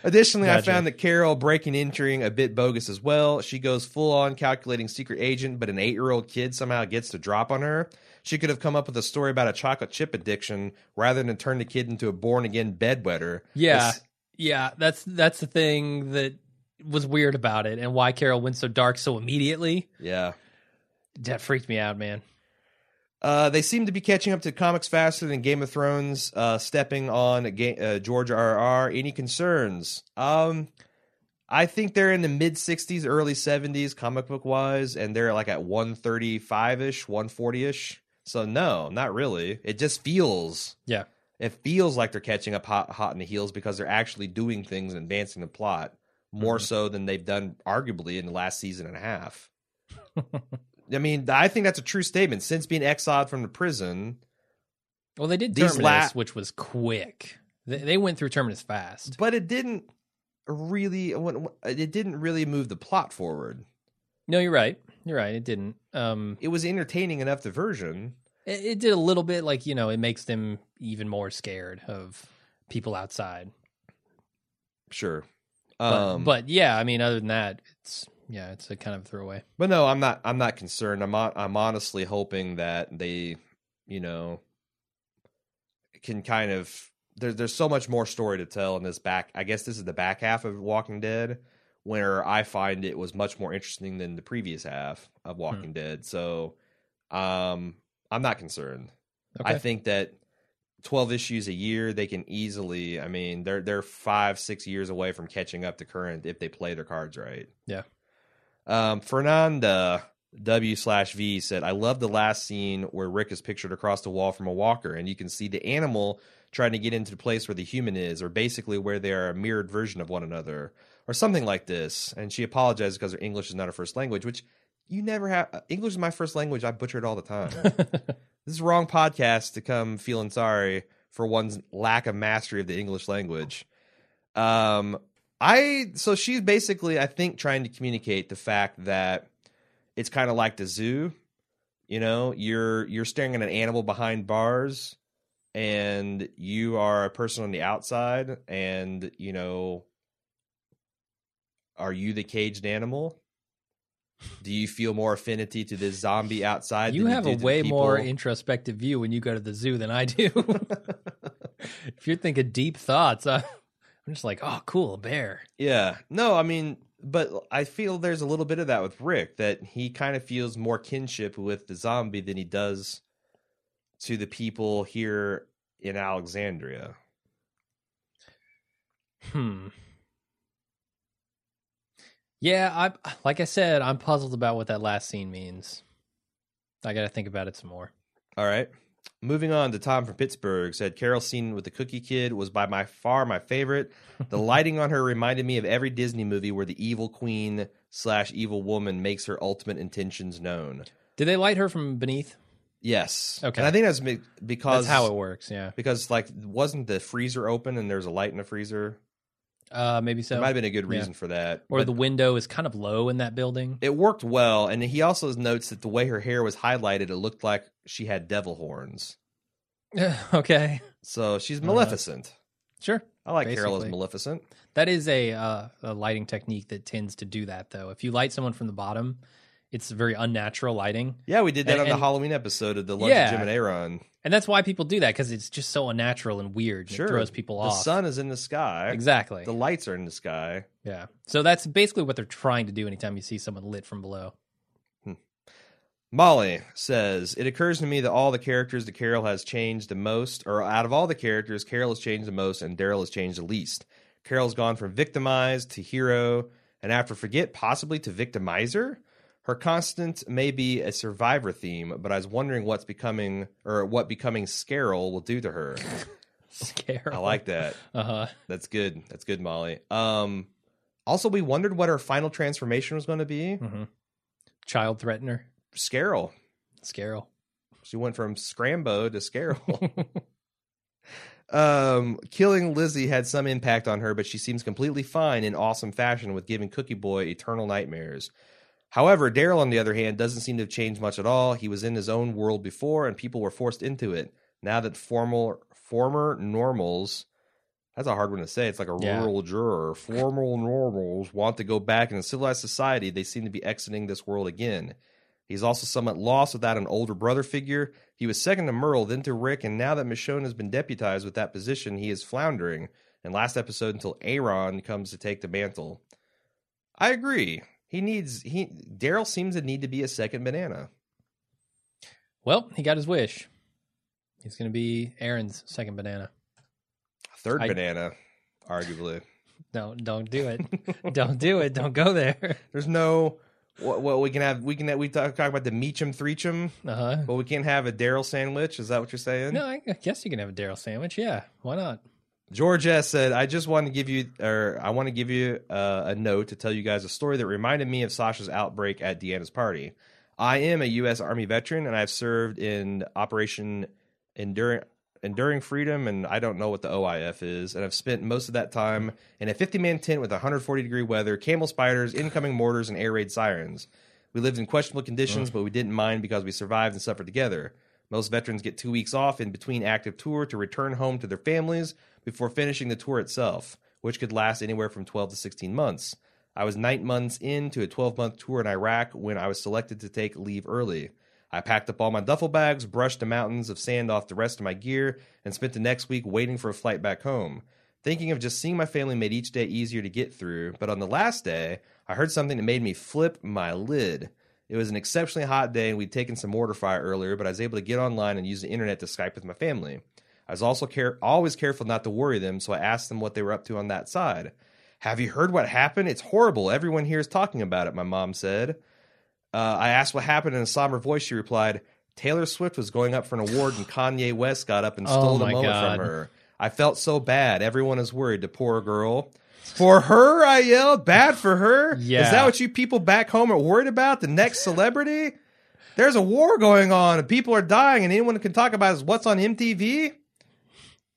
Speaker 3: Additionally, I found that Carol breaking entering a bit bogus as well. She goes full on calculating secret agent, but an eight year old kid somehow gets to drop on her. She could have come up with a story about a chocolate chip addiction rather than turn the kid into a born again bedwetter.
Speaker 1: Yeah.
Speaker 3: It's-
Speaker 1: Yeah, that's that's the thing that was weird about it and why Carol went so dark so immediately.
Speaker 3: yeah.
Speaker 1: That freaked me out, man.
Speaker 3: Uh, they seem to be catching up to comics faster than Game of Thrones, uh, stepping on uh, George R. R. R. Any concerns? Um, I think they're in the mid 60s, early 70s, comic book wise, and they're like at 135 ish, 140 ish. So, no, not really. It just feels.
Speaker 1: Yeah.
Speaker 3: It feels like they're catching up hot, hot in the heels because they're actually doing things and advancing the plot more mm-hmm. so than they've done, arguably, in the last season and a half. <laughs> I mean, I think that's a true statement. Since being exiled from the prison,
Speaker 1: Well, they did Terminus,
Speaker 3: la-
Speaker 1: which was quick. They, they went through Terminus fast.
Speaker 3: but it didn't really. It didn't really move the plot forward.
Speaker 1: No, you're right. You're right. It didn't. Um,
Speaker 3: It was entertaining enough diversion.
Speaker 1: it, it did a little bit like you know, it makes them even more scared of people outside.
Speaker 3: Sure,
Speaker 1: But,
Speaker 3: um,
Speaker 1: but yeah, I mean, other than that, it's yeah, it's a kind of throwaway.
Speaker 3: but no, I'm not. I'm not concerned. I'm. hon- I'm honestly hoping that they, you know, can kind of there's there's so much more story to tell in this back. I guess this is the back half of Walking Dead, where I find it was much more interesting than the previous half of Walking Dead. So, um, I'm not concerned. I think that 12 issues a year they can easily. I mean, they're they're five six years away from catching up to current if they play their cards right.
Speaker 1: Yeah.
Speaker 3: Um, Fernanda W slash V said, I love the last scene where Rick is pictured across the wall from a walker, and you can see the animal trying to get into the place where the human is, or basically where they are a mirrored version of one another, or something like this. And she apologized because her English is not her first language, which you never have. English is my first language. I butcher it all the time. <laughs> this is the wrong podcast to come feeling sorry for one's lack of mastery of the English language. Um, I so she's basically, I think, trying to communicate the fact that it's kind of like the zoo. You know, you're you're staring at an animal behind bars, and you are a person on the outside, and you know, are you the caged animal? Do you feel more affinity to this zombie outside?
Speaker 1: you have
Speaker 3: do
Speaker 1: a way more introspective view when you go to the zoo than I do. <laughs> if you're thinking deep thoughts, I, I'm just like, oh, cool, a bear.
Speaker 3: Yeah. No, I mean, but I feel there's a little bit of that with Rick that he kind of feels more kinship with the zombie than he does to the people here in Alexandria.
Speaker 1: Hmm. Yeah, I like I said, I'm puzzled about what that last scene means. I got to think about it some more.
Speaker 3: All right. Moving on to Tom from Pittsburgh said Carol's scene with the Cookie Kid was by my far my favorite. The <laughs> lighting on her reminded me of every Disney movie where the evil queen slash evil woman makes her ultimate intentions known.
Speaker 1: Did they light her from beneath?
Speaker 3: Yes.
Speaker 1: Okay.
Speaker 3: And I think that's because
Speaker 1: That's how it works. Yeah.
Speaker 3: because like wasn't the freezer open and there's a light in the freezer?
Speaker 1: Uh, maybe so.
Speaker 3: There might have been a good
Speaker 1: Yeah.
Speaker 3: reason for that.
Speaker 1: or
Speaker 3: But
Speaker 1: the window is kind of low in that building.
Speaker 3: it worked well, and he also notes that the way her hair was highlighted, it looked like she had devil horns. <laughs>
Speaker 1: okay.
Speaker 3: So she's Maleficent.
Speaker 1: Sure.
Speaker 3: I like Carol as. Maleficent.
Speaker 1: That is a uh, a lighting technique that tends to do that though. If you light someone from the bottom, it's very unnatural lighting.
Speaker 3: Yeah, we did that
Speaker 1: And-
Speaker 3: on the Halloween episode of the Lunch
Speaker 1: Yeah.
Speaker 3: of Jim and Aaron.
Speaker 1: And that's why people do that because it's just so unnatural and weird. and
Speaker 3: Sure,
Speaker 1: It throws people
Speaker 3: the
Speaker 1: off.
Speaker 3: The sun is in the sky.
Speaker 1: Exactly.
Speaker 3: The lights are in the sky.
Speaker 1: yeah. So that's basically what they're trying to do anytime you see someone lit from below. Hmm.
Speaker 3: Molly says, It occurs to me that all the characters that Carol has changed the most, or out of all the characters, Carol has changed the most and Daryl has changed the least. Carol's gone from victimized to hero, and after forget, possibly to victimizer. Her constant may be a survivor theme, but I was wondering what's becoming, or what becoming Scarol will do to her. <laughs>
Speaker 1: Scare.
Speaker 3: I like that.
Speaker 1: Uh huh.
Speaker 3: That's good. That's good, Molly. Um, also, we wondered what her final transformation was going to be.
Speaker 1: hmm Child threatener.
Speaker 3: Scarol.
Speaker 1: Scarel.
Speaker 3: She went from Scrambo to Scarol. <laughs> <laughs> um, killing Lizzie had some impact on her, but she seems completely fine in awesome fashion with giving Cookie Boy eternal nightmares. However, Daryl, on the other hand, doesn't seem to have changed much at all. He was in his own world before, and people were forced into it. Now that formal former normals that's a hard one to say. It's like a
Speaker 1: Yeah.
Speaker 3: rural juror. Formal normals want to go back in a civilized society. They seem to be exiting this world again. He's also somewhat lost without an older brother figure. He was second to Merle, then to Rick, and now that Michonne has been deputized with that position, he is floundering. And last episode until Aaron comes to take the mantle. I agree. He needs he Daryl seems to need to be a second banana.
Speaker 1: Well, he got his wish. He's going to be Aaron's second banana.
Speaker 3: Third
Speaker 1: I-
Speaker 3: banana, arguably. <laughs>
Speaker 1: No, don't do it. don't do it. Don't go there. <laughs>
Speaker 3: There's no what, what we can have we can that we talk, talk about the Meacham Threecham,
Speaker 1: Uh huh.
Speaker 3: but we can't have a Daryl sandwich. Is that what you're saying?
Speaker 1: No, I I guess you can have a Daryl sandwich. Yeah, why not?
Speaker 3: George S said, "I just want to give you, or I want to give you uh, a note to tell you guys a story that reminded me of Sasha's outbreak at Deanna's party. I am a U.S. Army veteran, and I've served in Operation Enduring Enduring Freedom, and I don't know what the OIF is, and I've spent most of that time in a 50 man tent with 140 degree weather, camel spiders, incoming mortars, and air raid sirens. We lived in questionable conditions, but we didn't mind because we survived and suffered together." Most veterans get two weeks off in between active tour to return home to their families before finishing the tour itself, which could last anywhere from 12 to 16 months. I was nine months into a 12 month tour in Iraq when I was selected to take leave early. I packed up all my duffel bags, brushed the mountains of sand off the rest of my gear, and spent the next week waiting for a flight back home. Thinking of just seeing my family made each day easier to get through, but on the last day, I heard something that made me flip my lid. It was an exceptionally hot day, and we'd taken some mortar fire earlier, but I was able to get online and use the internet to Skype with my family. I was also care- always careful not to worry them, so I asked them what they were up to on that side. Have you heard what happened? It's horrible. Everyone here is talking about it, my mom said. Uh, I asked what happened in a somber voice. She replied, Taylor Swift was going up for an award, and Kanye West got up and <sighs>
Speaker 1: Oh
Speaker 3: stole the moment
Speaker 1: God.
Speaker 3: from her. I felt so bad. Everyone is worried. The poor girl. For her, I yelled. Bad for her. Is that what you people back home are worried about? The next celebrity? There's a war going on, and people are dying, and anyone can talk about is what's on MTV.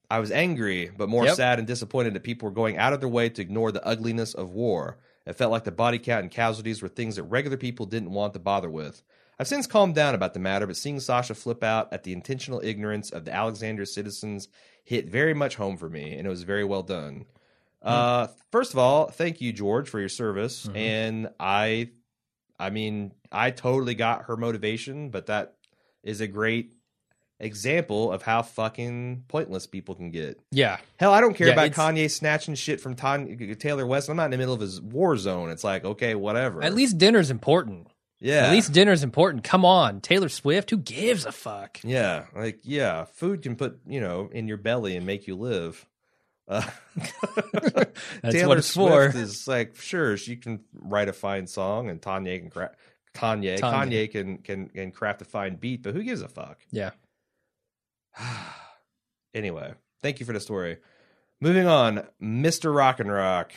Speaker 3: I was angry, but more
Speaker 1: Yep.
Speaker 3: sad and disappointed that people were going out of their way to ignore the ugliness of war. It felt like the body count and casualties were things that regular people didn't want to bother with. I've since calmed down about the matter, but seeing Sasha flip out at the intentional ignorance of the Alexandria citizens hit very much home for me, and it was very well done. Uh, first of all, thank you, George, for your service.
Speaker 1: Mhm.
Speaker 3: And I, I mean, I totally got her motivation, but that is a great example of how fucking pointless people can get.
Speaker 1: Yeah.
Speaker 3: Hell, I don't care
Speaker 1: Yeah,
Speaker 3: about Kanye snatching shit from Tanya, Taylor West. I'm not in the middle of his war zone. It's like, okay, whatever.
Speaker 1: At least dinner's important.
Speaker 3: yeah.
Speaker 1: At least dinner's important. Come on, Taylor Swift. Who gives a fuck?
Speaker 3: yeah. Like, yeah, food can put, you know, in your belly and make you live. Uh, <laughs>
Speaker 1: That's
Speaker 3: Taylor
Speaker 1: what it's
Speaker 3: Swift
Speaker 1: for.
Speaker 3: is like, sure, she can write a fine song and Kanye can craft. Kanye,
Speaker 1: Kanye.
Speaker 3: Kanye can can can craft a fine beat, but who gives a fuck? <sighs>
Speaker 1: Yeah.
Speaker 3: anyway, thank you for the story. Moving on, Mr. Rock and Rock.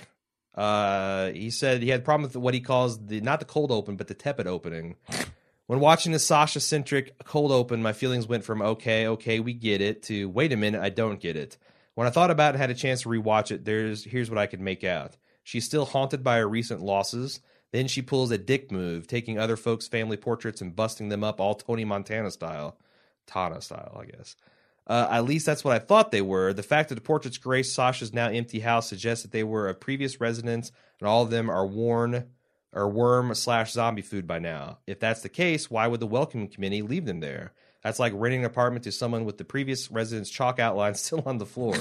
Speaker 3: Uh, he said he had a problem with what he calls the not the cold open, but the tepid opening. <laughs> When watching the Sasha centric cold open, my feelings went from okay, okay, we get it to wait a minute, I don't get it. When I thought about it and had a chance to rewatch it, there's here's what I could make out. She's still haunted by her recent losses. Then she pulls a dick move, taking other folks' family portraits and busting them up all Tony Montana style. Tana style, I guess. Uh, at least that's what I thought they were. The fact that the portraits grace Sasha's now empty house suggests that they were of previous residents, and all of them are worn or worm slash zombie food by now. If that's the case, why would the welcoming committee leave them there? That's like renting an apartment to someone with the previous resident's chalk outline <laughs> still on the floor.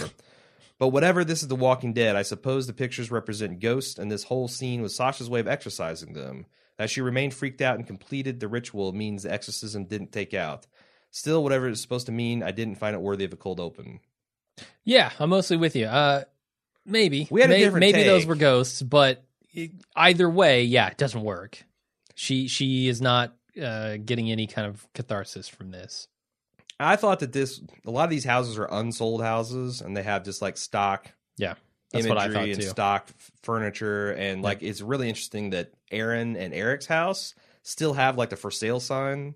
Speaker 3: but whatever, this is The Walking Dead. I suppose the pictures represent ghosts, and this whole scene was Sasha's way of exorcising them. That she remained freaked out and completed the ritual means the exorcism didn't take out. Still, whatever it's supposed to mean, I didn't find it worthy of a cold open.
Speaker 1: Yeah, I'm mostly with you. Uh, maybe
Speaker 3: We had a
Speaker 1: May-
Speaker 3: different
Speaker 1: maybe those were ghosts, but it- either way, yeah, it doesn't work. She she is not uh, getting any kind of catharsis from this.
Speaker 3: I thought that this a lot of these houses are unsold houses, and they have just like stock
Speaker 1: Yeah, that's what I thought
Speaker 3: and
Speaker 1: too.
Speaker 3: stock furniture, and like it's really interesting that Aaron and Eric's house still have like the for sale sign,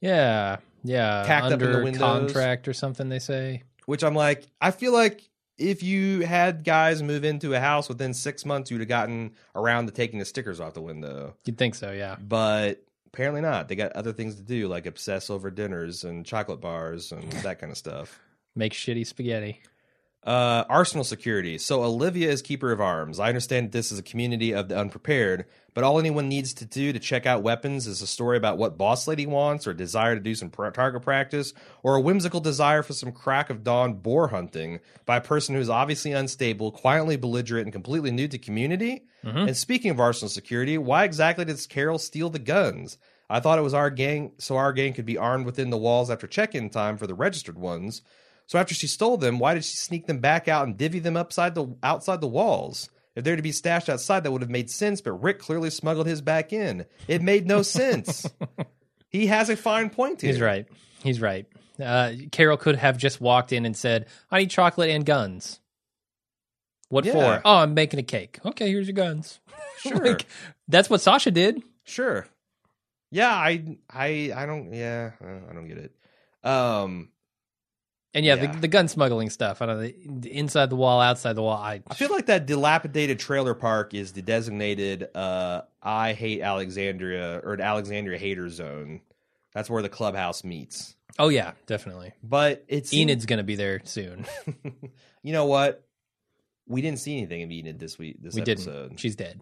Speaker 1: Yeah, yeah,
Speaker 3: Tacked up in the windows.
Speaker 1: contract or something. They say.
Speaker 3: which I'm like, I feel like if you had guys move into a house within six months, you'd have gotten around to taking the stickers off the window,
Speaker 1: You'd think so, yeah.
Speaker 3: but apparently not. They got other things to do, like obsess over dinners and chocolate bars and that kind of stuff.
Speaker 1: Make shitty spaghetti.
Speaker 3: Uh, arsenal security. So Olivia is keeper of arms. I understand this is a community of the unprepared, but all anyone needs to do to check out weapons is a story about what boss lady wants, or desire to do some target practice, or a whimsical desire for some crack of dawn boar hunting by a person who is obviously unstable, quietly belligerent, and completely new to community.
Speaker 1: Mhm.
Speaker 3: And speaking of arsenal security, why exactly did Carol steal the guns? I thought it was our gang, so our gang could be armed within the walls after check-in time for the registered ones. So after she stole them, why did she sneak them back out and divvy them upside the outside the walls? If they're to be stashed outside, that would have made sense, but Rick clearly smuggled his back in. It made no sense. <laughs> he has a fine point here.
Speaker 1: He's right. He's right. Uh, Carol could have just walked in and said, "I need chocolate and guns." What
Speaker 3: Yeah.
Speaker 1: for? Oh, I'm making a cake. Okay, here's your guns. <laughs>
Speaker 3: Sure.
Speaker 1: Like, that's what Sasha did.
Speaker 3: Sure. Yeah, I I I don't yeah, I don't get it. Um
Speaker 1: And yeah,
Speaker 3: Yeah.
Speaker 1: The, the gun smuggling stuff. I don't know, the inside the wall, outside the wall. I,
Speaker 3: I feel like that dilapidated trailer park is the designated uh I hate Alexandria or an Alexandria hater zone. That's where the clubhouse meets.
Speaker 1: oh yeah, definitely.
Speaker 3: But it's
Speaker 1: Enid's gonna be there soon. <laughs>
Speaker 3: you know what? We didn't see anything of Enid this week this
Speaker 1: we
Speaker 3: episode.
Speaker 1: didn't. She's dead.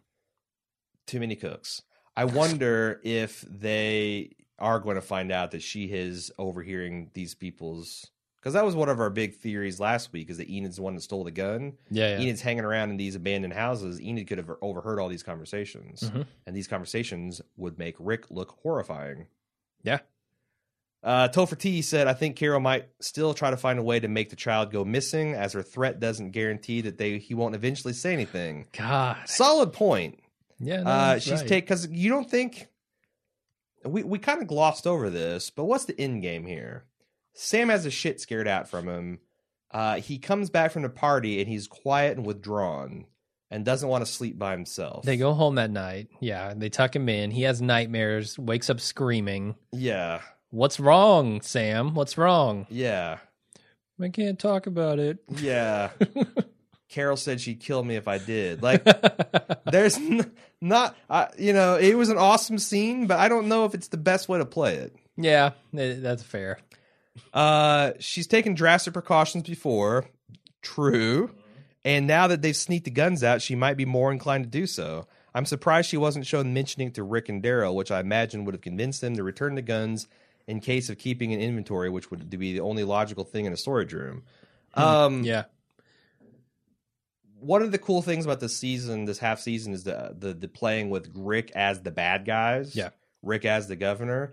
Speaker 3: Too many cooks. I wonder if they are going to find out that she is overhearing these people's because that was one of our big theories last week is that Enid's the one that stole the gun.
Speaker 1: Yeah, yeah.
Speaker 3: Enid's hanging around in these abandoned houses. Enid could have overheard all these conversations,
Speaker 1: Mhm.
Speaker 3: and these conversations would make Rick look horrifying.
Speaker 1: Yeah.
Speaker 3: Uh, Topher T said, I think Carol might still try to find a way to make the child go missing, as her threat doesn't guarantee that they he won't eventually say anything.
Speaker 1: God.
Speaker 3: Solid point.
Speaker 1: Yeah, no,
Speaker 3: Uh, she's
Speaker 1: right.
Speaker 3: take because you don't think we we kind of glossed over this, but what's the end game here? Sam has the shit scared out from him. Uh, he comes back from the party and he's quiet and withdrawn and doesn't want to sleep by himself.
Speaker 1: They go home that night. Yeah, they tuck him in. He has nightmares, wakes up screaming.
Speaker 3: yeah,
Speaker 1: What's wrong, Sam? What's wrong?
Speaker 3: yeah,
Speaker 1: I can't talk about it.
Speaker 3: yeah. <laughs> Carol said she'd kill me if I did. Like, there's n- not, I, you know, it was an awesome scene, but I don't know if it's the best way to play it.
Speaker 1: yeah, that's fair.
Speaker 3: Uh, she's taken drastic precautions before. True. And now that they've sneaked the guns out, she might be more inclined to do so. I'm surprised she wasn't shown mentioning it to Rick and Daryl, which I imagine would have convinced them to return the guns in case of keeping an inventory, which would be the only logical thing in a storage room. Um,
Speaker 1: Yeah.
Speaker 3: one of the cool things about this season, this half season, is the the, the playing with Rick as the bad guys.
Speaker 1: Yeah.
Speaker 3: Rick as the governor.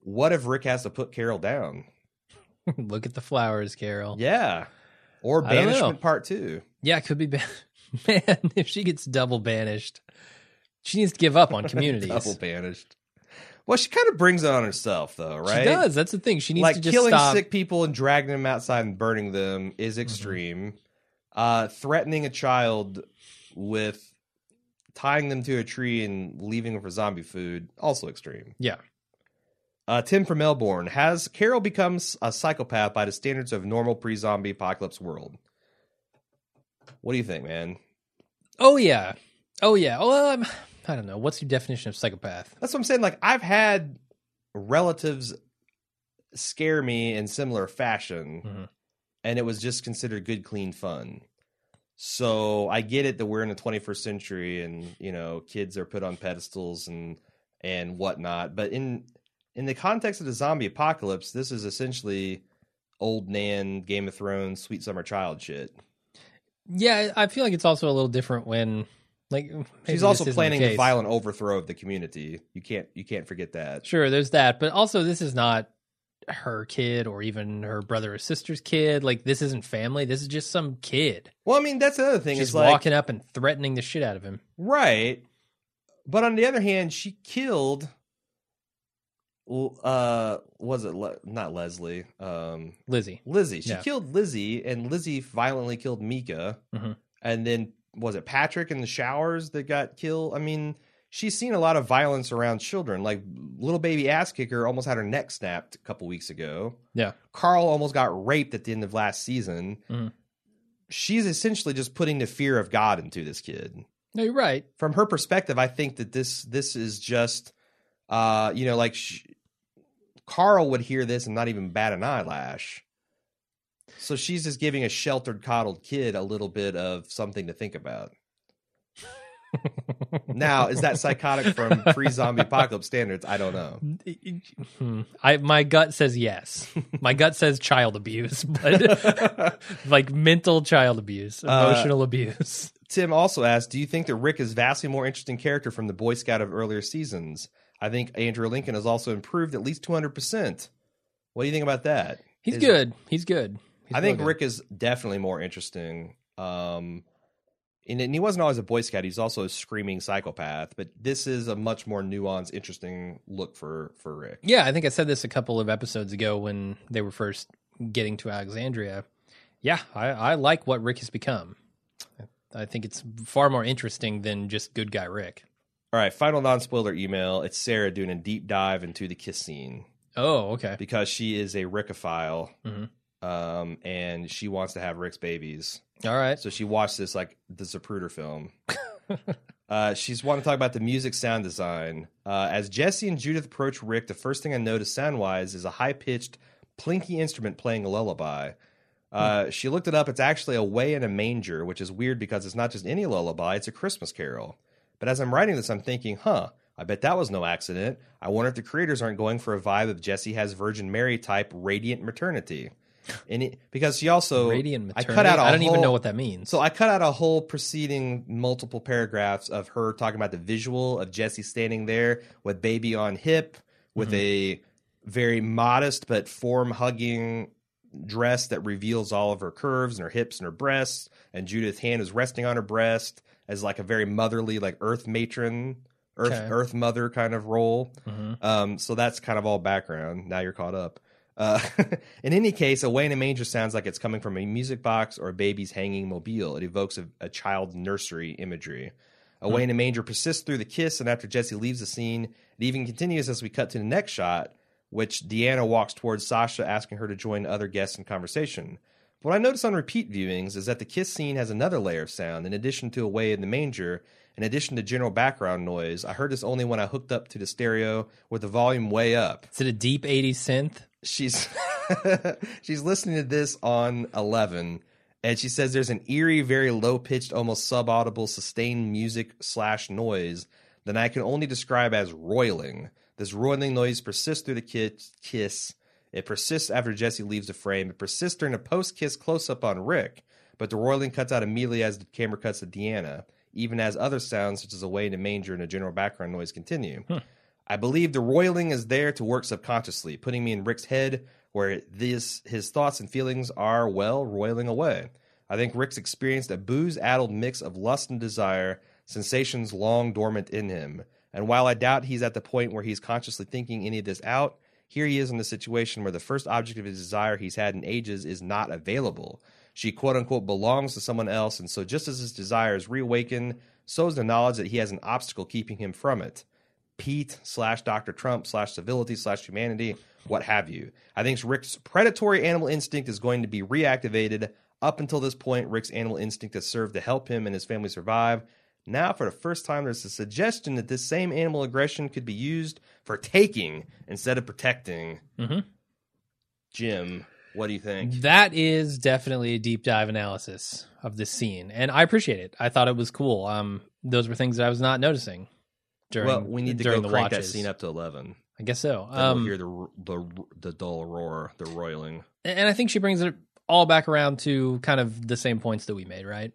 Speaker 3: What if Rick has to put Carol down? <laughs>
Speaker 1: Look at the flowers, Carol.
Speaker 3: Yeah. Or
Speaker 1: I don't know.
Speaker 3: banishment part two.
Speaker 1: Yeah, it could be ban- <laughs> man. If she gets double banished, she needs to give up on <laughs> communities.
Speaker 3: Double banished. Well, she kind of brings it on herself, though, right?
Speaker 1: She does. That's the thing. She needs
Speaker 3: like
Speaker 1: to just stop.
Speaker 3: killing
Speaker 1: stop.
Speaker 3: sick people and dragging them outside and burning them is
Speaker 1: Mm-hmm.
Speaker 3: extreme. Uh, threatening a child with tying them to a tree and leaving them for zombie food also extreme.
Speaker 1: Yeah.
Speaker 3: Uh, Tim from Melbourne has Carol becomes a psychopath by the standards of normal pre-zombie apocalypse world. What do you think, man?
Speaker 1: Oh yeah. Oh yeah. Well, I'm, I don't know. What's your definition of psychopath?
Speaker 3: That's what I'm saying. Like I've had relatives scare me in similar fashion,
Speaker 1: Mhm.
Speaker 3: and it was just considered good, clean fun. So I get it that we're in the 21st century, and you know, kids are put on pedestals and and whatnot. But in in the context of the zombie apocalypse, this is essentially old Nan, Game of Thrones, Sweet Summer Child shit.
Speaker 1: Yeah, I feel like it's also a little different when, like,
Speaker 3: She's also
Speaker 1: isn't the
Speaker 3: planning a violent overthrow of the community. You can't you can't forget that.
Speaker 1: Sure, there's that, but also this is not her kid or even her brother or sister's kid. Like, this isn't family. This is just some kid.
Speaker 3: Well, I mean, that's the other thing.
Speaker 1: She's
Speaker 3: like,
Speaker 1: walking up and threatening the shit out of him.
Speaker 3: Right. But on the other hand, she killed uh was it Le- not Leslie, um
Speaker 1: Lizzie.
Speaker 3: Lizzie. She
Speaker 1: Yeah.
Speaker 3: killed Lizzie and Lizzie violently killed Mika.
Speaker 1: Mhm.
Speaker 3: And then was it Patrick in the showers that got killed? I mean, she's seen a lot of violence around children. Like little baby ass kicker almost had her neck snapped a couple weeks ago.
Speaker 1: Yeah.
Speaker 3: Carl almost got raped at the end of last season.
Speaker 1: Mhm.
Speaker 3: She's essentially just putting the fear of God into this kid
Speaker 1: No, you're right.
Speaker 3: from her perspective, I think that this this is just, uh, you know, like sh- Carl would hear this and not even bat an eyelash. So she's just giving a sheltered, coddled kid a little bit of something to think about. <laughs> now, is that psychotic from <laughs> pre-zombie apocalypse standards? I don't know.
Speaker 1: Hmm. I my gut says yes. My gut says child abuse, <laughs> but like mental child abuse,
Speaker 3: Uh,
Speaker 1: emotional abuse.
Speaker 3: Tim also asked, "Do you think that Rick is vastly more interesting character from the Boy Scout of earlier seasons? I think Andrew Lincoln has also improved at least two hundred percent. What do you think about that?
Speaker 1: He's
Speaker 3: Is-
Speaker 1: good. He's good. He's
Speaker 3: I think
Speaker 1: good.
Speaker 3: Rick is definitely more interesting. Um, and, and he wasn't always a Boy Scout; he's also a screaming psychopath. But this is a much more nuanced, interesting look for for Rick.
Speaker 1: Yeah, I think I said this a couple of episodes ago when they were first getting to Alexandria. Yeah, I, I like what Rick has become. I think it's far more interesting than just good guy Rick.
Speaker 3: All right, final non spoiler email. It's Sarah doing a deep dive into the kiss scene
Speaker 1: Oh, okay.
Speaker 3: because she is a Rickophile,
Speaker 1: Mhm.
Speaker 3: um, and she wants to have Rick's babies.
Speaker 1: All right.
Speaker 3: So she watched this like the Zapruder film. <laughs> uh, she's wanting to talk about the music sound design. Uh, as Jesse and Judith approach Rick, the first thing I notice sound wise is a high pitched, plinky instrument playing a lullaby. Uh, She looked it up. It's actually a way in a manger, which is weird because it's not just any lullaby, it's a Christmas carol. But as I'm writing this, I'm thinking, huh, I bet that was no accident. I wonder if the creators aren't going for a vibe of Jesse has Virgin Mary type radiant maternity. And it, because she also
Speaker 1: Radiant maternity.
Speaker 3: I cut out a
Speaker 1: I don't even know what that means.
Speaker 3: so I cut out a whole preceding multiple paragraphs of her talking about the visual of Jesse standing there with baby on hip, with mm-hmm. a very modest but form hugging dress that reveals all of her curves and her hips and her breasts. And Judith's hand is resting on her breast as like a very motherly, like earth matron, earth
Speaker 1: Okay.
Speaker 3: earth mother kind of role.
Speaker 1: Mhm.
Speaker 3: Um, so that's kind of all background. Now you're caught up. Uh, <laughs> in any case, Away in a Manger sounds like it's coming from a music box or a baby's hanging mobile. It evokes a, a child's nursery imagery. Away in a Manger persists through the kiss, and after Jesse leaves the scene, it even continues as we cut to the next shot, which Deanna walks towards Sasha, asking her to join other guests in conversation. What I notice on repeat viewings is that the kiss scene has another layer of sound. In addition to Away in the Manger, in addition to general background noise, I heard this only when I hooked up to the stereo with the volume way up.
Speaker 1: Is it a deep 80s synth?
Speaker 3: She's <laughs> she's listening to this on 11 and she says there's an eerie very low pitched almost subaudible sustained music slash noise that i can only describe as roiling this roiling noise persists through the ki- kiss it persists after jesse leaves the frame it persists during a post-kiss close-up on rick but the roiling cuts out immediately as the camera cuts to deanna even as other sounds such as away in the manger and a general background noise continue I believe the roiling is there to work subconsciously, putting me in Rick's head where this, his thoughts and feelings are, well, roiling away. I think Rick's experienced a booze addled mix of lust and desire, sensations long dormant in him. And while I doubt he's at the point where he's consciously thinking any of this out, here he is in a situation where the first object of his desire he's had in ages is not available. She quote unquote belongs to someone else, and so just as his desire is reawakened, so is the knowledge that he has an obstacle keeping him from it. Pete slash Dr. Trump slash civility slash humanity, what have you. I think Rick's predatory animal instinct is going to be reactivated. Up until this point, Rick's animal instinct has served to help him and his family survive. Now, for the first time, there's a suggestion that this same animal aggression could be used for taking instead of protecting.
Speaker 1: Mhm.
Speaker 3: Jim, what do you think?
Speaker 1: That is definitely a deep dive analysis of this scene, and I appreciate it. I thought it was cool. Um, those were things that I was not noticing during.
Speaker 3: well, we need to go
Speaker 1: the
Speaker 3: crank
Speaker 1: watches.
Speaker 3: that scene up to 11.
Speaker 1: I guess so.
Speaker 3: Then
Speaker 1: Um,
Speaker 3: we'll hear the, the, the dull roar, the roiling.
Speaker 1: and I think she brings it all back around to kind of the same points that we made, right?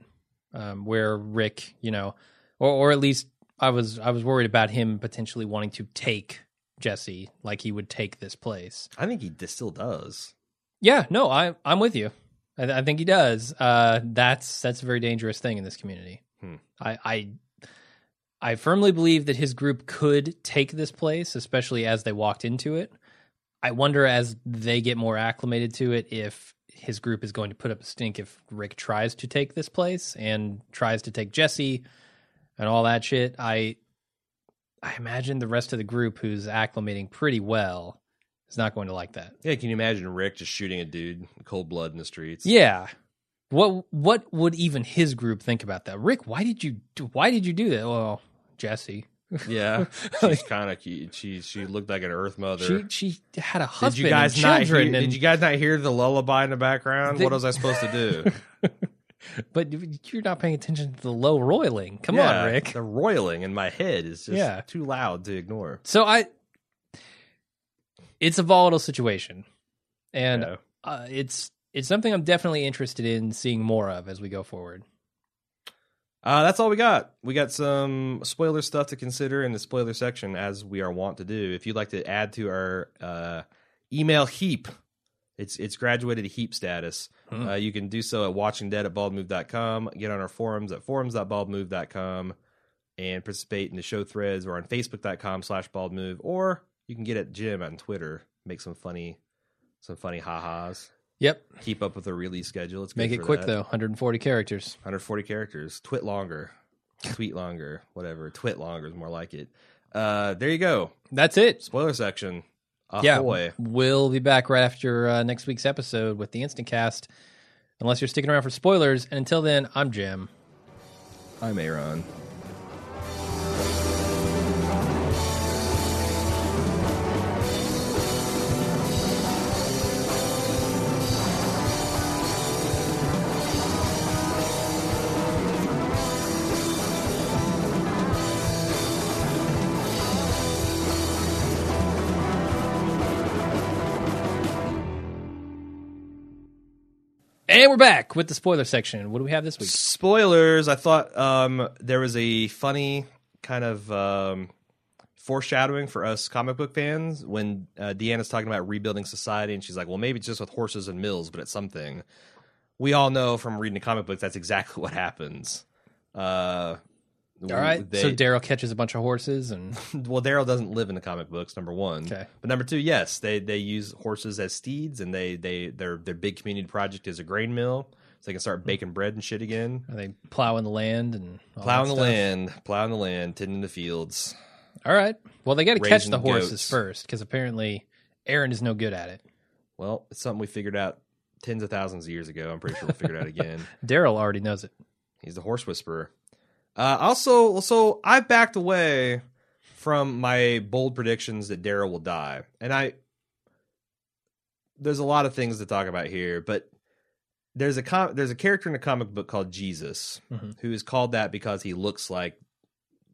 Speaker 1: Um, where Rick, you know, or or at least I was I was worried about him potentially wanting to take Jesse, like he would take this place.
Speaker 3: I think he still does.
Speaker 1: Yeah, no, I I'm with you. I, I think he does. Uh, that's that's a very dangerous thing in this community.
Speaker 3: Hmm.
Speaker 1: I, I I firmly believe that his group could take this place, especially as they walked into it. I wonder as they get more acclimated to it if his group is going to put up a stink if Rick tries to take this place and tries to take Jesse and all that shit. I I imagine the rest of the group who's acclimating pretty well is not going to like that.
Speaker 3: Yeah, can you imagine Rick just shooting a dude cold blood in the streets?
Speaker 1: Yeah. What what would even his group think about that? Rick, why did you do, why did you do that? Well, Jesse.
Speaker 3: Yeah, <laughs> she's kind of cute. She she looked like an Earth mother.
Speaker 1: She she had a
Speaker 3: did
Speaker 1: husband
Speaker 3: you guys
Speaker 1: and
Speaker 3: not
Speaker 1: children
Speaker 3: hear?
Speaker 1: and,
Speaker 3: Did you guys not hear the lullaby in the background?
Speaker 1: The-
Speaker 3: what was I supposed to do? <laughs>
Speaker 1: but you're not paying attention to the low roiling. Come
Speaker 3: Yeah,
Speaker 1: on, Rick.
Speaker 3: The roiling in my head is just
Speaker 1: Yeah.
Speaker 3: too loud to ignore.
Speaker 1: So I it's a volatile situation. And
Speaker 3: Yeah.
Speaker 1: uh, it's it's something I'm definitely interested in seeing more of as we go forward.
Speaker 3: Uh, that's all we got. We got some spoiler stuff to consider in the spoiler section, as we are wont to do. If you'd like to add to our uh, email heap, it's it's graduated to heap status.
Speaker 1: Hmm.
Speaker 3: Uh, you can do so at watchingdead at baldmove.com. Get on our forums at forums.baldmove.com and participate in the show threads or on facebook.com slash baldmove. Or you can get at Jim on Twitter. Make some funny some funny ha-has.
Speaker 1: Yep.
Speaker 3: Keep up with the release schedule. It's
Speaker 1: Make it
Speaker 3: for
Speaker 1: quick
Speaker 3: that.
Speaker 1: though. 140 characters.
Speaker 3: 140 characters. Twit longer. Tweet longer. Whatever. Twit longer is more like it. Uh, there you go.
Speaker 1: That's it.
Speaker 3: Spoiler section.
Speaker 1: Yeah, we'll be back right after uh, next week's episode with the instant cast. Unless you're sticking around for spoilers, and until then, I'm Jim.
Speaker 3: I'm Aaron.
Speaker 1: And we're back with the spoiler section. What do we have this week?
Speaker 3: Spoilers. I thought um, there was a funny kind of um, foreshadowing for us comic book fans when uh, Deanna's talking about rebuilding society, and she's like, "Well, maybe it's just with horses and mills, but it's something." We all know from reading the comic books that's exactly <laughs> what happens. Uh,
Speaker 1: All right.
Speaker 3: they-
Speaker 1: so Daryl catches a bunch of horses and <laughs>
Speaker 3: well, Daryl doesn't live in the comic books. Number one,
Speaker 1: Okay.
Speaker 3: but number two, yes, they they use horses as steeds, and they they their their big community project is a grain mill, so they can start hmm. baking bread and shit again.
Speaker 1: are they plowing the land and
Speaker 3: Plowing
Speaker 1: that
Speaker 3: the land, plowing the land, tending the fields.
Speaker 1: All right. Well, they got to catch the horses
Speaker 3: goats.
Speaker 1: first because apparently Aaron is no good at it.
Speaker 3: Well, it's something we figured out tens of thousands of years ago. I'm pretty sure we'll figure it out <laughs> again.
Speaker 1: Daryl already knows it.
Speaker 3: He's the horse whisperer. Uh, also, so I backed away from my bold predictions that Daryl will die, and I there's a lot of things to talk about here, but there's a com- there's a character in a comic book called Jesus
Speaker 1: Mhm.
Speaker 3: who is called that because he looks like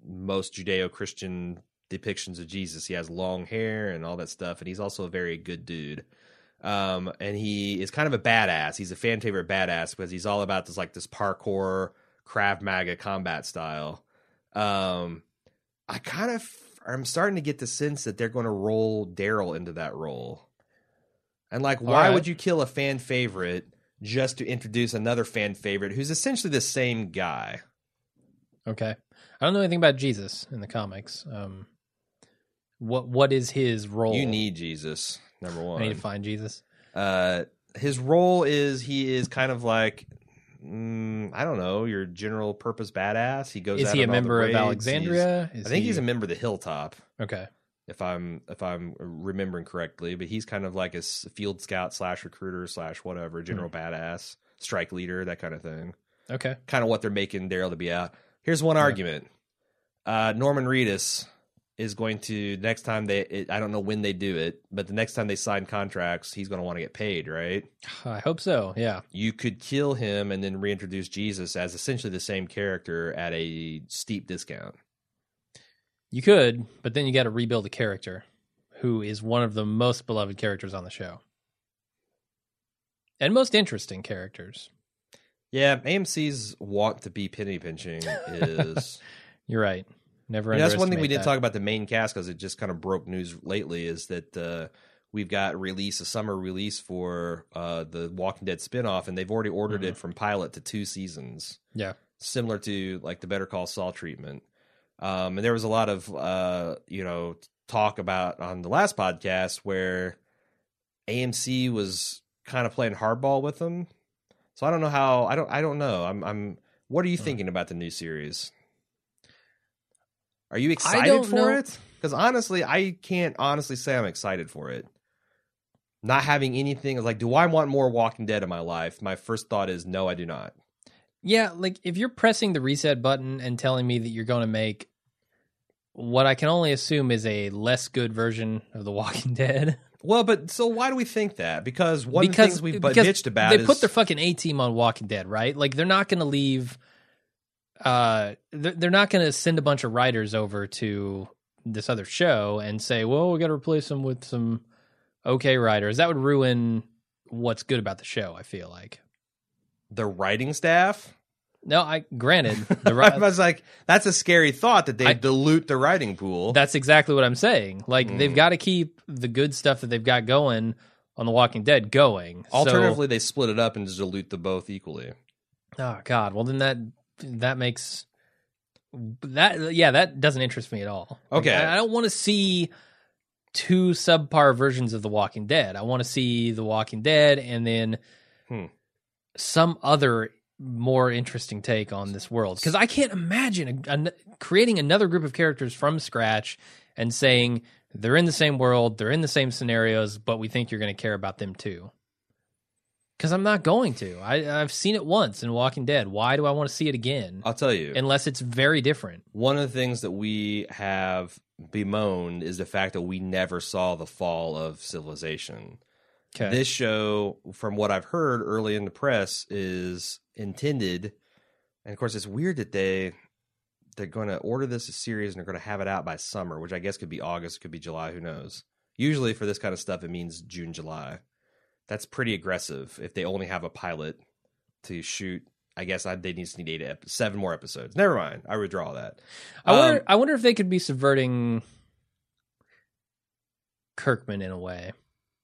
Speaker 3: most Judeo-Christian depictions of Jesus. He has long hair and all that stuff, and he's also a very good dude. Um, and he is kind of a badass. He's a fan favorite badass because he's all about this like this parkour Krav Maga combat style. Um, I kind of I'm starting to get the sense that they're going to roll Daryl into that role. And like, why
Speaker 1: right.
Speaker 3: would you kill a fan favorite just to introduce another fan favorite who's essentially the same guy?
Speaker 1: Okay. I don't know anything about Jesus in the comics. Um, what what is his role?
Speaker 3: You need Jesus, number one.
Speaker 1: I need to find Jesus.
Speaker 3: uh, his role is he is kind of like mm, I don't know your general purpose badass. He goes.
Speaker 1: Is he a
Speaker 3: on all the
Speaker 1: member of Alexandria?
Speaker 3: I think
Speaker 1: he-
Speaker 3: he's a member of the Hilltop,
Speaker 1: okay.
Speaker 3: if I'm if I'm remembering correctly. But he's kind of like a field scout slash recruiter slash whatever general badass, strike leader, that kind of thing.
Speaker 1: Okay.
Speaker 3: Kind of what they're making Daryl to be out. Here's one argument: uh, Norman Reedus is going to next time they. It, I don't know when they do it, but the next time they sign contracts, he's going to want to get paid, right? <sighs>
Speaker 1: I hope so. Yeah.
Speaker 3: you could kill him and then reintroduce Jesus as essentially the same character at a steep discount.
Speaker 1: You could, but then you got to rebuild a character who is one of the most beloved characters on the show. And most interesting characters.
Speaker 3: Yeah, AMC's want to be penny pinching <laughs> is.
Speaker 1: You're right. Never
Speaker 3: know, that's one thing we didn't
Speaker 1: that.
Speaker 3: talk about the main cast because it just kind of broke news lately. Is that uh, we've got release a summer release for uh, the Walking Dead spinoff, and they've already ordered
Speaker 1: Mm-hmm.
Speaker 3: it from pilot to two seasons.
Speaker 1: Yeah.
Speaker 3: similar to like the Better Call Saul treatment. Um, and there was a lot of uh, you know talk about on the last podcast where AMC was kind of playing hardball with them. So I don't know how I don't I don't know. I'm I'm. What are you
Speaker 1: Hmm.
Speaker 3: thinking about the new series? Are you excited for
Speaker 1: know.
Speaker 3: it? Because honestly, I can't honestly say I'm excited for it. Not having anything like, do I want more Walking Dead in my life? My first thought is no, I do not.
Speaker 1: Yeah, like if you're pressing the reset button and telling me that you're going to make what I can only assume is a less good version of The Walking <laughs> Dead,
Speaker 3: Well, but so why do we think that? Because one of the things we've bitched about
Speaker 1: they
Speaker 3: is
Speaker 1: put their fucking A team on Walking Dead, right? Like they're not going to leave. Uh, they're, not going to send a bunch of writers over to this other show and say, "Well, we got to replace them with some okay writers." That would ruin what's good about the show. I feel like.
Speaker 3: the writing staff.
Speaker 1: No, I granted <laughs> the
Speaker 3: I was like, that's a scary thought that they
Speaker 1: I-
Speaker 3: dilute the writing pool.
Speaker 1: That's exactly what I'm saying. Like
Speaker 3: Mm.
Speaker 1: they've got to keep the good stuff that they've got going on The Walking Dead going. So-
Speaker 3: Alternatively, they split it up and just dilute the both equally.
Speaker 1: oh God. Well, then that that makes that yeah that doesn't interest me at all. Like,
Speaker 3: Okay.
Speaker 1: I, I don't want to see two subpar versions of The Walking Dead. I want to see The Walking Dead and then
Speaker 3: Hmm.
Speaker 1: some other more interesting take on this world because I can't imagine a, an creating another group of characters from scratch and saying they're in the same world, they're in the same scenarios, but we think you're going to care about them too. Because I'm not going to. I, I've seen it once in Walking Dead. Why do I want to see it again?
Speaker 3: I'll tell you.
Speaker 1: Unless it's very different.
Speaker 3: one of the things that we have bemoaned is the fact that we never saw the fall of civilization.
Speaker 1: Okay.
Speaker 3: This show, from what I've heard early in the press, is intended, and of course, it's weird that they they're going to order this as series and they're going to have it out by summer, which I guess could be August, could be July, who knows. Usually, for this kind of stuff, it means June, July. That's pretty aggressive if they only have a pilot to shoot. I guess I, they need to need eight, ep- seven more episodes. Never mind. I withdraw that.
Speaker 1: I wonder.
Speaker 3: Um,
Speaker 1: I wonder if they could be subverting Kirkman in a way.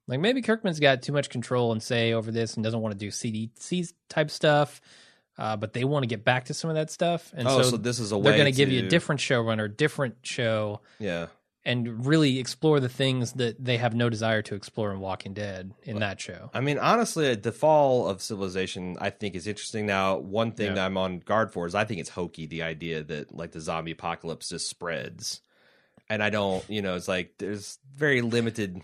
Speaker 1: Like maybe Kirkman's got too much control and say over this and doesn't want to do CDC type stuff, uh, but they want to get back to some of that stuff. And
Speaker 3: oh,
Speaker 1: so,
Speaker 3: so, this is a way
Speaker 1: they're going to give you a different showrunner, different show,
Speaker 3: Yeah.
Speaker 1: And really explore the things that they have no desire to explore in Walking Dead in that show.
Speaker 3: I mean, honestly, the fall of civilization, I think, is interesting. Now, one thing
Speaker 1: Yeah.
Speaker 3: that I'm on guard for is I think it's hokey the idea that like the zombie apocalypse just spreads, and I don't, you know, it's like there's very limited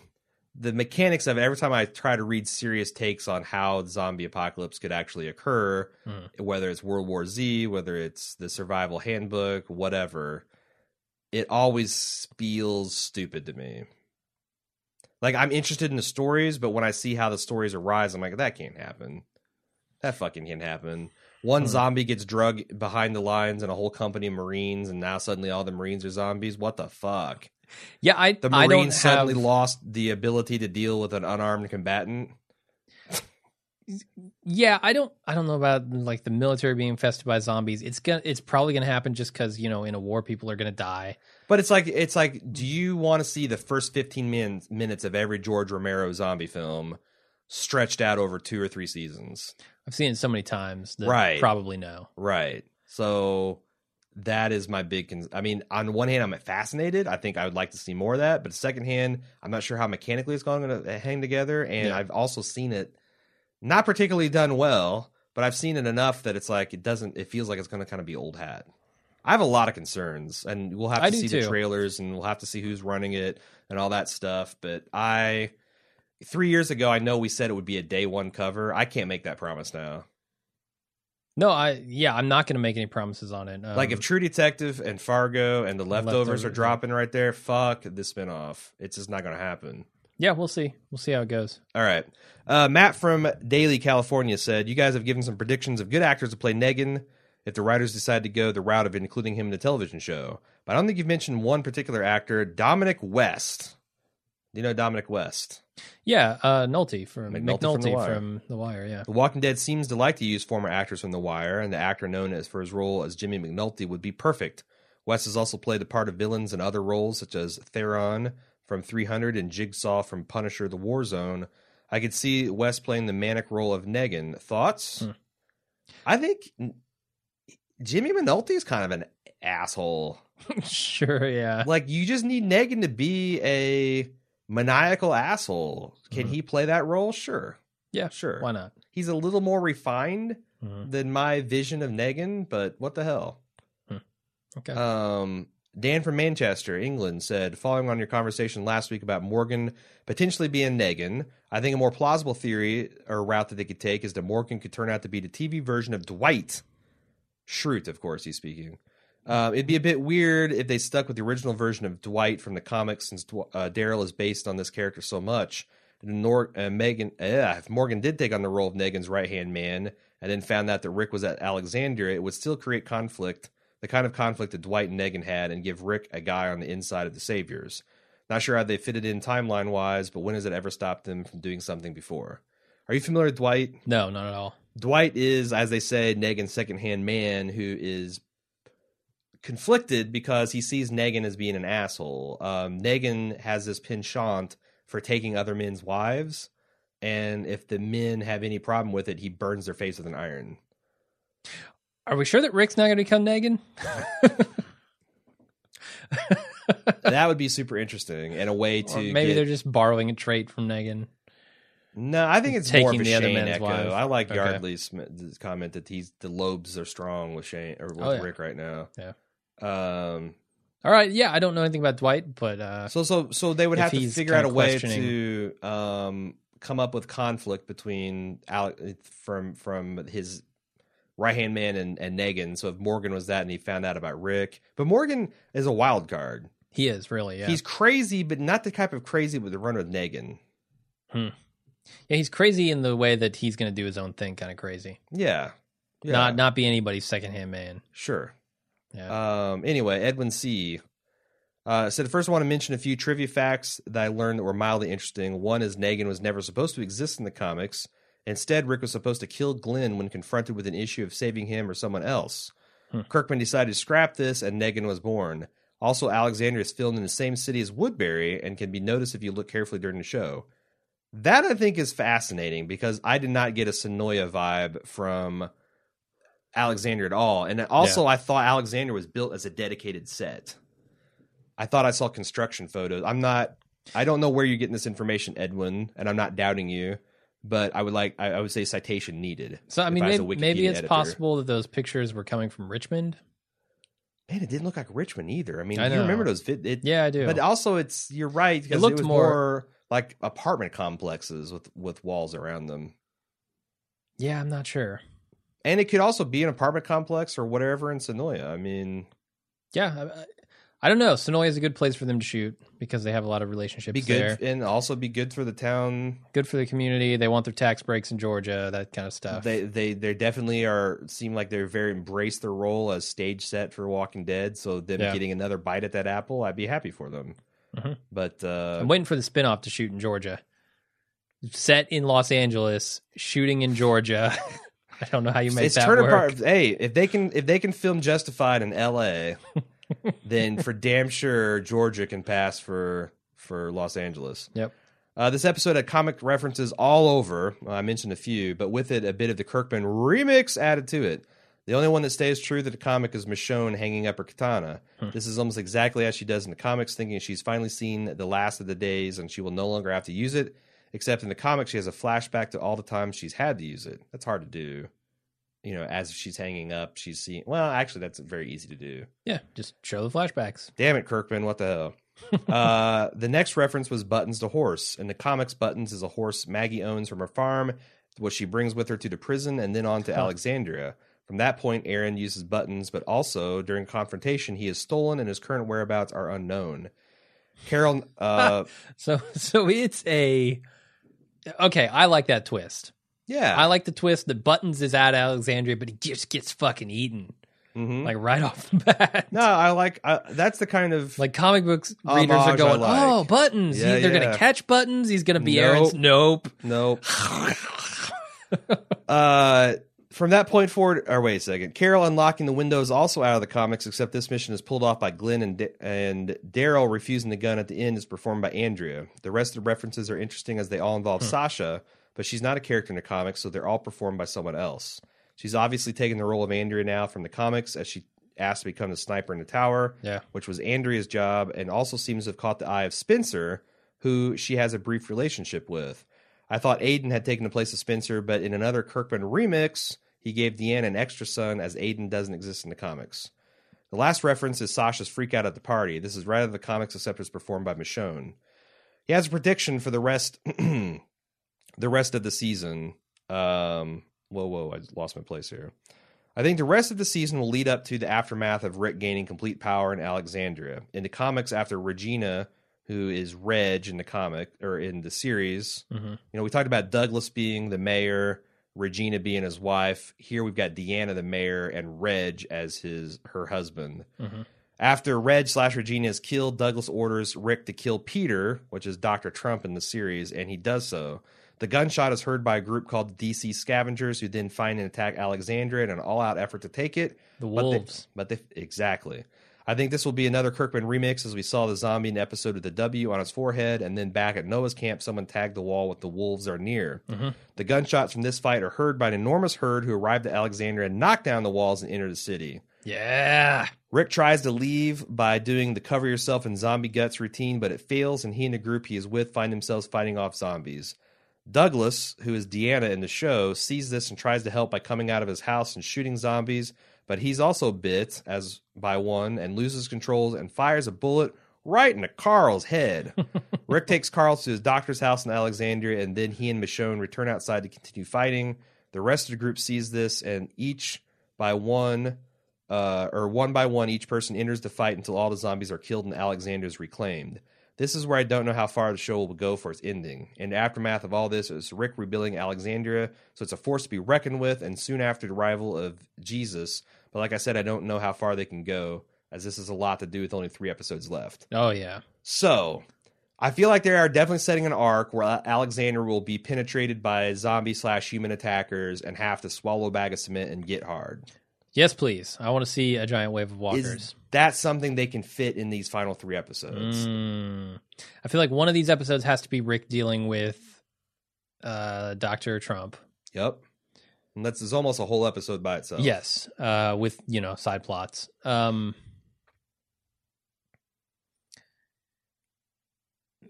Speaker 3: the mechanics of it. Every time I try to read serious takes on how the zombie apocalypse could actually occur,
Speaker 1: Hmm.
Speaker 3: whether it's World War Z, whether it's the Survival Handbook, whatever, it always feels stupid to me. Like I'm interested in the stories, but when I see how the stories arise, I'm like, that can't happen. That fucking can't happen. One
Speaker 1: Hmm.
Speaker 3: zombie gets drugged behind the lines and a whole company of Marines, and now suddenly all the Marines are zombies. What the fuck?
Speaker 1: Yeah, I
Speaker 3: The
Speaker 1: I don't
Speaker 3: Marines suddenly
Speaker 1: have,
Speaker 3: lost the ability to deal with an unarmed combatant.
Speaker 1: Yeah, I don't I don't know about like the military being infested by zombies. It's gonna it's probably gonna happen just because you know in a war people are gonna die.
Speaker 3: But it's like it's like, do you want to see the first 15 min- minutes of every George Romero zombie film stretched out over two or three seasons?
Speaker 1: I've seen it so many times that
Speaker 3: Right.
Speaker 1: probably no.
Speaker 3: Right. So that is my big. Con- I mean, on one hand, I'm fascinated. I think I would like to see more of that. But second hand, I'm not sure how mechanically it's going to hang together. And
Speaker 1: Yeah.
Speaker 3: I've also seen it not particularly done well, but I've seen it enough that it's like it doesn't. It feels like it's going to kind of be old hat. I have a lot of concerns, and we'll have to see the trailers, and we'll have to see who's running it and all that stuff. But I, three years ago, I know we said it would be a day one cover. I can't make that promise now.
Speaker 1: No, I yeah, I'm not gonna make any promises on it. Um,
Speaker 3: like if True Detective and Fargo and the leftovers,
Speaker 1: Leftovers,
Speaker 3: are dropping right there, fuck the spinoff. It's just not going to happen.
Speaker 1: Yeah, we'll see. We'll see how it goes.
Speaker 3: All right. Uh, Matt from Daily, California said, You guys have given some predictions of good actors to play Negan if the writers decide to go the route of including him in the television show. But I don't think you've mentioned one particular actor, Dominic West. Do you know Dominic West?
Speaker 1: Yeah, uh Nolte from
Speaker 3: McNulty
Speaker 1: McNulty,
Speaker 3: from The Wire.
Speaker 1: from The Wire, yeah.
Speaker 3: The Walking Dead seems to like to use former actors from The Wire, and the actor known as for his role as Jimmy McNulty would be perfect. West has also played the part of villains in other roles, such as Theron from 300 and Jigsaw from Punisher: The War Zone. I could see West playing the manic role of Negan. Thoughts?
Speaker 1: Hmm.
Speaker 3: I think Jimmy McNulty is kind of an asshole. <laughs>
Speaker 1: sure, yeah.
Speaker 3: Like you just need Negan to be a maniacal asshole. Can
Speaker 1: Mhm.
Speaker 3: he play that role? Sure.
Speaker 1: Yeah,
Speaker 3: Sure.
Speaker 1: Why not?
Speaker 3: He's a little more refined
Speaker 1: Mhm.
Speaker 3: than my vision of Negan, but what the hell?
Speaker 1: Okay.
Speaker 3: Um, Dan from Manchester, England said, following on your conversation last week about Morgan potentially being Negan, I think a more plausible theory or route that they could take is that Morgan could turn out to be the TV version of Dwight. Schrute, of course, he's speaking. Uh, it'd be a bit weird if they stuck with the original version of Dwight from the comics, since uh, Daryl is based on this character so much. And Nor- uh, Megan, if Morgan did take on the role of Negan's right hand man, and then found out that Rick was at Alexandria, it would still create conflict, the kind of conflict that Dwight and Negan had, and give Rick a guy on the inside of the Saviors. Not sure how they fit it in timeline wise, but when has it ever stopped them from doing something before? Are you familiar with Dwight?
Speaker 1: no, not at all.
Speaker 3: Dwight is, as they say, Negan's secondhand man who is conflicted because he sees Negan as being an asshole. Um, Negan has this penchant for taking other men's wives, and if the men have any problem with it, he burns their face with an iron.
Speaker 1: Are we sure that Rick's not gonna become Negan? <laughs>
Speaker 3: that would be super interesting and a way to
Speaker 1: Or maybe
Speaker 3: get-
Speaker 1: they're just borrowing a trait from Negan.
Speaker 3: No, I think it's more of
Speaker 1: taking
Speaker 3: a
Speaker 1: the other
Speaker 3: Shane
Speaker 1: man's
Speaker 3: echo.
Speaker 1: wife.
Speaker 3: I like
Speaker 1: Okay.
Speaker 3: Yardley's comment that he's the lobes are strong with Shane or with
Speaker 1: Oh, yeah.
Speaker 3: Rick right now.
Speaker 1: Yeah.
Speaker 3: Um.
Speaker 1: All right, yeah, I don't know anything about Dwight, but uh
Speaker 3: So so so they would have to figure out a way to um come up with conflict between Alec from from his right hand man and, and Negan. So if Morgan was that and he found out about Rick, but Morgan is a wild card.
Speaker 1: he is really, yeah.
Speaker 3: He's crazy, but not the type of crazy with the run with Negan. Hmm.
Speaker 1: Yeah, he's crazy in the way that he's gonna do his own thing, kind of crazy.
Speaker 3: Yeah. Yeah.
Speaker 1: Not not be anybody's second hand man.
Speaker 3: sure.
Speaker 1: Yeah.
Speaker 3: Um, anyway, Edwin C. Uh, said, first I want to mention a few trivia facts that I learned that were mildly interesting. One is Negan was never supposed to exist in the comics, Instead, Rick was supposed to kill Glenn when confronted with an issue of saving him or someone else. Hmm. Kirkman decided to scrap this, and Negan was born. Also, Alexandria is filmed in the same city as Woodbury and can be noticed if you look carefully during the show. That I think is fascinating because I did not get a Senoia vibe from Alexandria at all. And also, I thought Alexandria was built as a dedicated set. I thought I saw construction photos. I'm not. I don't know where you're getting this information, Edwin, and I'm not doubting you. But I would like. I, I would say citation needed.
Speaker 1: So I mean,
Speaker 3: was a
Speaker 1: maybe, maybe it's
Speaker 3: editor.
Speaker 1: possible that those pictures were coming from Richmond.
Speaker 3: Man, it didn't look like Richmond either. I mean,
Speaker 1: I
Speaker 3: you remember those? It,
Speaker 1: Yeah, I do.
Speaker 3: But also, it's you're right because it,
Speaker 1: looked
Speaker 3: was
Speaker 1: more-
Speaker 3: more, like apartment complexes with with walls around them,
Speaker 1: yeah, I'm not sure.
Speaker 3: and it could also be an apartment complex or whatever in Senoia. I mean,
Speaker 1: Yeah, I, don't know. Senoia is a good place for them to shoot because they have a lot of relationships
Speaker 3: be good
Speaker 1: there.
Speaker 3: and also be good for the town.
Speaker 1: Good for the community. They want their tax breaks in Georgia, that kind of stuff.
Speaker 3: They they they definitely are seem like they're very embrace their role as stage set for Walking Dead. So them
Speaker 1: Yeah.
Speaker 3: getting another bite at that apple, I'd be happy for them.
Speaker 1: Mhm.
Speaker 3: But uh,
Speaker 1: I'm waiting for the spinoff to shoot in Georgia. Set in Los Angeles, shooting in Georgia. <laughs> I don't know how you make
Speaker 3: it's
Speaker 1: that
Speaker 3: turn
Speaker 1: work.
Speaker 3: apart. Hey, if they can if they can film Justified in L.A., <laughs> then for damn sure Georgia can pass for for Los Angeles.
Speaker 1: Yep.
Speaker 3: Uh, this episode had comic references all over. I mentioned a few, but with it, a bit of the Kirkman remix added to it. The only one that stays true to the comic is Michonne hanging up her katana. This is almost exactly as she does in the comics, thinking she's finally seen the last of the days and she will no longer have to use it. Except in the comics, she has a flashback to all the times she's had to use it. That's hard to do. You know, as she's hanging up, she's seeing. Well, actually, that's very easy to do.
Speaker 1: Yeah, just show the flashbacks.
Speaker 3: Damn it, Kirkman! What the hell? <laughs> uh, the next reference was Buttons to horse. In the comics, Buttons is a horse Maggie owns from her farm, what she brings with her to the prison and then on to Alexandria. From that point, Aaron uses Buttons, but also during confrontation, he is stolen and his current whereabouts are unknown. Carol, uh, <laughs>
Speaker 1: So so it's a Okay, I like that twist.
Speaker 3: Yeah,
Speaker 1: I like the twist that Buttons is at Alexandria, but he just gets fucking eaten.
Speaker 3: Mhm.
Speaker 1: Like right <laughs> off the bat.
Speaker 3: no, I like uh, that's the kind of
Speaker 1: Like comic books readers are going,
Speaker 3: like.
Speaker 1: oh, Buttons. He-
Speaker 3: Yeah,
Speaker 1: they're
Speaker 3: yeah.
Speaker 1: going to catch Buttons. He's going to be
Speaker 3: Nope.
Speaker 1: Aaron's. Nope.
Speaker 3: Nope. <laughs> uh, from that point forward, or wait a second. Carol unlocking the window is also out of the comics, except this mission is pulled off by Glenn and D- and Daryl refusing the gun at the end is performed by Andrea. The rest of the references are interesting as they all involve Sasha, but she's not a character in the comics, so they're all performed by someone else. She's obviously taken the role of Andrea now from the comics as she asked to become the sniper in the tower
Speaker 1: Yeah.
Speaker 3: which was Andrea's job, and also seems to have caught the eye of Spencer, who she has a brief relationship with. I thought Aiden had taken the place of Spencer, but in another Kirkman remix, he gave Deanna an extra son as Aiden doesn't exist in the comics. The last reference is Sasha's freak out at the party. This is right out of the comics, except it's performed by Michonne. He has a prediction for the rest, <clears throat> the rest of the season. Um, whoa, whoa! I lost my place here. I think the rest of the season will lead up to the aftermath of Rick gaining complete power in Alexandria. In the comics, after Regina, who is Reg in the comic or in the series,
Speaker 1: Mhm.
Speaker 3: you know, we talked about Douglas being the mayor, Regina being his wife. Here we've got Deanna the mayor and Reg as his her husband.
Speaker 1: Mhm.
Speaker 3: After Reg slash Regina is killed, Douglas orders Rick to kill Peter, which is Dr. Trump in the series, and he does so. The gunshot is heard by a group called DC Scavengers, who then find and attack Alexandria in an all-out effort to take it.
Speaker 1: The
Speaker 3: But they-
Speaker 1: Wolves.
Speaker 3: But they, exactly. I think this will be another Kirkman remix, as we saw the zombie in the episode with the W on his forehead, and then back at Noah's camp, someone tagged the wall with the wolves are near. Mm-hmm. The gunshots from this fight are heard by an enormous herd who arrived at Alexandria and knocked down the walls and entered the city.
Speaker 1: yeah.
Speaker 3: Rick tries to leave by doing the cover yourself in zombie guts routine, but it fails, and he and the group he is with find themselves fighting off zombies. Douglas, who is Deanna in the show, sees this and tries to help by coming out of his house and shooting zombies, but he's also bit as by one and loses control and fires a bullet right into Carl's head. <laughs> Rick takes Carl to his doctor's house in Alexandria, and then he and Michonne return outside to continue fighting. The rest of the group sees this, and each by one uh, or one by one, each person enters the fight until all the zombies are killed and Alexander is reclaimed. This is where I don't know how far the show will go for its ending. In the aftermath of all this, it's Rick rebuilding Alexandria, so it's a force to be reckoned with, and soon after the arrival of Jesus. But like I said, I don't know how far they can go, as this is a lot to do with only three episodes left.
Speaker 1: Oh, yeah.
Speaker 3: So, I feel like they are definitely setting an arc where Alexander will be penetrated by zombie slash human attackers and have to swallow a bag of cement and get hard.
Speaker 1: Yes, please. I want to see a giant wave of walkers.
Speaker 3: Is that something they can fit in these final three episodes?
Speaker 1: Mm. I feel like one of these episodes has to be Rick dealing with uh, Doctor Trump.
Speaker 3: Yep. And that's is almost a whole episode by itself.
Speaker 1: Yes, uh, with you know side plots. Um,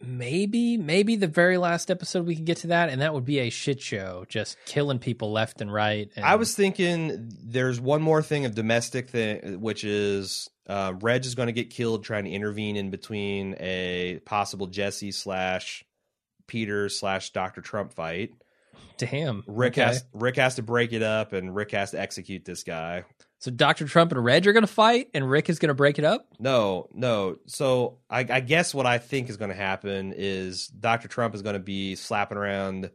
Speaker 1: maybe, maybe the very last episode we could get to that, and that would be a shit show, just killing people left and right. And,
Speaker 3: I was thinking there's one more thing of domestic thing, which is uh, Reg is going to get killed trying to intervene in between a possible Jesse slash Peter slash Doctor Trump fight.
Speaker 1: damn
Speaker 3: Rick
Speaker 1: okay.
Speaker 3: has Rick has to break it up, and Rick has to execute this guy.
Speaker 1: So Doctor Trump and Reg are going to fight, and Rick is going to break it up.
Speaker 3: No, no. So I, I guess what I think is going to happen is Doctor Trump is going to be slapping around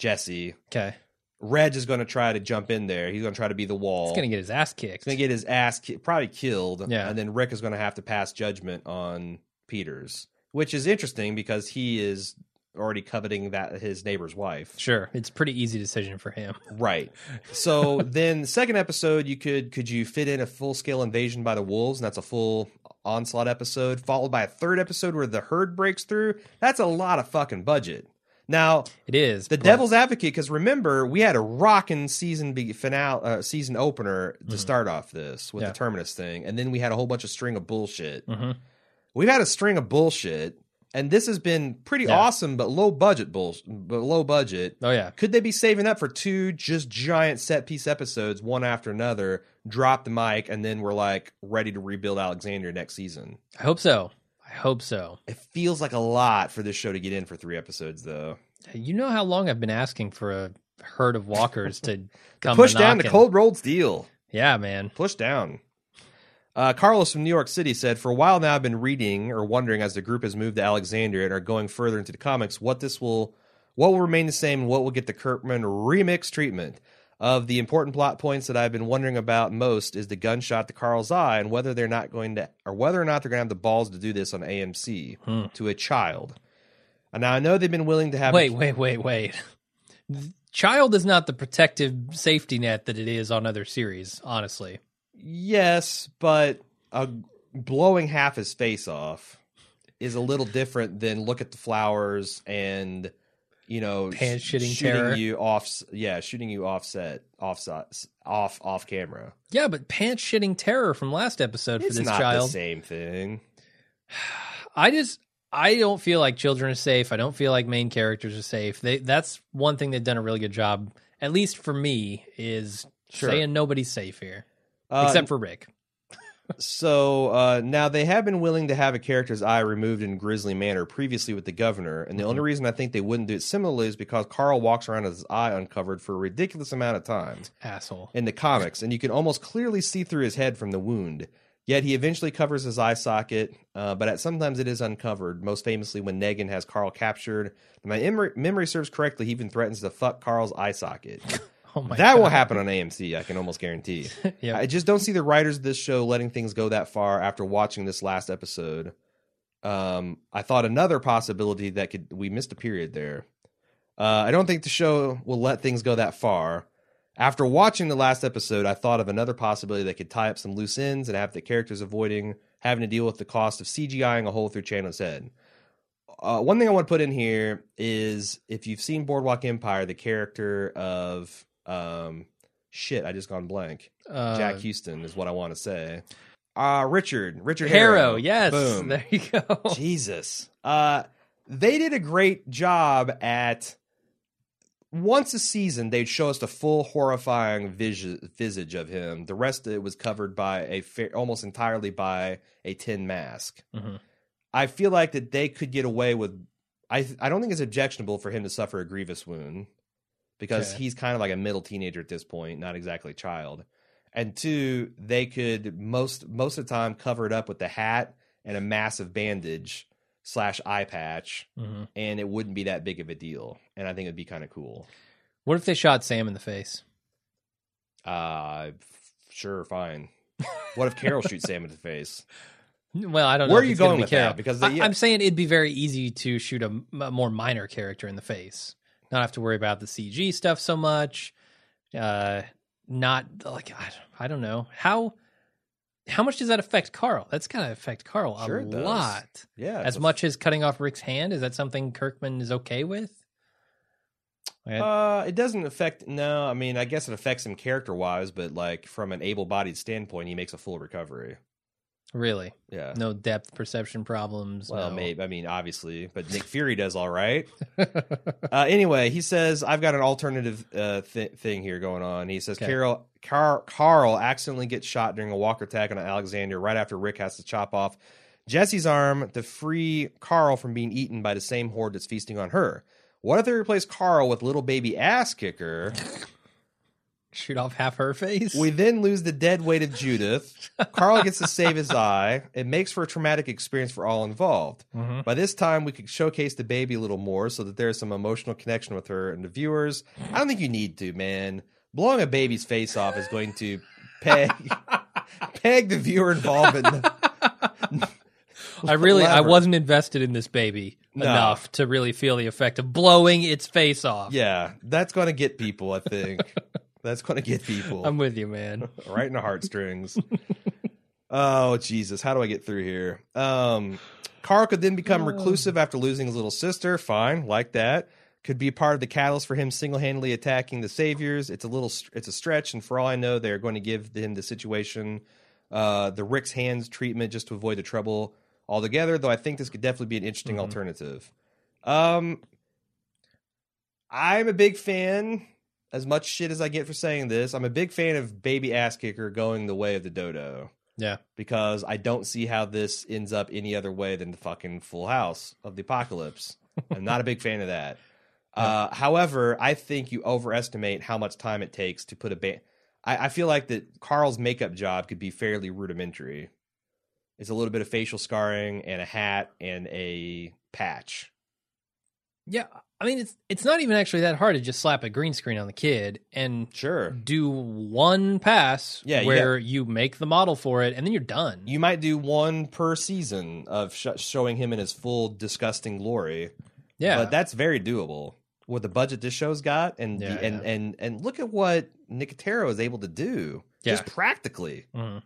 Speaker 3: Jesse.
Speaker 1: Okay,
Speaker 3: Reg is going to try to jump in there. He's going to try to be the wall.
Speaker 1: he's going to get his ass kicked.
Speaker 3: He's going to get his ass ki- probably killed.
Speaker 1: Yeah.
Speaker 3: And then Rick is going to have to pass judgment on Peters, which is interesting because he is already coveting that his neighbor's wife.
Speaker 1: Sure, it's a pretty easy decision for him.
Speaker 3: Right. So <laughs> then second episode you could could you fit in a full scale invasion by the wolves and that's a full onslaught episode followed by a third episode where the herd breaks through. That's a lot of fucking budget. Now,
Speaker 1: It is
Speaker 3: the
Speaker 1: but-
Speaker 3: devil's advocate because remember we had a rocking season be- finale uh, season opener to start off this with
Speaker 1: Mm-hmm. Yeah.
Speaker 3: the terminus thing and then we had a whole bunch of string of bullshit.
Speaker 1: Mhm.
Speaker 3: We've had a string of bullshit and this has been pretty
Speaker 1: Yeah.
Speaker 3: awesome but low budget bull but low budget.
Speaker 1: Oh yeah,
Speaker 3: Could they be saving up for two just giant set piece episodes, one after another? Drop the mic, and then we're like ready to rebuild Alexander next season.
Speaker 1: I hope so. I hope so.
Speaker 3: It feels like a lot for this show to get in for three episodes, though.
Speaker 1: You know how long I've been asking for a herd of walkers to <laughs> come
Speaker 3: Push down the
Speaker 1: knocking.
Speaker 3: cold rolled steel.
Speaker 1: Yeah, man.
Speaker 3: Push down. Uh, Carlos from New York City said, "For a while now, I've been reading or wondering as the group has moved to Alexandria and are going further into the comics, what this will, what will remain the same, and what will get the Kirkman remix treatment." Of the important plot points that I've been wondering about most is the gunshot to Carl's eye and whether they're not going to, or whether or not they're going to have the balls to do this on AMC
Speaker 1: Hmm.
Speaker 3: to a child. And now I know they've been willing to have.
Speaker 1: Wait, wait, wait, wait. Child is not the protective safety net that it is on other series, honestly.
Speaker 3: Yes, but uh, blowing half his face off is a little different than look at the flowers and you know
Speaker 1: Pants shitting
Speaker 3: shooting
Speaker 1: terror.
Speaker 3: you off. Yeah, shooting you offset, offset, off off camera.
Speaker 1: Yeah, but pants shitting terror from last episode
Speaker 3: It's
Speaker 1: for this
Speaker 3: not
Speaker 1: child.
Speaker 3: the same thing. <sighs>
Speaker 1: I just I don't feel like children are safe. I don't feel like main characters are safe. They that's one thing they've done a really good job, at least for me, is
Speaker 3: Sure.
Speaker 1: saying nobody's safe here.
Speaker 3: Uh,
Speaker 1: except for Rick.
Speaker 3: So uh, now they have been willing to have a character's eye removed in a grisly manner previously with the governor, and the
Speaker 1: Mm-hmm.
Speaker 3: only reason I think they wouldn't do it similarly is because Carl walks around with his eye uncovered for a ridiculous amount of time
Speaker 1: Asshole.
Speaker 3: in the comics, and you can almost clearly see through his head from the wound. Yet he eventually covers his eye socket, uh, but at sometimes it is uncovered. Most famously, when Negan has Carl captured. If my memory, memory serves correctly, he even threatens to fuck Carl's eye socket. <laughs>
Speaker 1: Oh my
Speaker 3: that
Speaker 1: god.
Speaker 3: will happen on AMC. I can almost guarantee. <laughs>
Speaker 1: Yep.
Speaker 3: I just don't see the writers of this show letting things go that far after watching this last episode. Um, I thought another possibility that could we missed a period there. Uh, I don't think the show will let things go that far. After watching the last episode, I thought of another possibility that could tie up some loose ends and have the characters avoiding having to deal with the cost of CGIing a hole through Chandler's head. Uh, one thing I want to put in here is if you've seen Boardwalk Empire, the character of um, shit, I just gone blank.
Speaker 1: Uh,
Speaker 3: Jack Huston is what I want to say. Uh Richard, Richard
Speaker 1: Harrow,
Speaker 3: Harrow.
Speaker 1: yes.
Speaker 3: Boom.
Speaker 1: There you go. <laughs>
Speaker 3: Jesus. Uh they did a great job at once a season they'd show us the full horrifying vis- visage of him. The rest of it was covered by a fa- almost entirely by a tin mask.
Speaker 1: Mhm.
Speaker 3: I feel like that they could get away with I I don't think it's objectionable for him to suffer a grievous wound because
Speaker 1: Okay.
Speaker 3: he's kind of like a middle teenager at this point, not exactly a child. And two, they could most most of the time cover it up with the hat and a massive bandage slash eye patch,
Speaker 1: Mhm.
Speaker 3: and it wouldn't be that big of a deal. And I think it'd be kind of cool.
Speaker 1: What if they shot Sam in the face?
Speaker 3: Uh sure, fine. What if Carol shoots Sam in the face? <laughs>
Speaker 1: Well, I don't know.
Speaker 3: Where are you
Speaker 1: be
Speaker 3: with
Speaker 1: Carol.
Speaker 3: that? Because
Speaker 1: I, I'm saying it'd be very easy to shoot a more minor character in the face, not have to worry about the CG stuff so much. Uh, not like I, I don't know how how much does that affect Carl? That's gonna affect Carl a
Speaker 3: Sure does.
Speaker 1: lot.
Speaker 3: Yeah,
Speaker 1: As much as cutting off Rick's hand, is that something Kirkman is okay with? Like,
Speaker 3: Uh, it doesn't affect. No, I mean, I guess it affects him character wise, but like from an able-bodied standpoint, he makes a full recovery.
Speaker 1: Really,
Speaker 3: Yeah.
Speaker 1: no depth perception problems.
Speaker 3: Well,
Speaker 1: no.
Speaker 3: maybe. I mean, obviously, but Nick Fury does all right. <laughs> Uh, anyway, he says I've got an alternative uh, th- thing here going on. He says
Speaker 1: Okay.
Speaker 3: Carol Car- Carl accidentally gets shot during a walker attack on Alexander right after Rick has to chop off Jesse's arm to free Carl from being eaten by the same horde that's feasting on her. What if they replace Carl with little baby ass kicker? <laughs>
Speaker 1: Shoot off half her face.
Speaker 3: We then lose the dead weight of Judith. Carl gets to save his eye. It makes for a traumatic experience for all involved.
Speaker 1: Mhm.
Speaker 3: By this time, we could showcase the baby a little more so that there's some emotional connection with her and the viewers. I don't think you need to, man. Blowing a baby's face off is going to peg <laughs> peg the viewer involvement.
Speaker 1: I really, I wasn't invested in this baby
Speaker 3: No.
Speaker 1: enough to really feel the effect of blowing its face off.
Speaker 3: Yeah, that's going to get people. I think that's going to get people.
Speaker 1: I'm with you, man. <laughs>
Speaker 3: right in the heartstrings. oh Jesus, how do I get through here? Um, Carl could then become reclusive after losing his little sister. Fine, like that. Could be part of the catalyst for him single-handedly attacking the saviors. It's a little, it's a stretch, and for all I know, they're going to give him the situation, uh, the Rick's hands treatment, just to avoid the trouble altogether. Though I think this could definitely be an interesting
Speaker 1: Mhm.
Speaker 3: alternative. Um, I'm a big fan. As much shit as I get for saying this, I'm a big fan of Baby Ass Kicker going the way of the dodo
Speaker 1: Yeah.
Speaker 3: because I don't see how this ends up any other way than the fucking Full House of the Apocalypse. I'm not a big fan of that. <laughs> Uh, however, I think you overestimate how much time it takes to put a band. I, I feel like that Carl's makeup job could be fairly rudimentary. It's a little bit of facial scarring and a hat and a patch.
Speaker 1: Yeah. I mean, it's it's not even actually that hard to just slap a green screen on the kid and
Speaker 3: Sure.
Speaker 1: do one pass
Speaker 3: Yeah, you
Speaker 1: where you make the model for it and then you're done.
Speaker 3: You might do one per season of sh- showing him in his full disgusting glory.
Speaker 1: yeah.
Speaker 3: but that's very doable with the budget this show's got, and
Speaker 1: Yeah,
Speaker 3: the, and
Speaker 1: yeah.
Speaker 3: and and look at what Nicotero is able to do, just
Speaker 1: Yeah.
Speaker 3: practically.
Speaker 1: Mhm.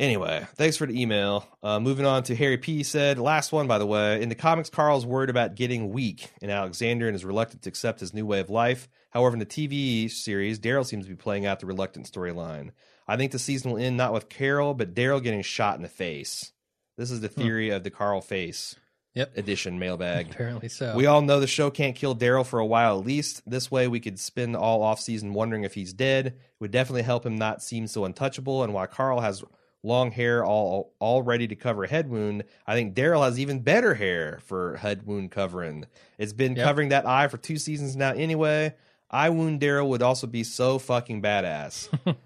Speaker 3: Anyway, thanks for the email. Uh, moving on to Harry P. said, last one by the way. In the comics, Carl's worried about getting weak in Alexandria and is reluctant to accept his new way of life. However, in the TV series, Daryl seems to be playing out the reluctant storyline. I think the season will end not with Carol, but Daryl getting shot in the face. This is the theory of the Carl face
Speaker 1: Yep.
Speaker 3: edition mailbag.
Speaker 1: Apparently so.
Speaker 3: We all know the show can't kill Daryl for a while at least. This way, we could spend all off season wondering if he's dead. It would definitely help him not seem so untouchable. And while Carl has long hair all all ready to cover a head wound, I think Daryl has even better hair for head wound covering. It's been
Speaker 1: Yep.
Speaker 3: covering that eye for two seasons now anyway. Eye wound Daryl would also be so fucking badass. <laughs>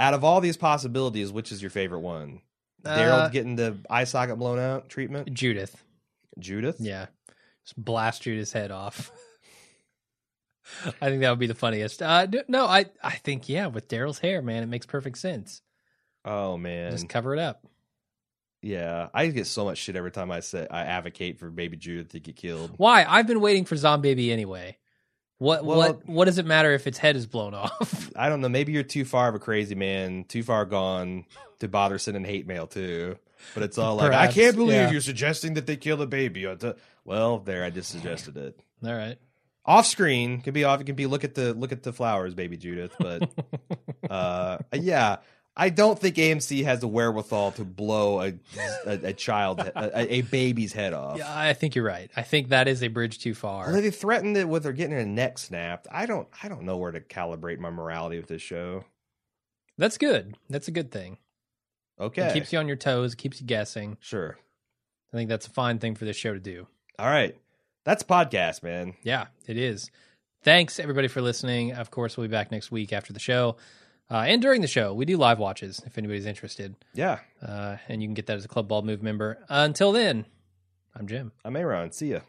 Speaker 3: Out of all these possibilities, which is your favorite one? Daryl
Speaker 1: Uh,
Speaker 3: getting the eye socket blown out treatment?
Speaker 1: Judith.
Speaker 3: Judith?
Speaker 1: Yeah. Just blast Judith's head off. <laughs> I think that would be the funniest. Uh, no, I, I think, yeah, with Daryl's hair, man, it makes perfect sense.
Speaker 3: Oh man.
Speaker 1: Just cover it up.
Speaker 3: Yeah, I get so much shit every time I say I advocate for Baby Judith to get killed.
Speaker 1: Why? I've been waiting for Zombie anyway. What
Speaker 3: Well-
Speaker 1: what what does it matter if its head is blown <laughs> off?
Speaker 3: I don't know. Maybe you're too far of a crazy man, too far gone to bother sending hate mail too. But it's all like, I can't believe
Speaker 1: yeah.
Speaker 3: you're suggesting that they kill a baby. Well, there, I just suggested it.
Speaker 1: All right.
Speaker 3: Off screen can be off. It can be look at the look at the flowers, Baby Judith. But <laughs> uh, yeah, I don't think AMC has the wherewithal to blow a a, a child, a, a baby's head off.
Speaker 1: Yeah, I think you're right. I think that is a bridge too far.
Speaker 3: Well, they threatened it with her getting her neck snapped. I don't I don't know where to calibrate my morality with this show.
Speaker 1: That's good. That's a good thing.
Speaker 3: Okay.
Speaker 1: It keeps you on your toes, keeps you guessing.
Speaker 3: sure.
Speaker 1: I think that's a fine thing for this show to do.
Speaker 3: All right. That's podcast, man.
Speaker 1: Yeah, it is. Thanks everybody for listening. Of course, we'll be back next week after the show. Uh, and during the show, we do live watches if anybody's interested.
Speaker 3: Yeah.
Speaker 1: Uh, and you can get that as a Club Ball Move member. until then, I'm Jim.
Speaker 3: I'm Aaron. See ya.